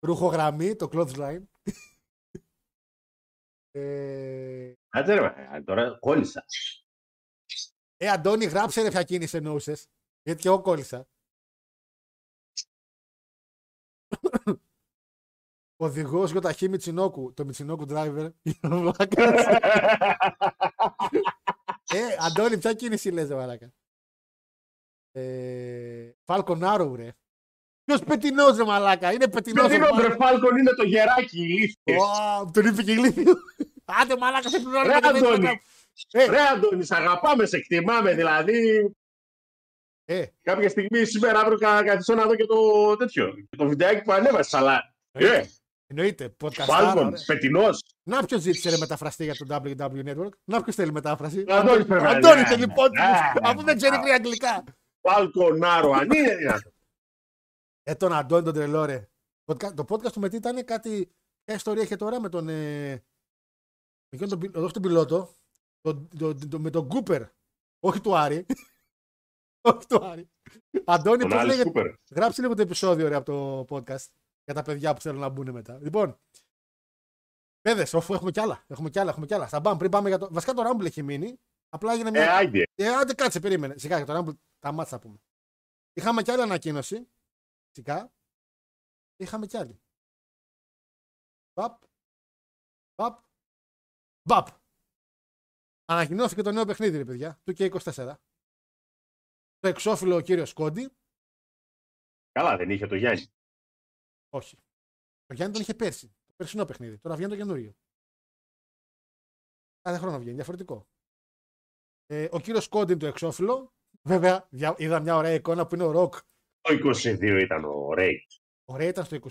Ρουχογραμμή, το clothesline. ε... Κάτσε ρε, μα, τώρα κόλλησα. ε, Αντώνη, γράψε ρε ποια κίνηση εννοούσες. Γιατί και εγώ κόλλησα. Οδηγός για ταχύ Μιτσινόκου. Το Μιτσινόκου driver. ε, Αντώνη, ποια κίνηση λες, ρε μαλάκα. Ε, Falcon Arrow, ρε. Ποιος πετεινός, ρε μαλάκα. Είναι πετεινός. Ποιος είναι ο ο Falcon. Μπρεφάλκον, είναι το γεράκι ηλίθιες. Ω, Τον είπε και γλύφιο. Άντε μαλάκα, σε πληρώνω. Ρε, με το Αντώνη. Facebook. Ε, Ρε Αντώνη, σ' αγαπάμε, σε εκτιμάμε, δηλαδή ε, κάποια στιγμή σήμερα αύριο κα- καθίσω να δω και το τέτοιο, και το βιντεάκι που ανέβασες, αλλά ε, εννοείται. Podcast. Φάλκον, πετινός. Να ποιος ζήτησε ρε μεταφραστή για το WW Network; Να ποιος θέλει μετάφραση; Ο Αντώνης πρέπει να είναι. Αντώνη Ναι, θέλει ναι, πόντου. ναι, Αφού δεν ξέρει κρύα αγγλικά. Φαλκονάρο, αν είναι δυνατόν. Ε, τον Αντώνη τον τρελό, ρε. Podca- Το podcast του με τι ήταν κάτι. Ποια ιστορία είχε τώρα με τον. Ε, με εκείνον τον, πι- όχι τον πιλότο. τον- τον- τον- με τον Κούπερ. Όχι του Άρη. όχι του Άρη. Αντώνη, Τον πώς Άλλη λέγεται. Κούπερ. Γράψε λίγο το επεισόδιο ρε, από το podcast για τα παιδιά που θέλουν να μπουν μετά. Λοιπόν, παιδες, αφού έχουμε κι άλλα. Έχουμε κι άλλα, έχουμε κι άλλα. Στα μπαμ πριν πάμε για το. Βασικά το Rumble έχει μείνει. Απλά έγινε Ε, μια. άιντε. Ε, άντε κάτσε, περίμενε. Σιγά για το Rumble τα μάτσα θα πούμε. Είχαμε κι άλλη ανακοίνωση. Φυσικά. Είχαμε κι άλλη. Μπαπ. Μπαπ. Μπαπ. Ανακοινώθηκε το νέο παιχνίδι, ρε παιδιά, του και 24. Το εξώφυλλο ο κύριος Κόντι. Καλά, δεν είχε το Γιάννη. Όχι. Το Γιάννη τον είχε πέρσι. Το περσινό παιχνίδι. Τώρα βγαίνει το καινούριο. Κάθε χρόνο βγαίνει. Διαφορετικό. Ε, ο κύριος Κόντι είναι το εξώφυλλο. Βέβαια, δια- είδα μια ωραία εικόνα που είναι ο Ροκ. Το 22 ήταν ο Ρέι. Ωραία ήταν στο 20.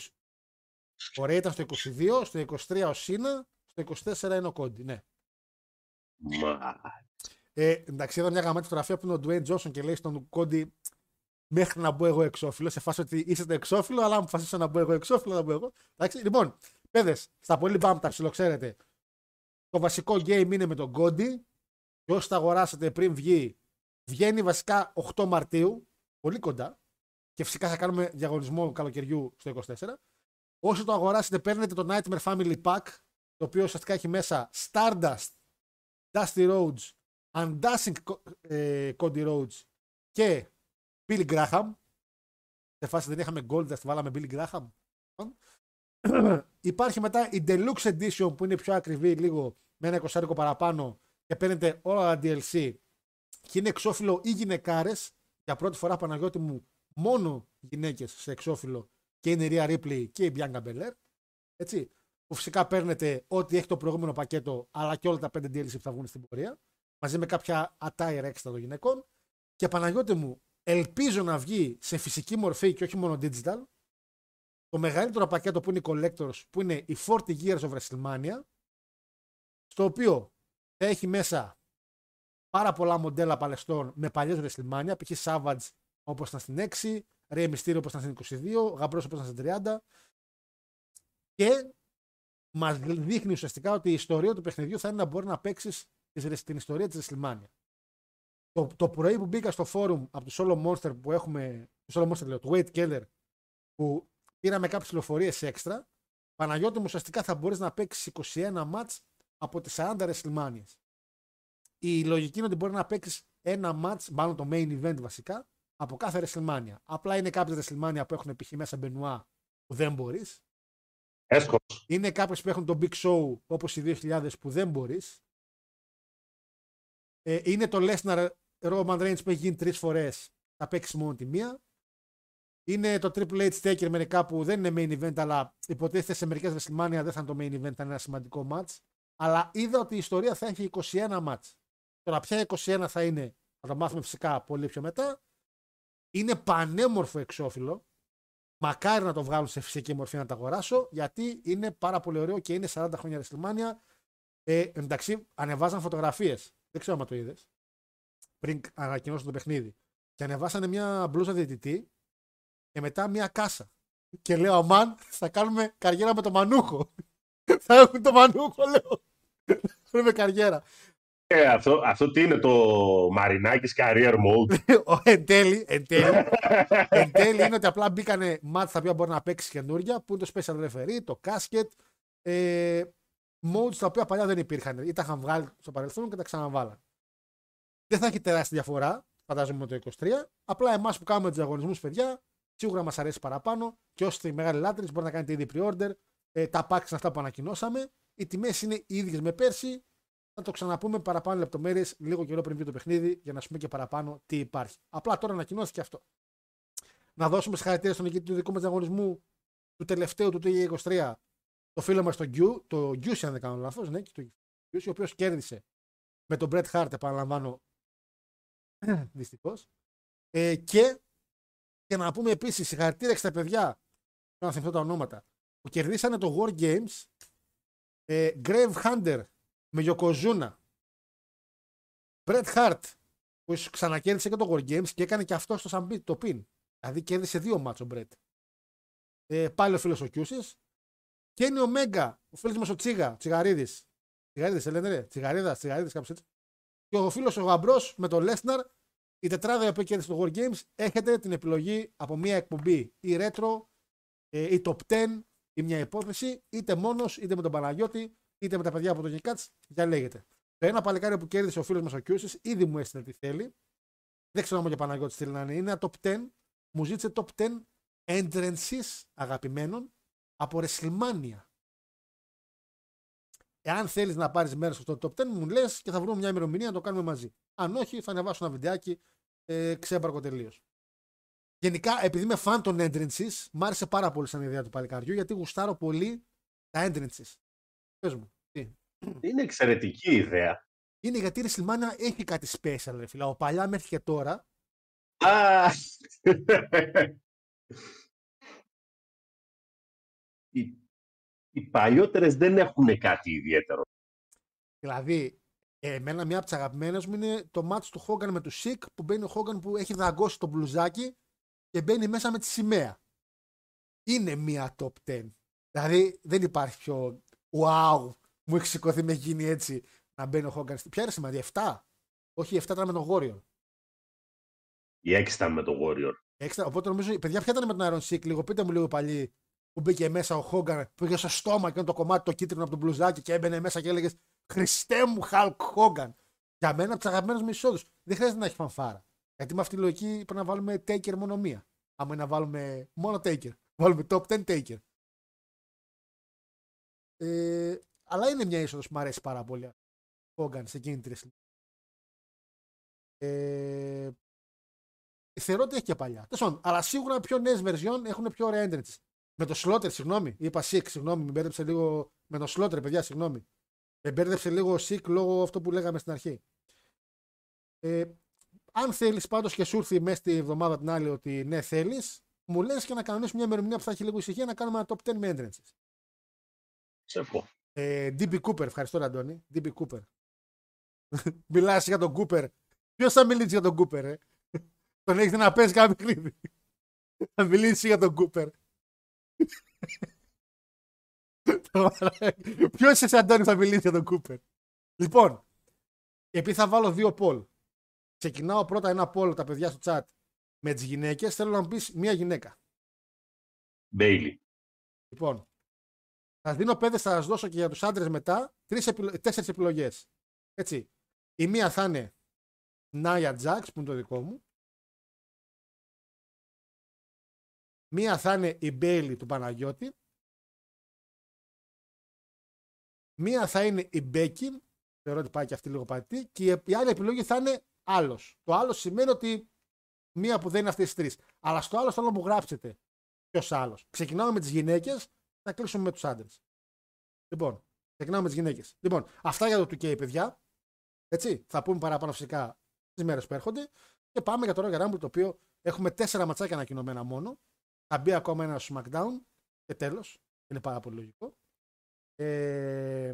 Ωραία ήταν στο 22, στο 23 ο Σίνα, στο 24 είναι ο Κόντι. Ναι. Μα, Ε, εντάξει, είδα μια γαμάτη φωτογραφία που είναι ο Ντουέιν Τζόνσον και λέει στον Κόντι μέχρι να μπω εγώ εξώφυλλο. Σε φάση ότι είσαι το εξώφυλλο, αλλά αν αποφασίσω να μπω εγώ εξώφυλλο, να μπω εγώ. Εντάξει, λοιπόν, παιδες, στα πολύ μπαμ τα ψιλοξέρετε. Το βασικό game είναι με τον Κόντι. Και όσοι τα αγοράσετε πριν βγει, βγαίνει βασικά 8 Μαρτίου, πολύ κοντά. Και φυσικά θα κάνουμε διαγωνισμό καλοκαιριού στο 24. Όσοι το αγοράσετε, παίρνετε το Nightmare Family Pack, το οποίο ουσιαστικά έχει μέσα Stardust, Dusty Rhodes, Undancing ε, Cody Rhodes και Billy Graham. Σε φάση δεν είχαμε Goldust, βάλαμε Billy Graham. Υπάρχει μετά η Deluxe Edition που είναι πιο ακριβή λίγο με ένα 20 παραπάνω και παίρνετε όλα τα DLC και είναι εξώφυλλο ή γυναικάρες. Για πρώτη φορά Παναγιώτη μου μόνο γυναίκες σε εξώφυλλο και είναι η Rhea Ripley και η Bianca Belair. Έτσι. Που φυσικά παίρνετε ό,τι έχει το προηγούμενο πακέτο αλλά και όλα τα 5 DLC που θα βγουν στην πορεία. Μαζί με κάποια attire extra των γυναικών. Και Παναγιώτη μου, ελπίζω να βγει σε φυσική μορφή και όχι μόνο digital. Το μεγαλύτερο πακέτο που είναι οι Collectors, που είναι οι 40 Years of WrestleMania, στο οποίο θα έχει μέσα πάρα πολλά μοντέλα παλαιστών με παλιές WrestleMania, π.χ. Savage όπως ήταν στην 6, Rey Mysterio όπως ήταν στην 22, Γαμπρός όπως ήταν στην 30 και μας δείχνει ουσιαστικά ότι η ιστορία του παιχνιδιού θα είναι να μπορεί να παίξει την ιστορία της WrestleMania. Το, το πρωί που μπήκα στο forum από του Solo Monster που έχουμε, του Solo Monster λέω, του Wade Keller, που πήραμε κάποιες πληροφορίες έξτρα, Παναγιώτη μου ουσιαστικά θα μπορείς να παίξεις 21 μάτς από τις 40 WrestleMania. Η λογική είναι ότι μπορεί να παίξεις ένα μάτς, μάλλον το main event βασικά, από κάθε WrestleMania. Απλά είναι κάποιες WrestleMania που έχουν π.χ. μέσα Μπενουά που δεν μπορείς. έσχος. Είναι κάποιες που έχουν το Big Show όπως οι 2000 που δεν μπορείς. Ε, είναι το Lesnar Roman Reigns που έχει γίνει τρεις φορές. Θα παίξεις μόνο τη μία. Είναι το Triple H Taker μερικά που δεν είναι main event, αλλά υποτίθεται σε μερικές WrestleMania δεν θα είναι το main event, θα είναι ένα σημαντικό match. Αλλά είδα ότι η ιστορία θα έχει 21 match. Τώρα, ποια 21 θα είναι, θα το μάθουμε φυσικά πολύ πιο μετά. Είναι πανέμορφο εξώφυλλο. Μακάρι να το βγάλουν σε φυσική μορφή να το αγοράσω, γιατί είναι πάρα πολύ ωραίο και είναι 40 χρόνια WrestleMania. Ε, εντάξει, ανεβάζαν φωτογραφίες. Δεν ξέρω αν το είδες. Πριν ανακοινώσουν το παιχνίδι. Και ανεβάσανε μια μπλούζα διαιτητή και μετά μια κάσα. Και λέω, αμάν, θα κάνουμε καριέρα με το μανούχο. θα έχουν το μανούχο, λέω. Θα κάνουμε καριέρα. Ε, αυτό, αυτό τι είναι το Μαρινάκης Career Mode. Ο- εν τέλει, εν τέλει, εν τέλει είναι ότι απλά μπήκανε μάτς τα οποία μπορεί να παίξει καινούργια, που είναι το Special Referee, το Casket, ε, modes τα οποία παλιά δεν υπήρχαν ή τα είχαν βγάλει στο παρελθόν και τα ξαναβάλαν. Δεν θα έχει τεράστια διαφορά, φαντάζομαι με το 23. Απλά εμάς που κάνουμε τους διαγωνισμούς, παιδιά, σίγουρα μας αρέσει παραπάνω και όσοι είστε μεγάλοι λάτρε μπορεί να κάνετε ήδη pre-order. Ε, τα packs είναι αυτά που ανακοινώσαμε. Οι τιμές είναι οι ίδιες με πέρσι. Θα το ξαναπούμε παραπάνω λεπτομέρειες λίγο καιρό πριν βγει το παιχνίδι για να σου πούμε και παραπάνω τι υπάρχει. Απλά τώρα ανακοινώθηκε αυτό. Να δώσουμε συγχαρητήρια στον νικητή του δικού μας διαγωνισμού του τελευταίου του 23, το φίλο μας τον Γκιου, το Γκιούσι αν δεν κάνω λάθος, ναι, και το Γκιούσι, ο οποίος κέρδισε με τον Bret Hart, επαναλαμβάνω, δυστυχώς. Ε, και, και να πούμε επίσης συγχαρητήρια στα παιδιά, να θυμηθώ τα ονόματα, που κερδίσανε το War Games ε, Grave Hunter με Yokozuna. Bret Hart που ξανακέρδισε και το War Games και έκανε και αυτό στο Σαμπίτ το pin. Δηλαδή κέρδισε δύο μάτσο ο Bret. Ε, πάλι ο φίλος ο Κιούσης. Και είναι ο Μέγκα, ο φίλος μας ο Τσίγα, Τσιγαρίδης. Τσιγαρίδης, σε λένε ρε. Τσιγαρίδας, Τσιγαρίδης, κάπως έτσι. Και ο φίλος ο Γαμπρός με τον Λέσναρ, η τετράδα που κέρδισε το War Games, έχετε την επιλογή από μια εκπομπή ή retro ε, ή top 10 ή μια υπόθεση, είτε μόνος είτε με τον Παναγιώτη, είτε με τα παιδιά από το Gcats, διαλέγετε. Το ένα παλικάρι που κέρδισε ο φίλος μας ο Κιούσης, ήδη μου έστειλε τι θέλει. Δεν ξέρω αν και ο Παναγιώτη θέλει να είναι. Είναι ένα top 10. Μου ζήτησε top 10 entrances αγαπημένων από WrestleMania. Εάν θέλεις να πάρεις μέρος σε αυτό το top 10, μου λες και θα βρούμε μια ημερομηνία να το κάνουμε μαζί. Αν όχι, θα ανεβάσω ένα βιντεάκι ε, ξέμπαρκο τελείως. Γενικά, επειδή είμαι fan των entrances, μ' άρεσε πάρα πολύ σαν ιδέα του παλικαριού γιατί γουστάρω πολύ τα entrances. Πες μου. Τι; Είναι εξαιρετική ιδέα. Είναι γιατί η WrestleMania έχει κάτι special, ρε φίλα. Ο παλιά μέχρι και τώρα Α, οι, οι παλιότερες δεν έχουν κάτι ιδιαίτερο. Δηλαδή, εμένα μια από τις αγαπημένες μου είναι το match του Hogan με τους Sick που μπαίνει ο Hogan που έχει δαγκώσει το μπλουζάκι και μπαίνει μέσα με τη σημαία. Είναι μια top 10. Δηλαδή δεν υπάρχει πιο wow μου έχει σηκωθεί με έχει γίνει έτσι να μπαίνει ο Hogan. στη- Ποια είναι σημαντική, 7. Όχι, 7 ήταν με τον Warrior. Η έξι ήταν με το Warrior. Έξτρα, οπότε νομίζω, παιδιά, ποια ήταν με τον Iron Sick, λίγο πείτε μου λίγο παλιοί που μπήκε μέσα ο Hogan, που είχε στο στόμα και το κομμάτι το κίτρινο από τον μπλουζάκι και έμπαινε μέσα και έλεγες Χριστέ μου, Hulk Hogan. Για μένα από τους αγαπημένους μου εισόδους. Δεν χρειάζεται να έχει φανφάρα. Γιατί με αυτή τη λογική πρέπει να βάλουμε Taker μόνο μία. Άμα είναι να βάλουμε μόνο Taker. Βάλουμε top 10 Taker. Ε, αλλά είναι μια είσοδος που μου αρέσει πάρα πολύ. Hogan σε εκείνη τη wrestling. Ε, θεωρώ ότι έχει και παλιά. Τέλος πάντων, αλλά σίγουρα πιο νέες version έχουν πιο ωραία entrances. Με το Slaughter, συγγνώμη. Είπα Sick, συγγνώμη. Με μπέρδεψε λίγο. Με το Slaughter, παιδιά, συγγνώμη. Με μπέρδεψε λίγο ο Sick λόγω αυτό που λέγαμε στην αρχή. Ε, αν θέλεις πάντως και σου έρθει μέσα στη εβδομάδα την άλλη ότι ναι, θέλεις, μου λες και να κανονίσουμε μια ημερομηνία που θα έχει λίγο ησυχία να κάνουμε ένα top 10 με entrances. Σε πω. Ε, DB Cooper, ευχαριστώ, ρε, Αντώνη. DB Cooper. Μιλάς για τον Cooper. Ποιος θα μιλήσει για τον Cooper, ε; Τον έχετε να παίζει κάποιο παιχνίδι. Θα μιλήσεις για τον Cooper. Ποιος είσαι, Αντώνη, θα μιλήσει για τον Cooper; Λοιπόν, επειδή θα βάλω δύο poll. Ξεκινάω πρώτα ένα poll τα παιδιά στο chat με τις γυναίκες. Θέλω να μου πεις μία γυναίκα. Μπέιλι. Λοιπόν, θα δίνω πέντε, θα σας δώσω και για τους άντρες μετά τρεις επιλο... τέσσερις επιλογές. Έτσι. Η μία θα είναι Νάια Τζάξ, που είναι το δικό μου. Μία θα είναι η Μπέιλι του Παναγιώτη. Μία θα είναι η Μπέκιν. Θεωρώ ότι πάει και αυτή λίγο πατή. Και η- η άλλη επιλογή θα είναι άλλος. Το άλλος σημαίνει ότι μία που δεν είναι αυτές τις τρεις. Αλλά στο άλλο θέλω να μου γράψετε ποιος άλλος. Ξεκινάμε με τις γυναίκες, θα κλείσουμε με τους άντρες. Λοιπόν, ξεκινάμε με τις γυναίκες. Λοιπόν, αυτά για το 2K, παιδιά. Έτσι, θα πούμε παραπάνω φυσικά τις μέρες που έρχονται. Και πάμε για το Royal Rumble, το οποίο έχουμε τέσσερα ματσάκια ανακοινωμένα μόνο. Θα μπει ακόμα ένα SmackDown και τέλος. Είναι πάρα πολύ λογικό. Ε,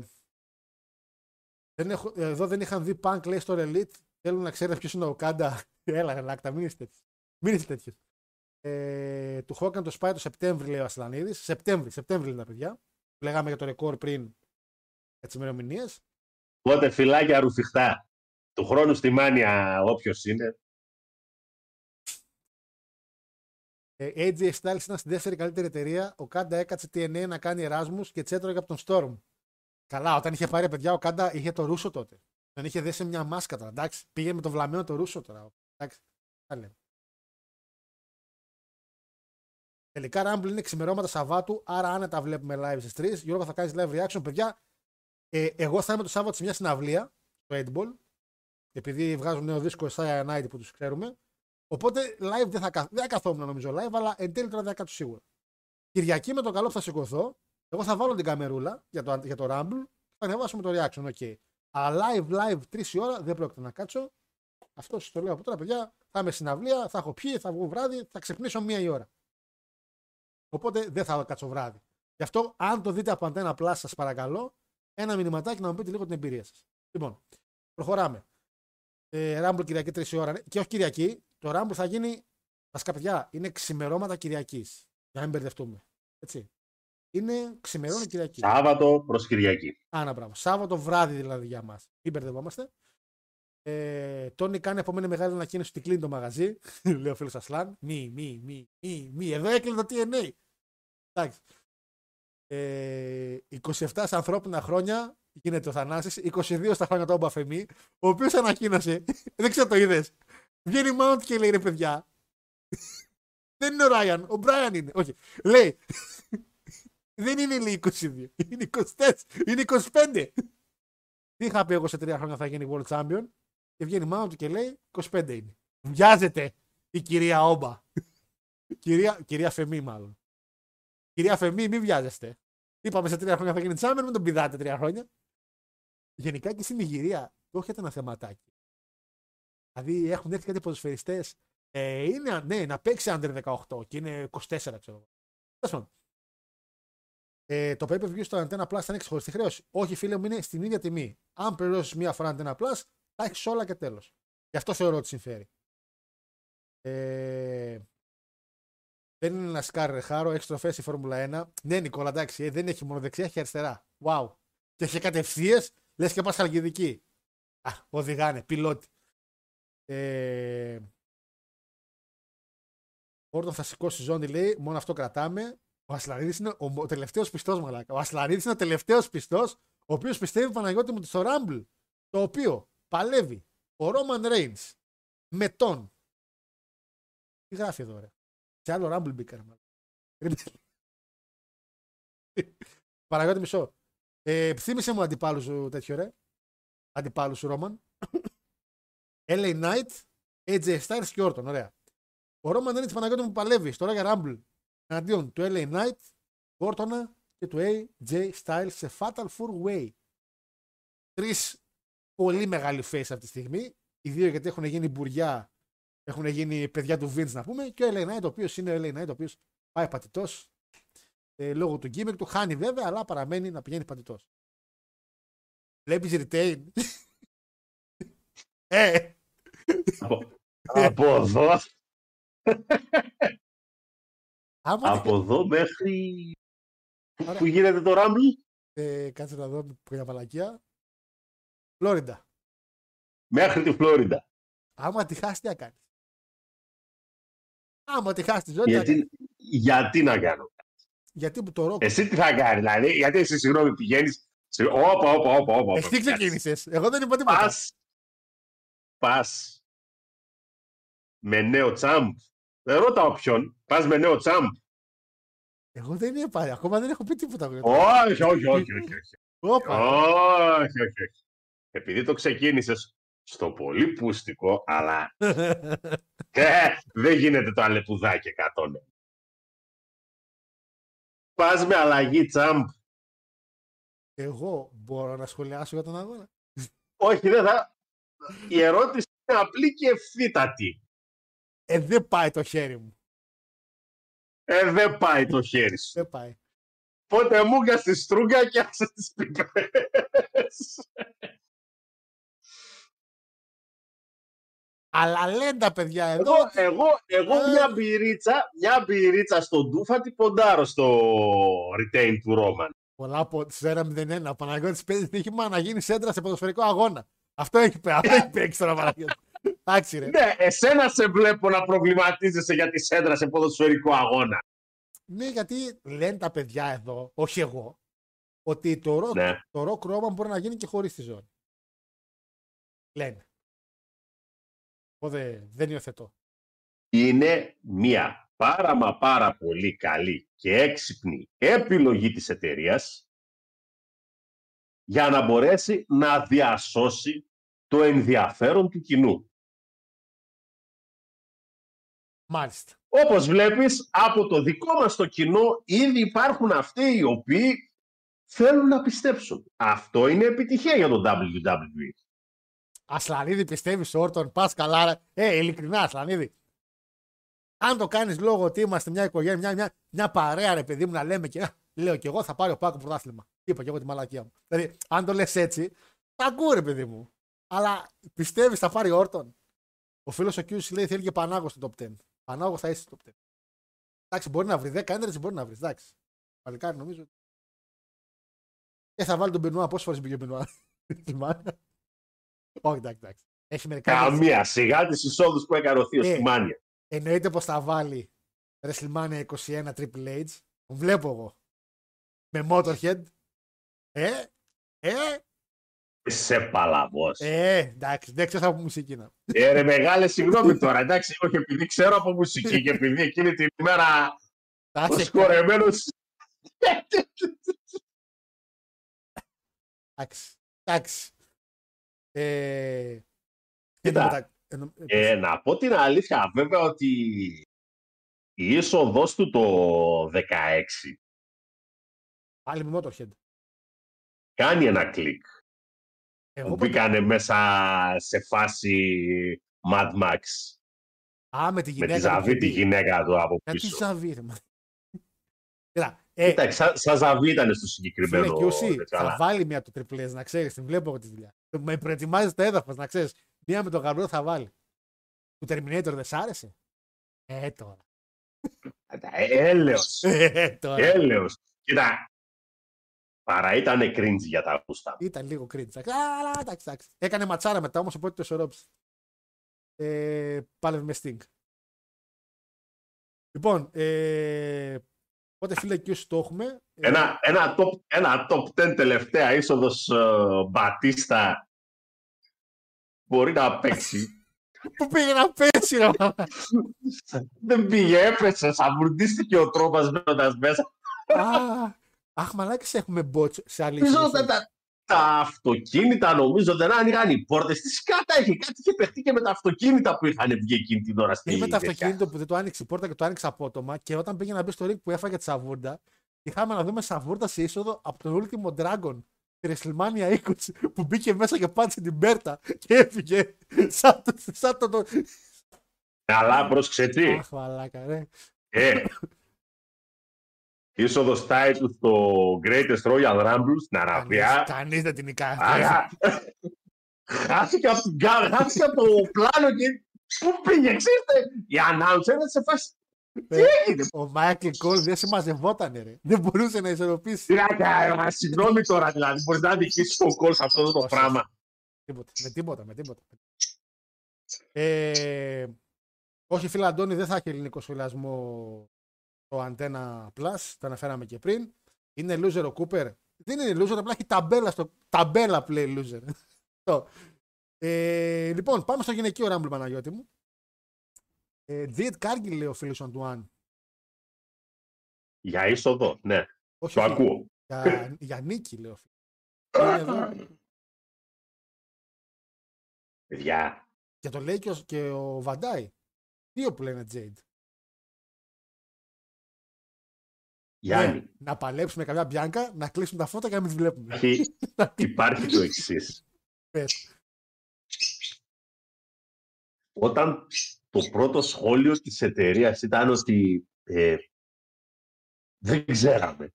δεν έχω, εδώ δεν είχαν δει Punk λέει στο Elite. Θέλουν να ξέρουν ποιος είναι ο Κάντα. Έλα, λάκτα, μην είσαι τέτοιος. Μην είσαι τέτοιος. Ε, του Χόκαν το σπάει το Σεπτέμβρη, λέει ο Ασλανίδης. Σεπτέμβρη, Σεπτέμβρη είναι τα παιδιά. Λέγαμε για το ρεκόρ πριν για τις ημερομηνίες. Οπότε φυλάκια ρουφιχτά. Του χρόνου στη Μάνια όποιος είναι. Ε, AJ Styles ήταν στη δεύτερη καλύτερη εταιρεία. Ο Κάντα έκατσε TNA να κάνει Erasmus και τσέτρωγε από τον Storm. Καλά, όταν είχε πάρει παιδιά, ο Κάντα είχε το Ρούσο τότε. Τον είχε δέσει μια μάσκα τώρα. Εντάξει, πήγε με το βλαμμένο το Ρούσο τώρα. Εντάξει, τα λέμε. Τελικά Rumble είναι ξημερώματα Σαββάτου, άρα άνετα βλέπουμε live στις 3. Γιώργο θα κάνεις live reaction. Παιδιά, ε, εγώ θα είμαι το Σάββατο σε μια συναυλία στο 8 επειδή βγάζουν νέο δίσκο Isaiah Night που τους ξέρουμε. Οπότε live δεν θα, καθ... δεν θα καθόμουν νομίζω live, αλλά εν τέλει τώρα δεν θα κάτσω σίγουρα. Κυριακή με το καλό που θα σηκωθώ, εγώ θα βάλω την καμερούλα για το, για το Rumble και θα ανεβάσουμε το reaction. Okay. Αλλά live, live, 3 η ώρα δεν πρόκειται να κάτσω. Αυτό σας το λέω από τώρα, παιδιά. Θα είμαι συναυλία, θα έχω πιει, θα βγω βράδυ, θα ξυπνήσω μία η ώρα. Οπότε δεν θα κάτσω βράδυ. Γι' αυτό, αν το δείτε από αντένα Plus, σας παρακαλώ, ένα μηνυματάκι να μου πείτε λίγο την εμπειρία σας. Λοιπόν, προχωράμε. Ε, Rumble Κυριακή 3 η ώρα. Και όχι Κυριακή, το Rumble θα γίνει. Βασικά, παιδιά, είναι ξημερώματα Κυριακής. Για να μην μπερδευτούμε. Έτσι. Είναι ξημερώνει Κυριακή. Σάββατο προς Κυριακή. Άνα μπράβο. Σάββατο βράδυ δηλαδή για μας. Μην μπερδευόμαστε. Ε, Τόνι κάνει από μένα μεγάλη ανακοίνωση ότι κλείνει το μαγαζί. Λέει ο φίλος Ασλάν. Μη, μη, μη, μη, μη. Εδώ έκλεινε το TNA. Εντάξει. Ε, 27 στα ανθρώπινα χρόνια γίνεται ο Θανάσης, 22 στα χρόνια του Ομπαφεμή, ο οποίος ανακοίνωσε. δεν ξέρω το είδες. Βγαίνει Mount και λέει ρε παιδιά. δεν είναι ο Ράιαν, ο Μπράιαν είναι. Όχι. Λέει. Δεν είναι λέει 22. Είναι 24. Είναι 25. Τι είχα πει εγώ σε τρία χρόνια θα γίνει World Champion. Και βγαίνει Mount και λέει 25 είναι. Βιάζεται η κυρία Όμπα. κυρία, κυρία Φεμή μάλλον. Κυρία Φεμή, μην βιάζεστε. Είπαμε σε τρία χρόνια θα γίνει Champion, μην τον πηδάτε τρία χρόνια. Γενικά και στην Ιγυρία το έχετε ένα θεματάκι. Δηλαδή έχουν έρθει κάτι ποδοσφαιριστές. Ε, είναι, ναι, να παίξει under 18 και είναι 24, ξέρω εγώ. Τέλο ε, το pay per view στο Antenna Plus θα είναι ξεχωριστή χρέωση. Όχι, φίλε μου, είναι στην ίδια τιμή. Αν πληρώσεις μία φορά Antenna Plus, θα έχεις όλα και τέλος. Γι' αυτό θεωρώ ότι συμφέρει. Ε, δεν είναι ένα σκάρ χάρο, έχεις τροφές η Φόρμουλα 1. Ναι, Νικόλα, εντάξει, ε, δεν έχει μόνο δεξιά, έχει αριστερά. Wow. Και έχει κατευθείαν, λες και πας χαλκιδική. Α, οδηγάνε, πιλότη. Ε, Όρτον θα σηκώσει ζώνη, λέει, μόνο αυτό κρατάμε. Ο Ασλαρίδης είναι ο, ο τελευταίος πιστός, μαλάκα. Ο Ασλαρίδης είναι ο τελευταίος πιστός, ο οποίος πιστεύει Παναγιώτη μου στο Ράμπλ. Το οποίο παλεύει ο Ρόμαν Ρέιν με τον. Τι γράφει εδώ, ρε; Σε άλλο Ράμπλ μπήκα, ρε. Παναγιώτη μισό. Ε, θύμισε μου αντιπάλους σου τέτοιο, ρε. Αντιπάλους σου Ρόμαν. LA Knight, AJ Styles και Όρτον. Ωραία. Ο Ρόμαν Ρέιν Παναγιώτη μου παλεύει τώρα για Ράμπλ εναντίον του LA Knight, Όρτονα και του AJ Styles σε Fatal Four Way. Τρεις πολύ μεγάλοι face αυτή τη στιγμή. Οι δύο γιατί έχουν γίνει μπουριά, έχουν γίνει παιδιά του Vince να πούμε. Και ο LA Knight, ο οποίος είναι ο LA Knight, ο οποίος πάει πατητός ε, λόγω του gimmick του. Χάνει βέβαια, αλλά παραμένει να πηγαίνει πατητός. Βλέπεις retain. ε! Από, από εδώ. Άμα από εδώ μέχρι. Ωραία. Πού γίνεται το Rumble. ε, κάτσε να δω μια παλακία. Φλόριντα. Μέχρι τη Φλόριντα. Άμα τη χάσεις, τι θα κάνεις; Άμα τη χάσεις τη ζωή, τι θα κάνεις. Γιατί, γιατί να κάνω. Γιατί που το ρόκο. Εσύ τι θα κάνεις, δηλαδή. Γιατί εσύ, συγγνώμη, πηγαίνεις. Όπα, όπα, όπα, όπα. Εσύ ξεκίνησες. Εγώ δεν είπα τίποτα. Πας. Πας. Με νέο τσάμπ. Δεν ρώτα ποιον. Πας με νέο τσάμπ. Εγώ δεν είπα. Ακόμα δεν έχω πει τίποτα. Όχι, όχι, όχι, όχι. όχι. Όπα. Όχι, όχι, όχι. Επειδή το ξεκίνησες στο πολύ πούστικο, αλλά ε, δεν γίνεται το αλεπουδάκι 100. Πας με αλλαγή τσάμπ. Εγώ μπορώ να σχολιάσω για τον αγώνα. Όχι, δεν θα. Η ερώτηση είναι απλή και ευθύτατη. Ε, δεν πάει το χέρι μου. Ε, δεν πάει το χέρι σου. Δεν πάει. Πότε μου είχα στη στρούγκα και άσε τις πίπες. Αλλά λένε τα παιδιά εδώ. Εγώ, εγώ, εγώ Ε. μια μπυρίτσα, μια μπυρίτσα στον ντούφα την ποντάρω στο retain του Ρόμαν. Πολλά από τη 1-0-1. Ο Παναγιώτης παίζει τύχημα να γίνει σέντρα σε ποδοσφαιρικό αγώνα. Αυτό έχει, πει- αυτό έχει παίξει τώρα ο Παναγιώτης. Εντάξει ρε. Ναι, εσένα σε βλέπω να προβληματίζεσαι για τη σέντρα σε ποδοσφαιρικό αγώνα. Ναι, γιατί λένε τα παιδιά εδώ, όχι εγώ, ότι το ροκ, Ναι. το rock Roman μπορεί να γίνει και χωρίς τη ζώνη. Λένε. Οπότε δεν υιοθετώ. Είναι μια πάρα μα πάρα πολύ καλή και έξυπνη επιλογή της εταιρείας για να μπορέσει να διασώσει το ενδιαφέρον του κοινού. Μάλιστα. Όπως βλέπεις, από το δικό μας το κοινό ήδη υπάρχουν αυτοί οι οποίοι θέλουν να πιστέψουν. Αυτό είναι επιτυχία για το WWE. Ασλανίδη πιστεύεις σε Όρτον, πας καλά. ρε. Ε, ειλικρινά, Ασλανίδη. Αν το κάνεις λόγω ότι είμαστε μια οικογένεια, μια, μια, μια παρέα, ρε παιδί μου, να λέμε και. «Α, Λέω και εγώ θα πάρει ο Πάκο πρωτάθλημα. Είπα και εγώ τη μαλακία μου. Δηλαδή, αν το λες έτσι, τα ακούω, ρε παιδί μου. Αλλά πιστεύεις θα πάρει Όρτον; Ο φίλος ο Κιούση λέει θέλει και Πανάγο στο top 10. Πανάγο θα είσαι στο top 10. Εντάξει, μπορεί να βρει 10 έντρες, μπορεί να βρεις. Εντάξει. Παλικάρι νομίζω. Και θα βάλει τον Μπενουά. Πόσες φορές μπήκε ο Μπενουά; Θυμάμαι. Όχι, εντάξει, εντάξει. Έχει μερικά. Καμία σιγά τις εισόδους που έκανε ο Θείος Ε. στη Μάνια. Εννοείται πως θα βάλει WrestleMania 21 Triple H. Τον βλέπω εγώ. Με Motorhead. Ε, ε, Σε παλαβός. ε, εντάξει, δεν ξέρω από μουσική να. Ε, ρε μεγάλε, συγγνώμη τώρα, εντάξει, όχι επειδή ξέρω από μουσική και επειδή εκείνη την ημέρα ο Εντάξει, σκορεμένος... εντάξει. εντάξει. Ε, Κοίτα, μετά- εννο- Ε, να πω την αλήθεια, βέβαια ότι η είσοδος του το 16 Πάλι με Motorhead. κάνει ένα κλικ. Εγώ Που ποτέ- μπήκανε μέσα σε φάση Mad Max. Α, με τη Με γυναίκα. τη του Ζαβή τη Κιντή. γυναίκα του από Γιατί πίσω. Ζαβή, ρε. μα. Κοίτα, ε, Κοίταξε, σαν, σαν Ζαβή ήταν στο Φίλε συγκεκριμένο. Κιούσι, τέτοιο, θα αλλά- βάλει μια του τριπλές, να ξέρεις. Την βλέπω εγώ τη δουλειά. Με προετοιμάζεις το έδαφος, να ξέρεις. Μία με το γαμπρό θα βάλει. Του Terminator δεν σ' άρεσε; Ε, τώρα. Ε, Έλεος. Ε, τώρα. Έλεος. Κοίτα, παρά ήταν cringe για τα γούστα. μου. Ήταν λίγο cringe. εντάξει. Αλλά εντάξει, εντάξει. Έκανε ματσάρα μετά όμως, οπότε το ισορρόπησε. Ε, πάλευε με Sting. Λοιπόν, ε, οπότε φίλε Κιούσι το έχουμε. Ε, Ένα, ένα, top, ένα top 10 τελευταία είσοδος ε, Μπατίστα μπορεί να παίξει. Πού πήγε να πέσει, ρε. Δεν πήγε, έπεσε, σαβουρντίστηκε ο τρόπας μπαίνοντας μέσα. Α, Αχ, μαλάκες έχουμε bots σε άλλη Νομίζω σύνδεση. τα, τα, τα αυτοκίνητα νομίζω δεν άνοιγαν οι πόρτες. Τι σκάτα είχε, κάτι είχε παιχτεί και με τα αυτοκίνητα που είχαν βγει εκείνη την ώρα στη Ή με το τέτοια. αυτοκίνητο που δεν το άνοιξε η πόρτα και το άνοιξε απότομα και όταν πήγε να μπει στο ring που έφαγε τη σαβούρντα, είχαμε να δούμε σαβούρντα σε είσοδο από τον Ultimo Dragon τη WrestleMania 20 που μπήκε μέσα και πάτησε την πέρτα και έφυγε σαν το. Σαν το, το... Αλλά πρόσεξε τι. Αχ, μαλάκα, ρε. Ε, είσοδος title στο Greatest Royal Rumble στην Αραβία. Κανείς δεν την νικάει. Άρα, χάθηκε από, την κα- χάθηκε από το πλάνο και πού πήγε, ξέρετε. Η announcer ήταν σε φάση. Τι έγινε, Ο Μάικλ Κόλ δεν συμμαζευόταν, ρε. Δεν μπορούσε να ισορροπήσει. Τυράκια, συγγνώμη τώρα, δηλαδή, μπορείς να δικήσει τον κόλ σε αυτό το Όχι, πράγμα. Τίποτα, με τίποτα, με τίποτα. Ε, όχι, φίλε Αντώνη, δεν θα έχει ελληνικό σχολιασμό το Antenna Plus, το αναφέραμε και πριν. Είναι loser ο Κούπερ. Δεν είναι loser, απλά έχει ταμπέλα στο. Ταμπέλα play loser. Αυτό. ε, λοιπόν, πάμε στο γυναικείο Rumble, Παναγιώτη μου. Ε, Διετ Κάργκιλ, λέει ο φίλος του Αντουάν. Για είσοδο, ναι, Όχι, το όχι, ακούω. Για, για νίκη, λέει ο φίλος. Είναι εδώ. Παιδιά, Και το λέει και ο, και ο Βαντάι. Δύο που λένε Jade. Γιάννη, Ναι, να παλέψουμε καμιά μπιάνκα, να κλείσουμε τα φώτα και να μην τη βλέπουμε. υπάρχει, υπάρχει το εξής. Πες. Όταν το πρώτο σχόλιο της εταιρείας ήταν ότι ε, δεν ξέραμε.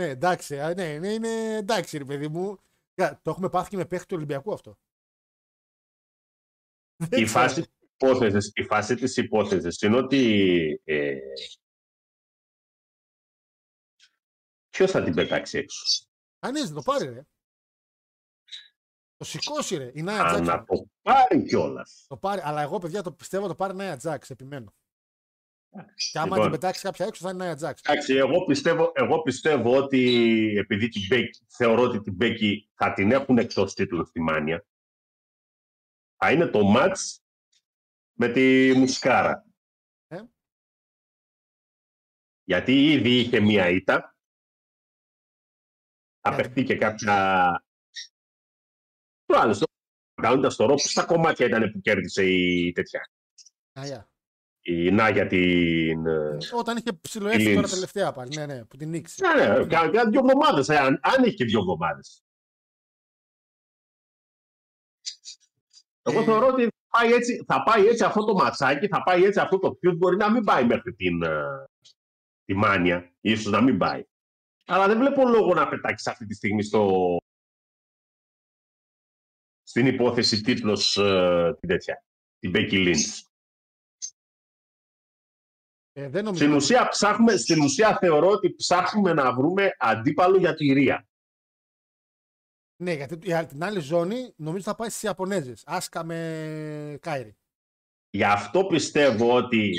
Ναι, εντάξει, α, ναι, ναι, είναι εντάξει, ρε παιδί μου. Κα- Το έχουμε πάθει και με παίχτη του Ολυμπιακού αυτό. Δεν Η ξέρω. φάση, της υπόθεσης, η φάση της υπόθεσης είναι ότι ε, ποιος θα την πετάξει έξω; Κανείς δεν το πάρει, ρε. Το σηκώσει, ρε. Η Νάια Αν Τζάξ. να το πάρει κιόλας. Το πάρει. Αλλά εγώ, παιδιά, το πιστεύω το πάρει Νάια Τζάξ. Επιμένω. Και άμα Λοιπόν. την πετάξει κάποια έξω, θα είναι Νάια Τζάξ. Εντάξει, εγώ πιστεύω, εγώ πιστεύω ότι επειδή την Μπέκη, θεωρώ ότι την Μπέκη θα την έχουν εκτός τίτλου στη Μάνια, θα είναι το μάτς με τη Μουσκάρα. Ε. Γιατί ήδη είχε μία ήττα. Θα Ε. παιχτεί και κάποια... Το άλλο, στο κάνοντας το ρόπ, στα κομμάτια ήταν που κέρδισε η τέτοια. Νάια. Η Νάγια την... ε, Όταν είχε ψηλοέρθει Η τώρα Lynch. τελευταία πάλι. Ναι, ναι, που την νίξει. Ναι, ναι, κα- κα- δύο εβδομάδες. Αν, αν έχει και δύο εβδομάδες. Εγώ Ε. θεωρώ ότι θα πάει, έτσι, θα πάει έτσι αυτό το ματσάκι, θα πάει έτσι αυτό το feud. Μπορεί να μην πάει μέχρι την, ε, τη μάνια, ίσως να μην πάει. Αλλά δεν βλέπω λόγο να πετάξεις αυτή τη στιγμή στο, στην υπόθεση τίτλος ε, την τέτοια, την Becky Lynch. Ε, δεν νομίζω. Στην ουσία, ψάχνουμε, στην ουσία θεωρώ ότι ψάχνουμε να βρούμε αντίπαλο για τη Ρία. Ναι, γιατί η- την άλλη ζώνη νομίζω θα πάει στις Ιαπωνέζες. Άσκα με Κάιρι. Γι' αυτό πιστεύω ότι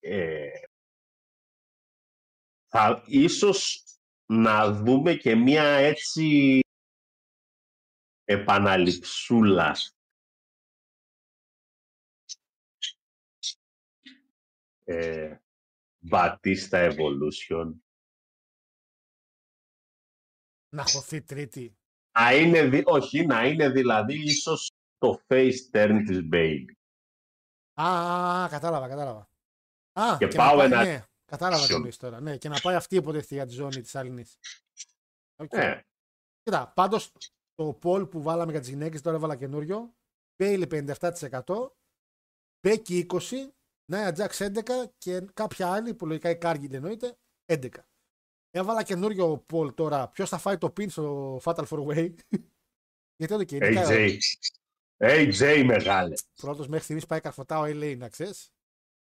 ε, θα ίσως να δούμε και μία έτσι επαναληψούλα. Ε, Batista Evolution. Να χωθεί τρίτη. Να είναι, δη- όχι, να είναι δηλαδή ίσως το face turn της Bailey. Α, α, α, κατάλαβα, κατάλαβα. Α, Και να πάω πάει- ένα- Ναι, κατάλαβα τι Action. εννοείς τώρα. Ναι, και να πάει αυτή υποτίθεται για τη ζώνη της Αλληνή. Ε, Κοίτα, πάντως το poll που βάλαμε για τις γυναίκες τώρα έβαλα καινούριο. Μπέιλι 57%, Μπέκι 20%, Νάια Τζάξ 11% και κάποια άλλη που λογικά η Κάργιλ εννοείται 11%. Έβαλα καινούριο poll τώρα. Ποιος θα φάει το pin στο Fatal 4 Way; Γιατί εδώ και είναι. AJ. AJ μεγάλε. Πρώτος μέχρι στιγμής πάει καρφωτά ο LA, να ξέρεις.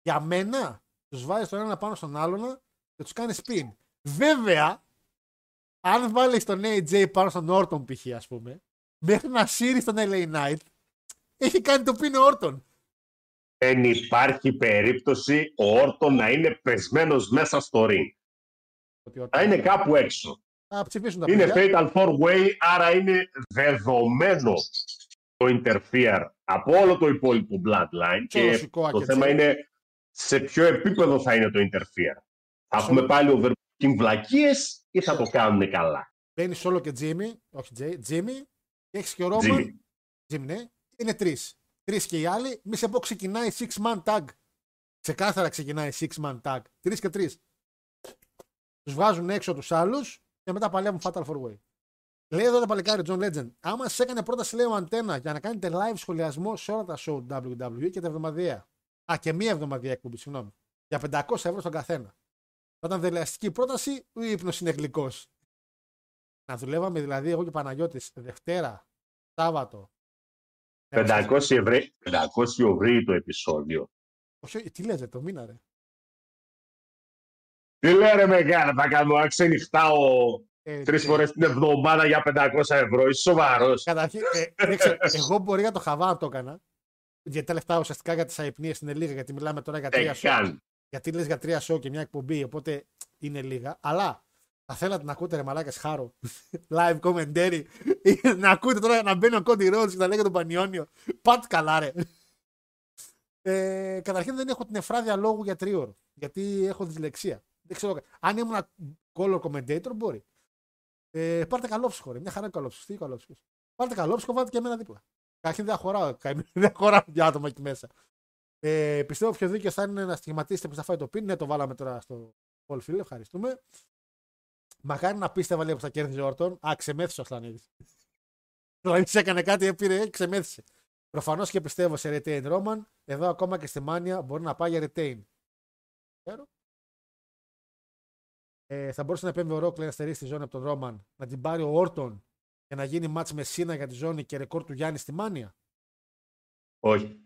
Για μένα, τους βάζει τον ένα πάνω στον άλλον και τους κάνει spin. Βέβαια, αν βάλεις τον AJ πάνω στον Όρτον π.χ., ας πούμε, μέχρι να σύρεις τον LA Knight, έχει κάνει το pin ο Όρτον. Δεν υπάρχει περίπτωση ο Όρτον να είναι πεσμένος μέσα στο ring. Ότι ο Θα είναι κάπου έξω. Θα ψηφίσουν τα Είναι παιδιά. Fatal 4 Way, άρα είναι δεδομένο το interfere από όλο το υπόλοιπο bloodline Και και Σικόα το και θέμα Τζέι. είναι σε ποιο επίπεδο θα είναι το interfere. Θα Σο- έχουμε πάλι overbooking βλακίες ή θα το κάνουν καλά; Μπαίνει solo και Jimmy, όχι Jay, Jimmy, και έχεις και ο Roman. Jimmy. Jimmy, ναι. Είναι τρεις. Τρεις και οι άλλοι. Μη σε πω ξεκινάει six man tag. Ξεκάθαρα ξεκινάει six man tag. Τρεις και τρεις. Τους βγάζουν έξω τους άλλους και μετά παλεύουν Fatal 4 Way. Λέει εδώ το παλικάρι John Legend. Άμα σε έκανε πρόταση, λέει ο Αντένα, για να κάνετε live σχολιασμό σε όλα τα show WWE και τα εβδομαδιαία. Α, και μία εβδομαδιαία εκπομπή, συγγνώμη. Για 500 ευρώ στον καθένα. Θα ήταν δελεαστική πρόταση ή ο ύπνος είναι γλυκός. Να δουλεύαμε δηλαδή εγώ και ο Παναγιώτης Δευτέρα, Σάββατο. 500 ευρώ, 500 ευρώ το επεισόδιο. Όχι, τι λέτε, το μήνα ρε. Τι λέει ρε μεγάλα, θα κάνω να ξενυχτάω Ε, τρεις ε, φορές την εβδομάδα για 500 ευρώ. Είσαι σοβαρός. Καταρχήν, ε, δεν ξέρω, εγώ μπορεί για το χαβά να το έκανα. Γιατί τα λεφτά ουσιαστικά για τις αϊπνίες είναι λίγα, γιατί μιλάμε τώρα για τρία Ε, σοου. καν. Γιατί λες για τρία σοου και μια εκπομπή, οπότε είναι λίγα. Αλλά θα θέλατε να ακούτε ρε μαλάκες χάρο live commentary ή να ακούτε τώρα να μπαίνει ο Κόντι Ρόντς και να λέγεται τον Πανιόνιο. Πάτε καλά ρε. Ε, καταρχήν δεν έχω την εφράδια λόγου για τρίωρο. Γιατί έχω δυσλεξία. Δεν ξέρω. Αν ήμουν color commentator μπορεί. Ε, πάρτε καλόψυχο ρε. Μια χαρά καλόψυχος. Τι καλόψυχος. Βάλτε καλόψικο, βάλτε και εμένα δίπλα. Καταρχήν δεν χωράω, δεν χωράω για άτομα εκεί μέσα. Ε, πιστεύω πιο δίκαιο θα είναι να στιγματίσετε που θα φάει το πιν. Ναι, το βάλαμε τώρα στο Πολ Φίλε, ευχαριστούμε. Μακάρι να πίστευα λίγο που θα κέρδιζε ο Όρτον. Α, ξεμέθησε ο Σλανίδη. Δηλαδή έκανε κάτι, πήρε, ξεμέθησε. Προφανώς και πιστεύω σε retain Roman. Εδώ ακόμα και στη Μάνια μπορεί να πάει για retain. Ε, θα μπορούσε να επέμβει ο Ρόκλε να στερήσει τη ζώνη από τον Ρόμαν, να την πάρει ο Όρτον και να γίνει μάτς με Σίνα για τη ζώνη και ρεκόρ του Γιάννη στη Μάνια; Όχι.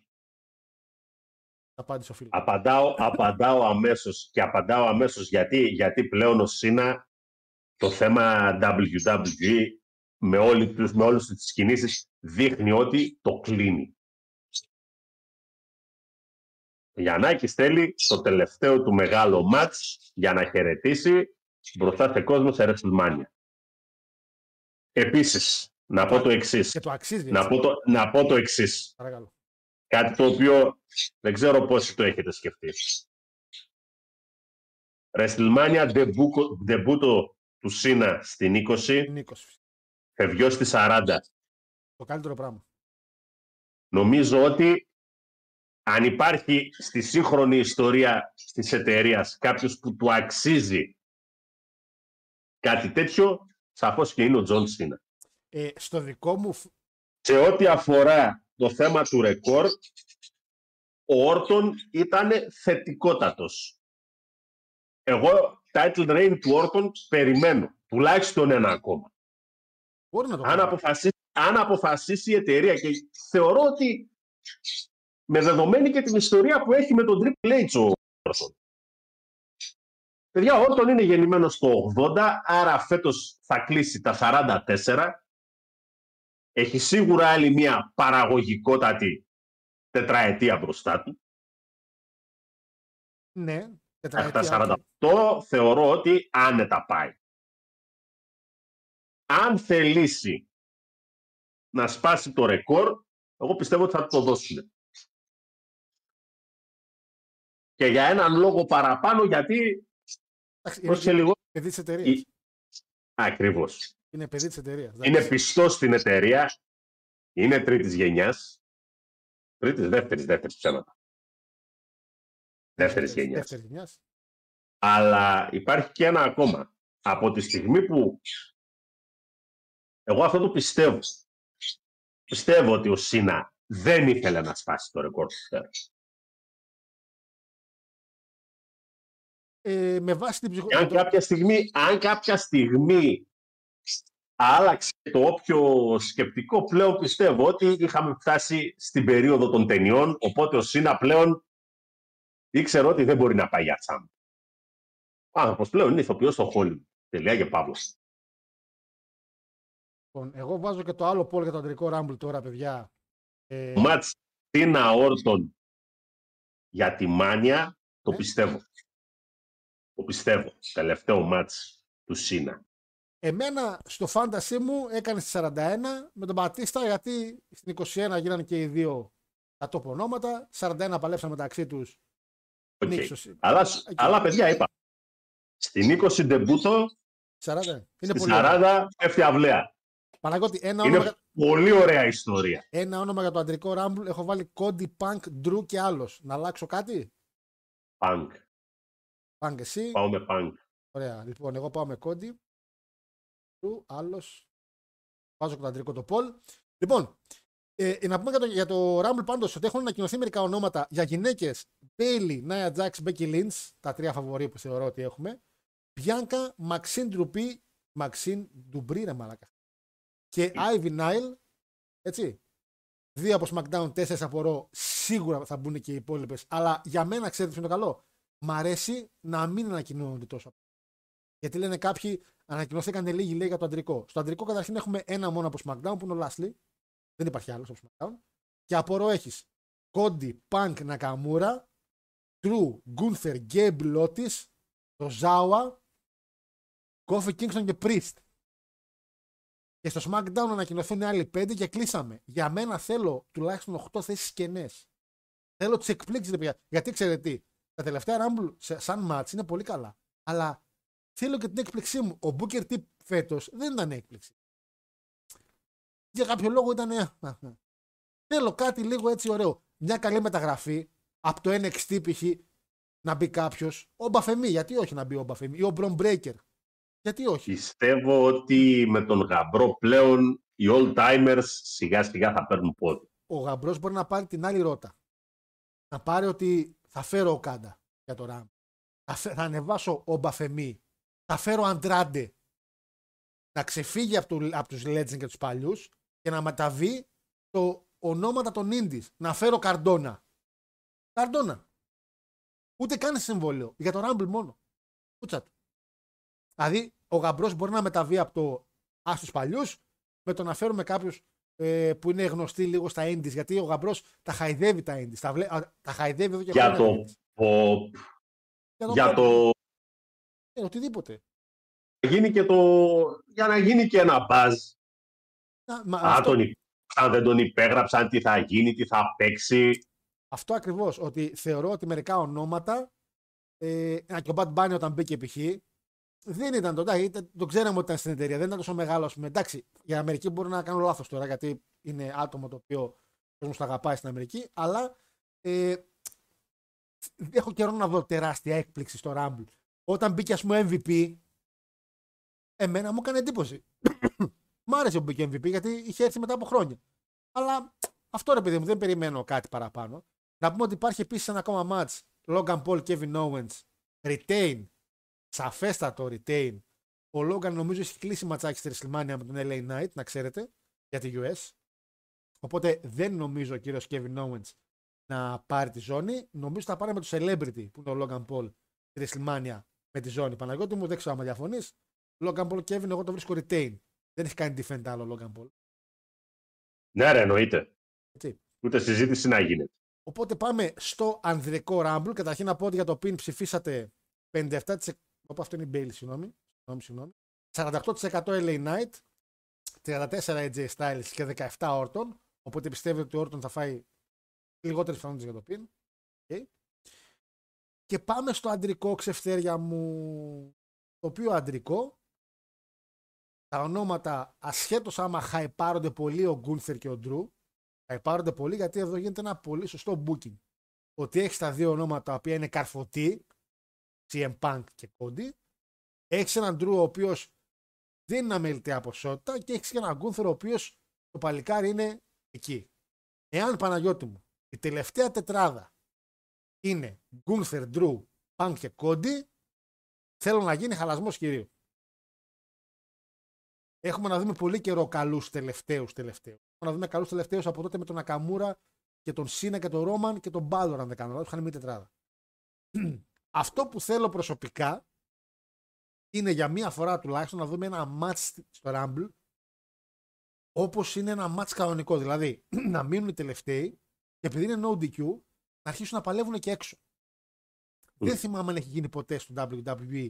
Απάντησε ο φίλος. Απαντάω, απαντάω αμέσως και απαντάω αμέσως γιατί, γιατί πλέον ο Σίνα το θέμα WWE με, όλη, τους- με όλες τις κινήσεις δείχνει ότι το κλείνει. Ο Γιαννάκης θέλει το τελευταίο του μεγάλο μάτς για να χαιρετήσει μπροστά σε κόσμος σε WrestleMania. Επίσης, να πω το εξής. Και το αξίζει. Να έτσι. πω το, να πω το εξής. Παρακαλώ. Κάτι το οποίο δεν ξέρω πόσοι το έχετε σκεφτεί. WrestleMania ντεμπούκο- ντεμπούτο του Σίνα στην 20, Νίκος. φευγιός στη 40. Το καλύτερο πράγμα. Νομίζω ότι αν υπάρχει στη σύγχρονη ιστορία της εταιρείας κάποιος που του αξίζει κάτι τέτοιο, σαφώς και είναι ο Τζον Σίνα. Ε, στο δικό μου. φ- Σε ό,τι αφορά το θέμα του ρεκόρ, ο Όρτον ήταν θετικότατος. Εγώ, title reign του Όρτον, περιμένω. Τουλάχιστον ένα ακόμα. Μπορεί να το Αν κάνει. αποφασίσει, αν αποφασίσει η εταιρεία και θεωρώ ότι με δεδομένη και την ιστορία που έχει με τον Triple H ο Όρτον. Παιδιά, ο Όρτον είναι γεννημένος το 80, άρα φέτος θα κλείσει τα 44. Έχει σίγουρα άλλη μια παραγωγικότατη τετραετία μπροστά του. Ναι. Αυτά τετραετία. 48 θεωρώ ότι άνετα πάει. Αν θελήσει να σπάσει το ρεκόρ, εγώ πιστεύω ότι θα του το δώσουν. Και για έναν λόγο παραπάνω, γιατί Εντάξει, πρόσεχε Είναι λίγο. παιδί της εταιρείας. Η- Ακριβώς. Είναι παιδί της εταιρείας. Είναι πιστός στην εταιρεία. Είναι τρίτης γενιάς. Τρίτης, δεύτερης, δεύτερης ψέματα. Δεύτερης γενιάς. Δεύτερης γενιάς. Αλλά υπάρχει και ένα ακόμα. Από τη στιγμή που εγώ αυτό το πιστεύω. Πιστεύω ότι ο Σίνα δεν ήθελε να σπάσει το ρεκόρ του Στέρ. Ε, με βάση την Και αν ψυχολογία. κάποια στιγμή, αν κάποια στιγμή άλλαξε το όποιο σκεπτικό, πλέον πιστεύω ότι είχαμε φτάσει στην περίοδο των ταινιών, οπότε ο Σίνα πλέον ήξερε ότι δεν μπορεί να πάει για τσάμπ. Ο άνθρωπος πλέον είναι ηθοποιός στο Hollywood. Τελεία και παύλα. Λοιπόν, εγώ βάζω και το άλλο πόλ για το αντρικό ράμπλ τώρα, παιδιά. Ε, Το μάτς Τίνα Όρτον για τη Mania το Ναι. πιστεύω. Το πιστεύω. Τελευταίο μάτς του Σίνα. Εμένα στο fantasy μου έκανε στη 41 με τον Μπατίστα γιατί στην 21 γίνανε και οι δύο τα top ονόματα. 41 παλέψαν μεταξύ τους. Οκ. Νίξος. Αλλά, Εκεί. αλλά παιδιά είπα. Στην 20 ντεμπούτο, 40. Είναι στη πολύ ωραία. 40 πέφτει αυλαία. Παναγώτη, ένα Είναι όνομα, για- πολύ ωραία ιστορία. ένα όνομα για το αντρικό ράμπλ έχω βάλει Κόντι, Πανκ, Ντρου και άλλος. Να αλλάξω κάτι; Πανκ. Πανκ εσύ. Πάω με πανκ. Ωραία. Λοιπόν, εγώ πάω με Κόντι. Ντρου, άλλος. Βάζω και το αντρικό το Πολ. Λοιπόν, ε, να πούμε για το, για το Rumble πάντως ότι έχουν ανακοινωθεί μερικά ονόματα για γυναίκες. Bailey, Nia Jax, Becky Lynch, τα τρία φαβορή που θεωρώ ότι έχουμε. Bianca, Maxine Ντρουπί, Maxine Ντουμπρί, ρε μαλάκα. Και Ivy Nile, έτσι. Δύο από SmackDown, τέσσερις από Raw, σίγουρα θα μπουν και οι υπόλοιπες. Αλλά για μένα, ξέρετε ποιο είναι το καλό; Μ' αρέσει να μην ανακοινώνονται τόσο. Γιατί λένε κάποιοι, ανακοινώθηκαν λίγοι λέει για το αντρικό. Στο αντρικό καταρχήν έχουμε ένα μόνο από SmackDown που είναι ο Lashley. Δεν υπάρχει άλλος από SmackDown. Και από Raw έχεις Cody, Punk, Nakamura, Drew, Gunther, Gabe Lotus, το Zawa, Kofi Kingston και Priest. Και στο SmackDown ανακοινωθούν άλλοι πέντε και κλείσαμε. Για μένα θέλω τουλάχιστον 8 θέσεις κενές. Θέλω τις εκπλήξεις, ρε παιδιά. Γιατί ξέρετε τι, τα τελευταία Rumble σε- σαν match είναι πολύ καλά. Αλλά θέλω και την έκπληξή μου. Ο Booker T φέτος δεν ήταν έκπληξη. Για κάποιο λόγο ήταν. ε, Θέλω κάτι λίγο έτσι ωραίο. Μια καλή μεταγραφή από το NXT π.χ. να μπει κάποιος. Ο Μπαφεμί, γιατί όχι να μπει ο Μπαφεμί; Ή ο Μπρον Breaker. Γιατί όχι; Πιστεύω ότι με τον γαμπρό πλέον οι old timers σιγά σιγά θα παίρνουν πόδι. Ο γαμπρός μπορεί να πάρει την άλλη ρότα. Να πάρει ότι θα φέρω ο Κάντα για το Ραμ. Θα, φε- θα ανεβάσω ο Μπαφεμί. Θα φέρω Αντράντε. Να ξεφύγει από, του, από τους Legends και τους παλιούς και να μεταβεί το ονόματα των Indies. Να φέρω Καρντόνα. Καρντόνα. Ούτε καν συμβόλαιο. Για το Rumble μόνο. Κούτσα του. Δηλαδή, ο γαμπρός μπορεί να μεταβεί από το ας τους παλιούς με το να φέρουμε κάποιους ε, που είναι γνωστοί λίγο στα Indies. Γιατί ο γαμπρός τα χαϊδεύει τα Indies. Τα, βλέ, α, τα χαϊδεύει εδώ και Για χρόνια το Indies. pop, Για το, για pop. το Ε, οτιδήποτε. να γίνει και το, για να γίνει και ένα buzz. Να- μα Αν, αυτό, τον, υ- αν δεν τον υπέγραψαν, τι θα γίνει, τι θα παίξει. αυτό ακριβώς. Ότι θεωρώ ότι μερικά ονόματα. Ε, α, και ο Bad Bunny όταν μπήκε π.χ. Δεν ήταν τότε. Ήταν, το ξέραμε ότι ήταν στην εταιρεία. Δεν ήταν τόσο μεγάλο. ας πούμε. Εντάξει, για Αμερική μπορεί να κάνω λάθος τώρα γιατί είναι άτομο το οποίο ο κόσμος το αγαπάει στην Αμερική. Αλλά ε, έχω καιρό να δω τεράστια έκπληξη στο Rumble. Όταν μπήκε, ας πούμε, MVP, εμένα μου έκανε εντύπωση. Μ' άρεσε που μπήκε MVP γιατί είχε έρθει μετά από χρόνια. Αλλά αυτό ρε παιδί μου, δεν περιμένω κάτι παραπάνω. Να πούμε ότι υπάρχει επίσης ένα ακόμα match. Logan Paul, Kevin Owens. Retain. Σαφέστατο retain. Ο Logan νομίζω έχει κλείσει ματσάκι στη WrestleMania με τον LA Knight, να ξέρετε, για τη US. Οπότε δεν νομίζω ο κύριος Kevin Owens να πάρει τη ζώνη. Νομίζω θα πάρει με το Celebrity που είναι ο Logan Paul στη WrestleMania με τη ζώνη. Παναγιώτη μου, δεν ξέρω αν διαφωνείς. Logan Paul Kevin, εγώ το βρίσκω retain. Δεν έχει κάνει defend άλλο Logan Paul. Ναι, ρε, εννοείται. Έτσι. Ούτε συζήτηση να γίνεται. Οπότε πάμε στο ανδρικό Rumble. Καταρχήν να πω ότι για το pin ψηφίσατε 57%. Όπου αυτό είναι η Bailey, συγγνώμη. συγγνώμη, συγγνώμη. 48% LA Knight, 34% AJ Styles και 17% Orton. Οπότε πιστεύετε ότι ο Orton θα φάει λιγότερες πιθανότητες για το pin. Okay. Και πάμε στο αντρικό ξεφτέρια μου. Το οποίο αντρικό, τα ονόματα ασχέτως άμα χαϊπάρονται πολύ ο Γκούνθερ και ο Ντρου, χαϊπάρονται πολύ γιατί εδώ γίνεται ένα πολύ σωστό booking. Ότι έχεις τα δύο ονόματα τα οποία είναι καρφωτοί, CM Punk και Cody, έχεις έναν Drew ο οποίος δεν είναι αμεληταία ποσότητα και έχεις και έναν Gunther ο οποίος το παλικάρι είναι εκεί. Εάν Παναγιώτη μου η τελευταία τετράδα είναι Gunther, Drew, Punk και Cody, θέλω να γίνει χαλασμός κυρίου. Έχουμε να δούμε πολύ καιρό καλούς τελευταίους τελευταίους. Έχουμε να δούμε καλούς τελευταίους από τότε με τον Ακαμούρα και τον Σίνα και τον Ρόμαν και τον Μπάλορ, αν δεν κάνω λάθος. Είχαν μία τετράδα. Αυτό που θέλω προσωπικά είναι για μία φορά τουλάχιστον να δούμε ένα match στο Rumble όπως είναι ένα match κανονικό. Δηλαδή να μείνουν οι τελευταίοι και επειδή είναι no DQ να αρχίσουν να παλεύουν και έξω. Δεν θυμάμαι αν έχει γίνει ποτέ στο WWE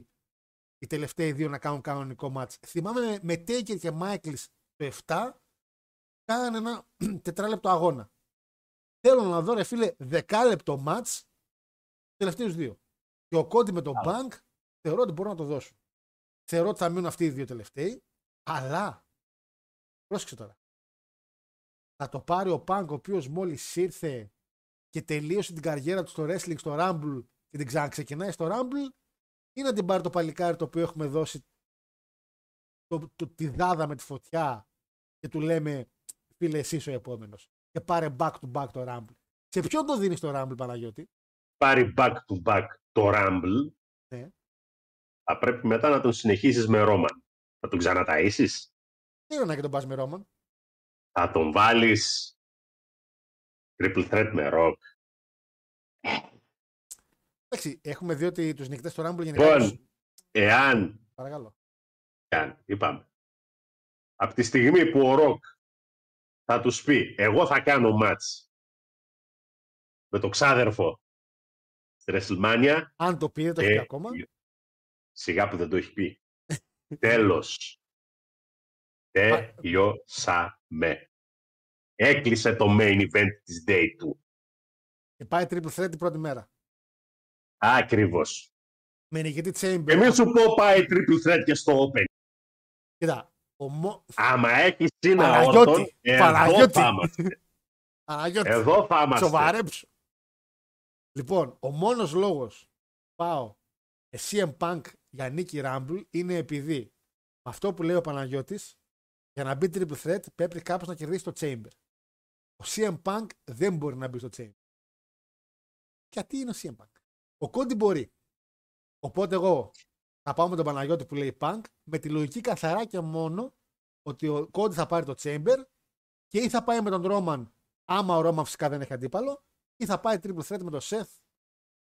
οι τελευταίοι δύο να κάνουν κανονικό match. Θυμάμαι με, με Taker και Michaels το 7 κάνανε ένα τετράλεπτο αγώνα. Θέλω να δω, ρε φίλε, δεκάλεπτο match τελευταίους δύο. Και ο Κόντι με τον Bank θεωρώ ότι μπορούν να το δώσουν. Θεωρώ ότι θα μείνουν αυτοί οι δύο τελευταίοι, αλλά πρόσεξε τώρα. Θα το πάρει ο Punk ο οποίος μόλις ήρθε και τελείωσε την καριέρα του στο wrestling, στο Rumble και την ξαναξεκινάει στο Rumble, ή να την πάρει το παλικάρι το οποίο έχουμε δώσει το, το, τη δάδα με τη φωτιά και του λέμε φίλε εσύ ο επόμενος και πάρε back to back το Rumble. Σε ποιον το δίνεις το Rumble Παναγιώτη; Πάρει back to back το Rumble. Ναι. Θα πρέπει μετά να τον συνεχίσεις με Ρόμαν. Θα τον ξαναταΐσεις; Τι είναι να και τον πας με Roman. Θα τον βάλεις triple threat με Rock. Εντάξει, έχουμε δει ότι τους νικητές στο Rumble γενικά... τους- Λοιπόν, εάν, Παρακαλώ. εάν, είπαμε, από τη στιγμή που ο Rock θα τους πει εγώ θα κάνω match με το ξάδερφο στη WrestleMania Αν το πει, δεν το έχει Ε, πει ακόμα. Σιγά που δεν το έχει πει. Τέλος. Τελειώσαμε. Έκλεισε το main event της day του. Και πάει triple threat την πρώτη μέρα. Ακριβώς. Με νικητή Chamber. Και μην σου πω πάει triple threat και στο open. Κοίτα, Ο Μο... Άμα έχεις είναι Παναγιώτη, όρτον, εδώ Παναγιώτη. θα είμαστε. Παναγιώτη, Εδώ θα είμαστε. σοβαρέψου. Λοιπόν, ο μόνος λόγος που πάω σε CM Punk για νίκη Rumble είναι επειδή με αυτό που λέει ο Παναγιώτης για να μπει triple threat πρέπει κάπως να κερδίσει το Chamber. Ο CM Punk δεν μπορεί να μπει στο Chamber. Γιατί είναι ο CM Punk; Ο Cody μπορεί. Οπότε εγώ θα πάω με τον Παναγιώτη που λέει Punk με τη λογική καθαρά και μόνο ότι ο Cody θα πάρει το Chamber και ή θα πάει με τον Roman άμα ο Roman φυσικά δεν έχει αντίπαλο ή θα πάει triple threat με τον Seth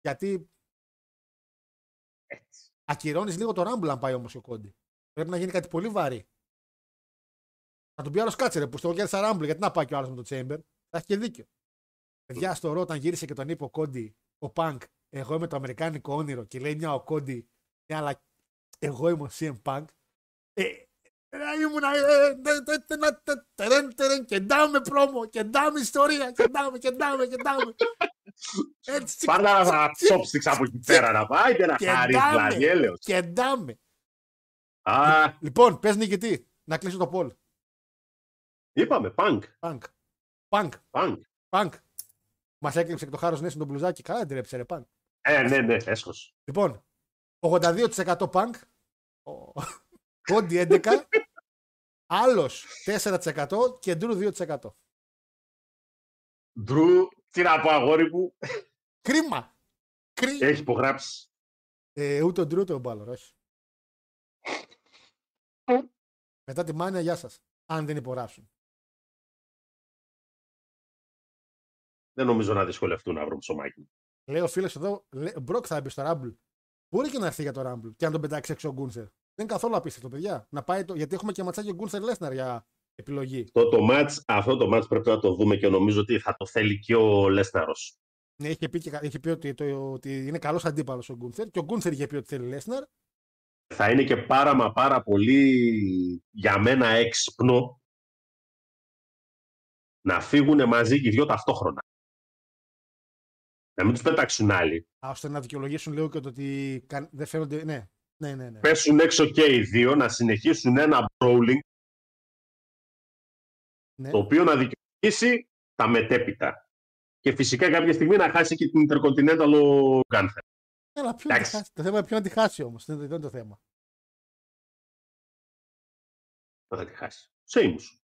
γιατί ακυρώνεις λίγο το Rumble αν πάει όμως ο Cody. Πρέπει να γίνει κάτι πολύ βαρύ. Θα του πει άλλος κάτσε ρε που στο κέρδισα Rumble γιατί να πάει και ο άλλος με το Chamber. Θα έχει και δίκιο. Παιδιά στο Ρο όταν γύρισε και τον είπε ο Cody ο Punk εγώ είμαι το αμερικάνικο όνειρο και λέει μια ο Cody μια αλλά εγώ είμαι ο CM Punk ε, ε, ήμουνα ε, τε- τε- τε- να- τε- τερεν, τερεν, και ντάμε πρόμο και ντάμε ιστορία και ντάμε και ντάμε και ντάμε έτσι Πάντα να θα chopsticks από εκεί πέρα να πάει και να Και χαρεί ντάμε. δηλαδή έλεος. και ντάμε Α, λοιπόν πες νικητή να κλείσω το poll είπαμε, punk, Punk Punk punk. Punk μας έκλειψε και το χάρος Νέσον τον μπλουζάκι καλά δεν τρέψε ρε Punk Ε, ναι, ναι, έσχος. Λοιπόν, 82% punk, ο- Κόντι 11, άλλος 4% και Ντρου 2%. Ντρου, τι να πω αγόρι μου, Κρίμα. Κρί... έχεις υπογράψει. Ε, ούτε ο Ντρου ούτε ο Μπάλορ, όχι. Μετά τη μάνια, γεια σας. Αν δεν υπογράψουν. Δεν νομίζω να δυσκολευτούν να βρουν ψωμάκι. Λέει ο φίλος εδώ, λέει, Μπροκ θα μπει στο Rumble. Μπορεί και να έρθει για το Rumble και αν τον πετάξει έξω ο Γκούνσερ. Δεν είναι καθόλου απίστευτο, παιδιά. Να πάει το... Γιατί έχουμε και ματσάκι Γκούνσερ Λέσναρ για επιλογή. Αυτό το match, αυτό το match πρέπει να το δούμε και νομίζω ότι θα το θέλει και ο Λέσναρος. Ναι, είχε πει, και, είχε πει ότι, το, ότι είναι καλός αντίπαλος ο Γκούνθερ και ο Γκούνθερ είχε πει ότι θέλει Λέσναρ. Θα είναι και πάρα μα πάρα πολύ για μένα έξυπνο να φύγουν μαζί και οι δυο ταυτόχρονα. Να μην τους πετάξουν άλλοι. Α, ώστε να δικαιολογήσουν λίγο και το ότι κα- δεν φαίνονται. Ναι, ναι, ναι. ναι. Πέσουν έξω και οι δύο, να συνεχίσουν ένα brawling ναι. το οποίο να δικαιολογήσει τα μετέπειτα. Και φυσικά κάποια στιγμή να χάσει και την Intercontinental ο Gunther. Έλα, ποιο να τη εντάξει. χάσει. Το θέμα είναι ποιο να τη χάσει όμως. Δεν, δεν είναι το θέμα. Δεν θα τη χάσει. Σέιμους.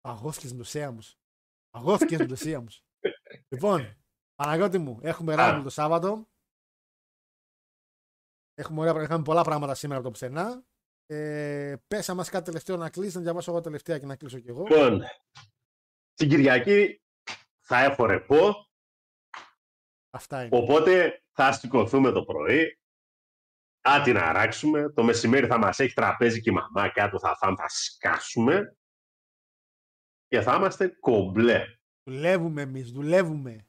Παγώθηκε με το Σέαμους. Παγώθηκε με το Σέαμους. λοιπόν, Παναγιώτη μου, έχουμε Rumble το Σάββατο. Έχουμε, ωραία, είχαμε πολλά πράγματα σήμερα από το πουθενά. Ε, πες άμα είσαι κάτι τελευταίο να κλείσεις, να διαβάσω εγώ τελευταία και να κλείσω κι εγώ. Λοιπόν, την Κυριακή θα έχω ρεπό, Αυτά είναι. οπότε θα σηκωθούμε το πρωί, άτι να αράξουμε, το μεσημέρι θα μας έχει τραπέζι και η μαμά κάτω θα φάμε, θα σκάσουμε και θα είμαστε κομπλέ. Δουλεύουμε εμείς, δουλεύουμε.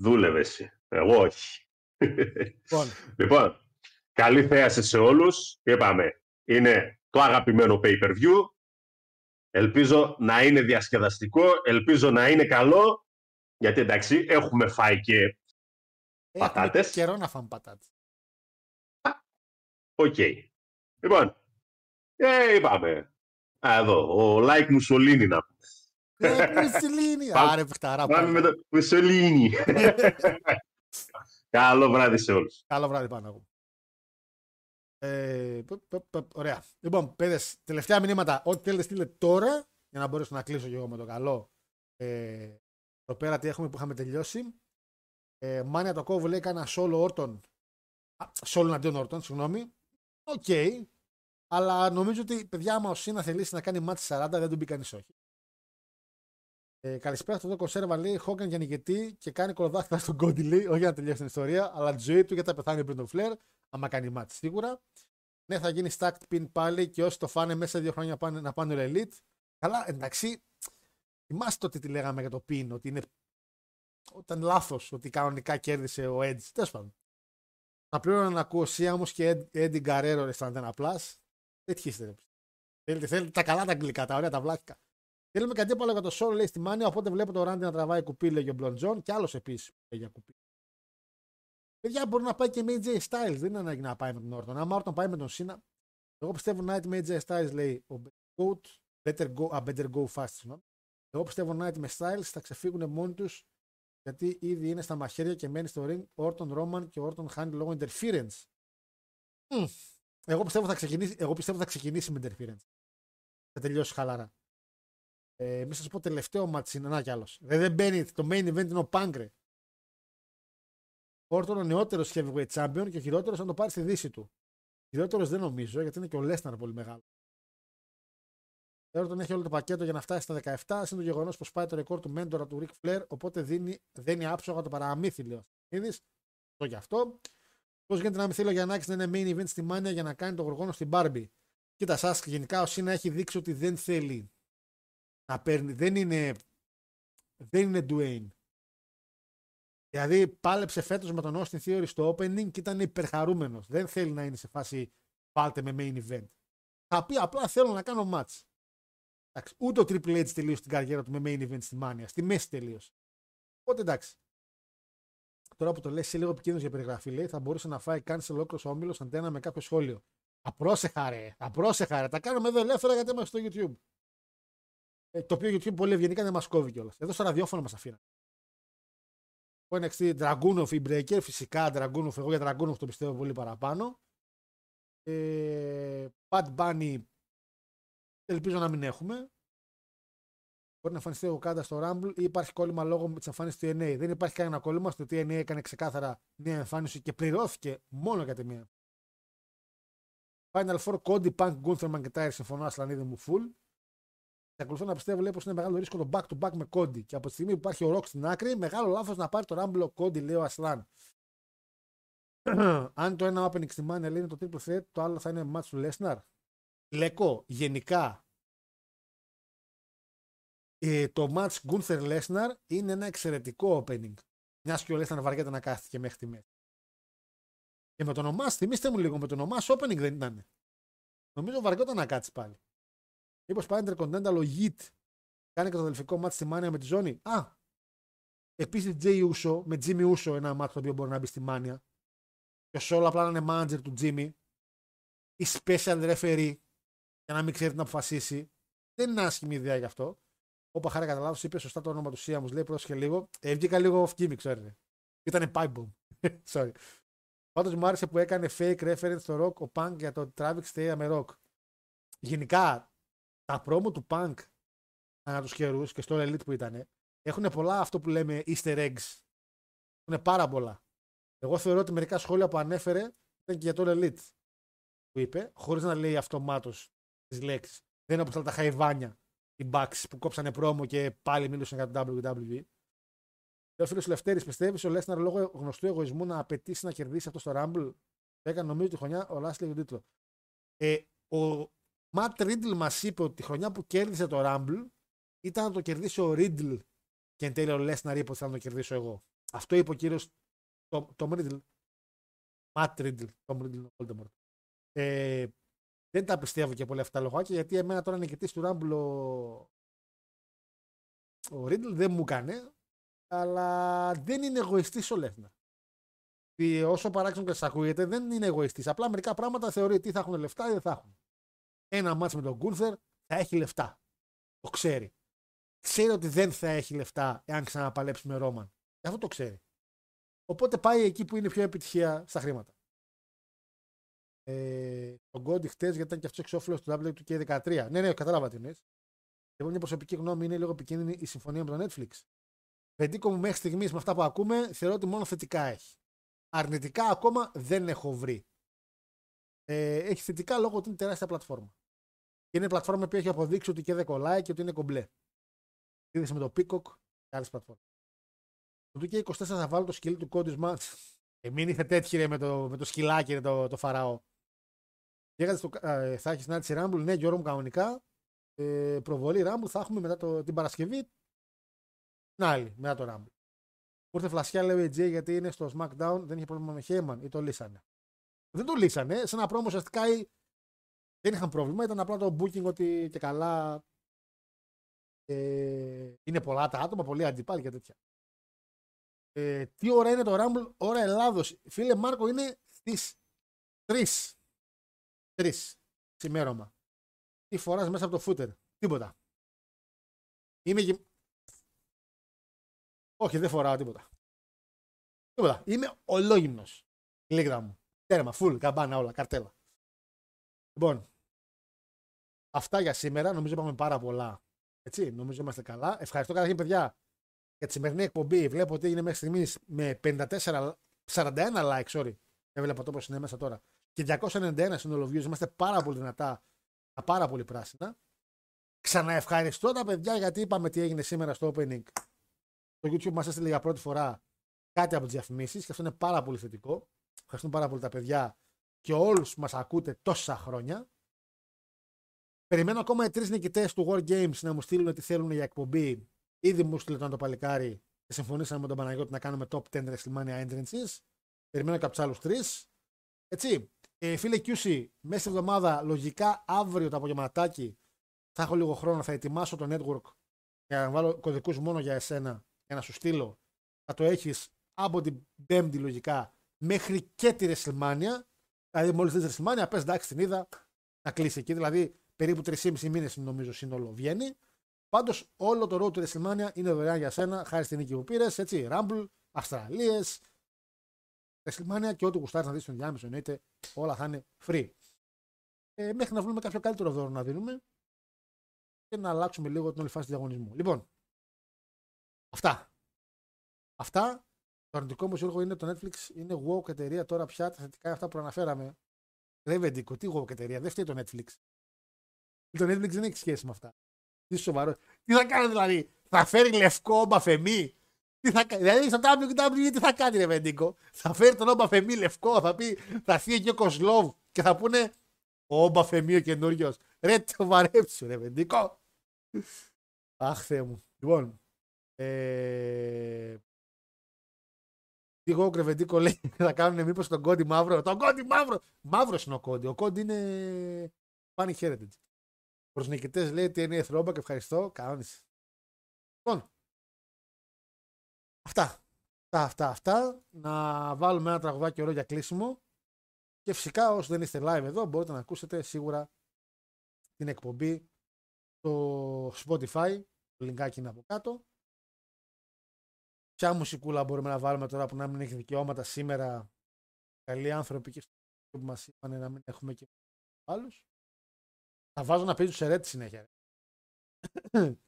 Δούλευε εσύ, εγώ όχι. Λοιπόν, Λοιπόν, καλή θέαση σε όλους. Είπαμε, είναι το αγαπημένο pay-per-view. Ελπίζω να είναι διασκεδαστικό, ελπίζω να είναι καλό, γιατί εντάξει, έχουμε φάει και έχουμε Πατάτες. καιρό να φάμε πατάτες. οκ. Λοιπόν, ε, είπαμε, Α, εδώ, ο Like Mussolini να πούμε. Ε, Μουσουλίνη. Πάμε- Άρε, παιχταρά. Πάμε με πάμε. το Mussolini. Καλό βράδυ σε όλους. Καλό βράδυ πάνω εγώ. Ε, π- π- π- ωραία. Λοιπόν, παιδες, τελευταία μηνύματα. Ό,τι θέλετε στείλτε τώρα για να μπορέσω να κλείσω και εγώ με το καλό. Ε, εδώ πέρα τι έχουμε που είχαμε τελειώσει. Ε, Mania το κόβου λέει κάνα Solo Όρτον. Solo εναντίον Όρτον, συγγνώμη. Οκ. Αλλά νομίζω ότι παιδιά, άμα ο Σίνα θελήσει να κάνει ματς 40, δεν του μπει κανείς όχι. Ε, καλησπέρα αυτό το κονσέρβα λέει Χόγκαν για νικητή και κάνει κολοδάχτυλα στον Κόντι λέει, όχι για να τελειώσει την ιστορία, αλλά τη ζωή του γιατί θα πεθάνει πριν τον Φλερ, άμα κάνει μάτι σίγουρα. Ναι, θα γίνει stacked pin πάλι και όσοι το φάνε μέσα σε δύο χρόνια πάνε, να πάνε ο Elite. Καλά, εντάξει, θυμάστε ότι τι λέγαμε για το pin, ότι είναι όταν λάθος ότι κανονικά κέρδισε ο Edge. Τέλος πάντων. Θα πλέον να ακούω Σίαμος και Eddie Guerrero στα Antenna Plus. Δεν τυχίστε. ρε. Θέλετε, θέλετε τα καλά τα αγγλικά, τα ωραία τα βλάχικα. Θέλουμε κάτι αντίπαλο για το Σόλ, λέει στη Μάνια. Οπότε βλέπω το Ράντι να τραβάει κουπί, λέγει ο Μπλον Τζον. Και άλλος επίσης για κουπί. Παιδιά μπορεί να πάει και με AJ Styles. Δεν είναι ανάγκη να πάει με τον Όρτον. Αν ο Όρτον πάει με τον Σίνα. Εγώ πιστεύω Knight με AJ Styles λέει ο Goat, better go, ah, better go fast. συγγνώμη. Εγώ πιστεύω Knight με Styles θα ξεφύγουν μόνοι τους γιατί ήδη είναι στα μαχαίρια και μένει στο ring ο Orton Roman και ο Orton χάνει λόγω interference. Μμ. Εγώ πιστεύω θα ξεκινήσει, εγώ πιστεύω θα ξεκινήσει με interference. Θα τελειώσει χαλαρά. Ε, μην σας πω τελευταίο μάτι είναι ένα κι άλλος. Δεν, δεν μπαίνει, το main event είναι ο Πάγκρε. Ο Orton ο νεότερος heavyweight champion και ο χειρότερος να το πάρει στη δύση του. Χειρότερος δεν νομίζω γιατί είναι και ο Λέσναρ πολύ μεγάλο. Ο Orton έχει όλο το πακέτο για να φτάσει στα 17. Είναι το γεγονός πως πάει το ρεκόρ του μέντορα του Ric Flair. Οπότε δίνει, δίνει άψογα το παραμύθι, λέει ο Στυλίδη. Το γι' αυτό. Πώς γίνεται να μην θέλει ο Γιαννάκης να είναι main event στη Μάνια για να κάνει το γοργόνο στην Barbie; Κοίτα, σα γενικά ο Σίνα έχει δείξει ότι δεν θέλει να παίρνει. Δεν είναι. Δεν είναι Dwayne. Δηλαδή πάλεψε φέτος με τον Austin Theory στο opening και ήταν υπερχαρούμενος. Δεν θέλει να είναι σε φάση βάλτε με main event. Θα πει απλά θέλω να κάνω match. Εντάξει, ούτε ο Triple H τελείωσε την καριέρα του με main event στη Mania. Στη μέση τελείωσε. Οπότε εντάξει. Τώρα που το λες είσαι λίγο επικίνδυνος για περιγραφή, λέει, θα μπορούσε να φάει cancel ολόκληρος όμιλος αντένα με κάποιο σχόλιο. Απρόσεχα ρε, απρόσεχα ρε. Τα κάνουμε εδώ ελεύθερα γιατί είμαστε στο YouTube. Ε, το οποίο YouTube πολύ ευγενικά δεν μας κόβει κιόλας. Εδώ στο ραδιόφωνο μας αφήνει. Ο NXT Dragunov ή Breaker, φυσικά Dragunov, εγώ για Dragunov το πιστεύω πολύ παραπάνω. Ε, Bad Bunny ελπίζω να μην έχουμε. Μπορεί να εμφανιστεί ο Κάντα στο Rumble ή υπάρχει κόλλημα λόγω της εμφάνισης του TNA. Δεν υπάρχει κανένα κόλλημα. Στο TNA έκανε ξεκάθαρα μια εμφάνιση και πληρώθηκε μόνο για τη μία. Final Four, Cody, Punk, Gunther, McIntyre, συμφωνώ, Ασλανίδη μου, full. Εξακολουθώ να πιστεύω λέει, πως είναι μεγάλο ρίσκο το back to back με Cody. Και από τη στιγμή που υπάρχει ο Rock στην άκρη, μεγάλο λάθος να πάρει το Rumble ο Cody, λέει ο Ασλάν. Αν το ένα opening στη Mania λέει είναι το triple threat, το άλλο θα είναι match του Lesnar. Λέκο, γενικά, ε, το match Gunther Lesnar είναι ένα εξαιρετικό opening. Μιας και ο Lesnar βαριέται να κάθεται μέχρι τη μέση. Και με τον Ομά, θυμίστε μου λίγο, με τον Ομά opening δεν ήταν. Νομίζω βαριόταν να κάτσει πάλι. Μήπως πάει Intercontinental ο Yit κάνει και το αδελφικό μάτι στη Μάνια με τη ζώνη. Α! Επίσης Jay Uso με Jimmy Uso ένα μάτι το οποίο μπορεί να μπει στη Μάνια. Και ο Σόλο απλά να είναι manager του Jimmy. Ή special referee για να μην ξέρει να αποφασίσει. Δεν είναι άσχημη ιδέα γι' αυτό. Όπα χάρη κατά λάθος είπε σωστά το όνομα του Σία μου. Λέει πρόσχε λίγο. Ε, βγήκα λίγο off gimmick, ξέρετε. Ήταν pipe bomb. Sorry. Πάντως μου άρεσε που έκανε fake reference στο rock ο Punk για το Travis Stay με rock. Γενικά τα πρόμο του Punk ανά τους καιρούς και στο Elite που ήταν έχουν πολλά αυτό που λέμε Easter eggs. Έχουν πάρα πολλά. Εγώ θεωρώ ότι μερικά σχόλια που ανέφερε ήταν και για το Elite που είπε, χωρίς να λέει αυτομάτως τις λέξεις. Δεν είναι όπως τα χαϊβάνια οι Bucks που κόψανε πρόμο και πάλι μίλησαν για το WWE. Ο φίλος Λευτέρης πιστεύεις ο Λέσναρ λόγω γνωστού εγωισμού να απαιτήσει να κερδίσει αυτό στο Rumble; Έκανε νομίζω τη χρονιά ο Λάσλι τον τίτλο. Ε, ο Ματ Ρίντλ μας είπε ότι τη χρονιά που κέρδισε το Rumble ήταν να το κερδίσει ο Ρίντλ και εν τέλει ο Λέσναρ είπε ότι θα το κερδίσω εγώ. Αυτό είπε ο κύριος Τόμ Ρίντλ. Ματ Ρίντλ. Τόμ Ρίντλ ε, δεν τα πιστεύω και πολύ αυτά τα λογάκια γιατί εμένα τώρα νικητής του Rumble ο, ο Ρίντλ δεν μου έκανε αλλά δεν είναι εγωιστής ο Λέσναρ. Όσο παράξενο και σας ακούγεται, δεν είναι εγωιστής. Απλά μερικά πράγματα θεωρεί ότι θα έχουν λεφτά ή δεν θα έχουν. Ένα μάτς με τον Γκούνθερ θα έχει λεφτά. Το ξέρει. Ξέρει ότι δεν θα έχει λεφτά εάν ξαναπαλέψει με Ρόμαν. Αυτό το ξέρει. Οπότε πάει εκεί που είναι πιο επιτυχία στα χρήματα. Ε, τον Γκόντι χτες γιατί ήταν και αυτός εξώφυλλος του W2K13. Ναι, ναι, κατάλαβα τι είναι. Εγώ μια προσωπική γνώμη είναι λίγο επικίνδυνη η συμφωνία με το Netflix. Πεντίκο μου μέχρι στιγμής με αυτά που ακούμε θεωρώ ότι μόνο θετικά έχει. Αρνητικά ακόμα δεν έχω βρει. Ε, έχει θετικά λόγω ότι είναι τεράστια πλατφόρμα. Και είναι πλατφόρμα που έχει αποδείξει ότι και δεν κολλάει και ότι είναι κομπλέ. Είδες με το Peacock και άλλες πλατφόρμες. Το 24 θα βάλω το σκυλί του κόντου μα. Ε, μην είστε τέτοιοι ρε, με, το, με το σκυλάκι ρε, το, το φαραώ. Και στο, ε, θα έχεις συνάντηση Ράμπουλ, ναι, Γιώργο μου κανονικά. Ε, προβολή Ράμπουλ θα έχουμε μετά το, την Παρασκευή την άλλη, μετά το Rumble. Που ήρθε φλασιά, λέει ο AJ, γιατί είναι στο SmackDown, δεν είχε πρόβλημα με Heyman ή το λύσανε. Δεν το λύσανε. Σε ένα πρόμο ουσιαστικά δεν είχαν πρόβλημα. Ήταν απλά το booking ότι και καλά ε, είναι πολλά τα άτομα, πολλοί αντιπάλοι και τέτοια. Ε, τι ώρα είναι το Rumble, ώρα Ελλάδος. Φίλε Μάρκο, είναι στις 3. 3. Σημέρωμα. Τι φοράς μέσα από το φούτερ. Τίποτα. Είμαι γε... Όχι, δεν φοράω τίποτα. Τίποτα. Είμαι ολόγυμνος. Λίγρα μου. Τέρμα, φουλ, καμπάνα, όλα, καρτέλα. Λοιπόν, αυτά για σήμερα. Νομίζω είπαμε πάρα πολλά. Έτσι, νομίζω είμαστε καλά. Ευχαριστώ καταρχήν, παιδιά, για τη σημερινή εκπομπή. Βλέπω ότι έγινε μέχρι στιγμής με 54, 41 like, sorry. Δεν βλέπω το πώ είναι μέσα τώρα. Και 291 σύνολο views. Είμαστε πάρα πολύ δυνατά, πάρα πολύ πράσινα. Ξαναευχαριστώ τα παιδιά γιατί είπαμε τι έγινε σήμερα στο opening. Το YouTube μας έστειλε για πρώτη φορά κάτι από τις διαφημίσεις και αυτό είναι πάρα πολύ θετικό. Ευχαριστούμε πάρα πολύ τα παιδιά και όλους που μας ακούτε τόσα χρόνια. Περιμένω ακόμα οι τρεις νικητές του War Games να μου στείλουν τι θέλουν για εκπομπή. Ήδη μου στείλε το παλικάρι και συμφωνήσαμε με τον Παναγιώτη να κάνουμε top 10 WrestleMania entrances. Περιμένω και από τους άλλους τρεις. Έτσι. Ε, φίλε QC, μέσα στη εβδομάδα, λογικά αύριο το απογευματάκι, θα έχω λίγο χρόνο, θα ετοιμάσω το network για να βάλω κωδικούς μόνο για εσένα, για να σου στείλω. Θα το έχεις από την Πέμπτη λογικά μέχρι και τη WrestleMania. Δηλαδή, μόλις δεις WrestleMania, πες εντάξει την είδα, να κλείσει εκεί. Δηλαδή, περίπου 3,5 μήνες νομίζω σύνολο βγαίνει. Πάντως, όλο το road του WrestleMania είναι δωρεάν για σένα, χάρη στην νίκη που πήρες. Έτσι, Rumble, Αυστραλίες, WrestleMania και ό,τι γουστάρεις να δεις στον διάμεσο εννοείται, όλα θα είναι free. Ε, μέχρι να βρούμε κάποιο καλύτερο δώρο να δίνουμε και να αλλάξουμε λίγο την όλη φάση του διαγωνισμού. Λοιπόν, αυτά. Αυτά. Το αρνητικό μου έργο είναι το Netflix είναι woke εταιρεία τώρα πια τα θετικά αυτά που αναφέραμε. Ρεβεντικό, τι woke εταιρεία, δεν φταίει το Netflix. Το Netflix δεν έχει σχέση με αυτά. Τι σοβαρό. Τι θα κάνει δηλαδή, θα φέρει λευκό μπαφεμί; Τι θα κάνει, δηλαδή στο WWE τι θα κάνει ρε Βεντίκο; Θα φέρει τον Όμπα Φεμί λευκό, θα πει, θα έρθει εκεί ο Κοσλόβ και θα πούνε ο Όμπα Φεμί ο καινούριος. Ρε το βαρέψου ρε Βεντίκο. Αχ Θεέ μου. Λοιπόν, ε... Τι εγώ κρεβεντίκο λέει θα κάνουν μήπως τον κόντι μαύρο. Τον κόντι μαύρο! Μαύρος είναι ο κόντι. Ο κόντι είναι. Funny heritage. Προς νικητές λέει ότι είναι throwback. Ευχαριστώ. Κανόνισε. Λοιπόν. Αυτά. Αυτά, αυτά, αυτά. Να βάλουμε ένα τραγουδάκι ωραίο για κλείσιμο. Και φυσικά όσοι δεν είστε live εδώ μπορείτε να ακούσετε σίγουρα την εκπομπή στο Spotify. Το linkάκι είναι από κάτω. Ποια μουσικούλα μπορούμε να βάλουμε τώρα που να μην έχει δικαιώματα σήμερα. Καλοί άνθρωποι και στο που μας είπαν να μην έχουμε και άλλους. Θα βάζω να παίζει τους ερέτη συνέχεια.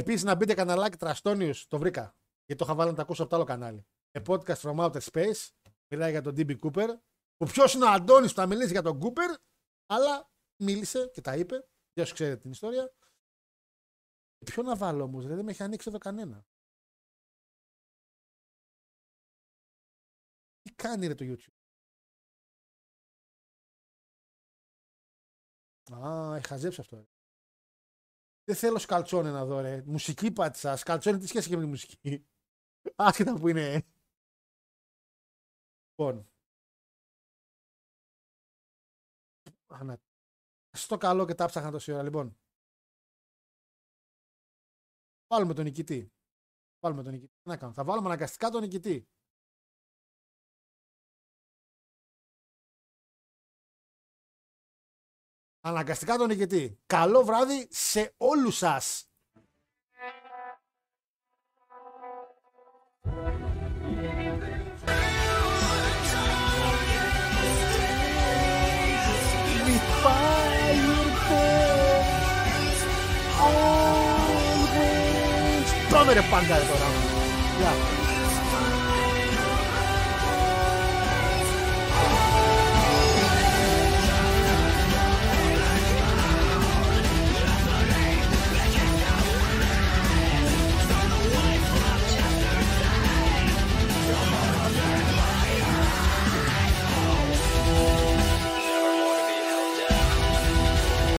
Επίσης να μπείτε καναλάκι Τραστόνιους, το βρήκα. Γιατί το είχα βάλει να τα ακούσω από το άλλο κανάλι. A podcast from outer space. Μιλάει για τον DB Cooper. Που ποιος είναι ο Αντώνης που θα μιλήσει για τον Cooper, αλλά μίλησε και τα είπε. Για όσους ξέρετε την ιστορία. Ποιο να βάλω όμως, δεν με έχει ανοίξει εδώ κανένα. Τι κάνει ρε το YouTube; Α, έχει χαζέψει αυτό. Ρε. Δεν θέλω σκαλτσόνε να δω ρε. Μουσική πάτησα. Σκαλτσόνε τι σχέση έχει με τη μουσική; Άσχετα που είναι. Λοιπόν. Ανα... Στο καλό και τα ψάχνα τόση ώρα. Λοιπόν. Βάλουμε τον νικητή. Βάλουμε τον νικητή. Τι να κάνω. Θα βάλουμε αναγκαστικά τον νικητή. Αναγκαστικά τον νικητή. Καλό βράδυ σε όλους σας. Πάμε ρε πάντα τώρα. Γεια.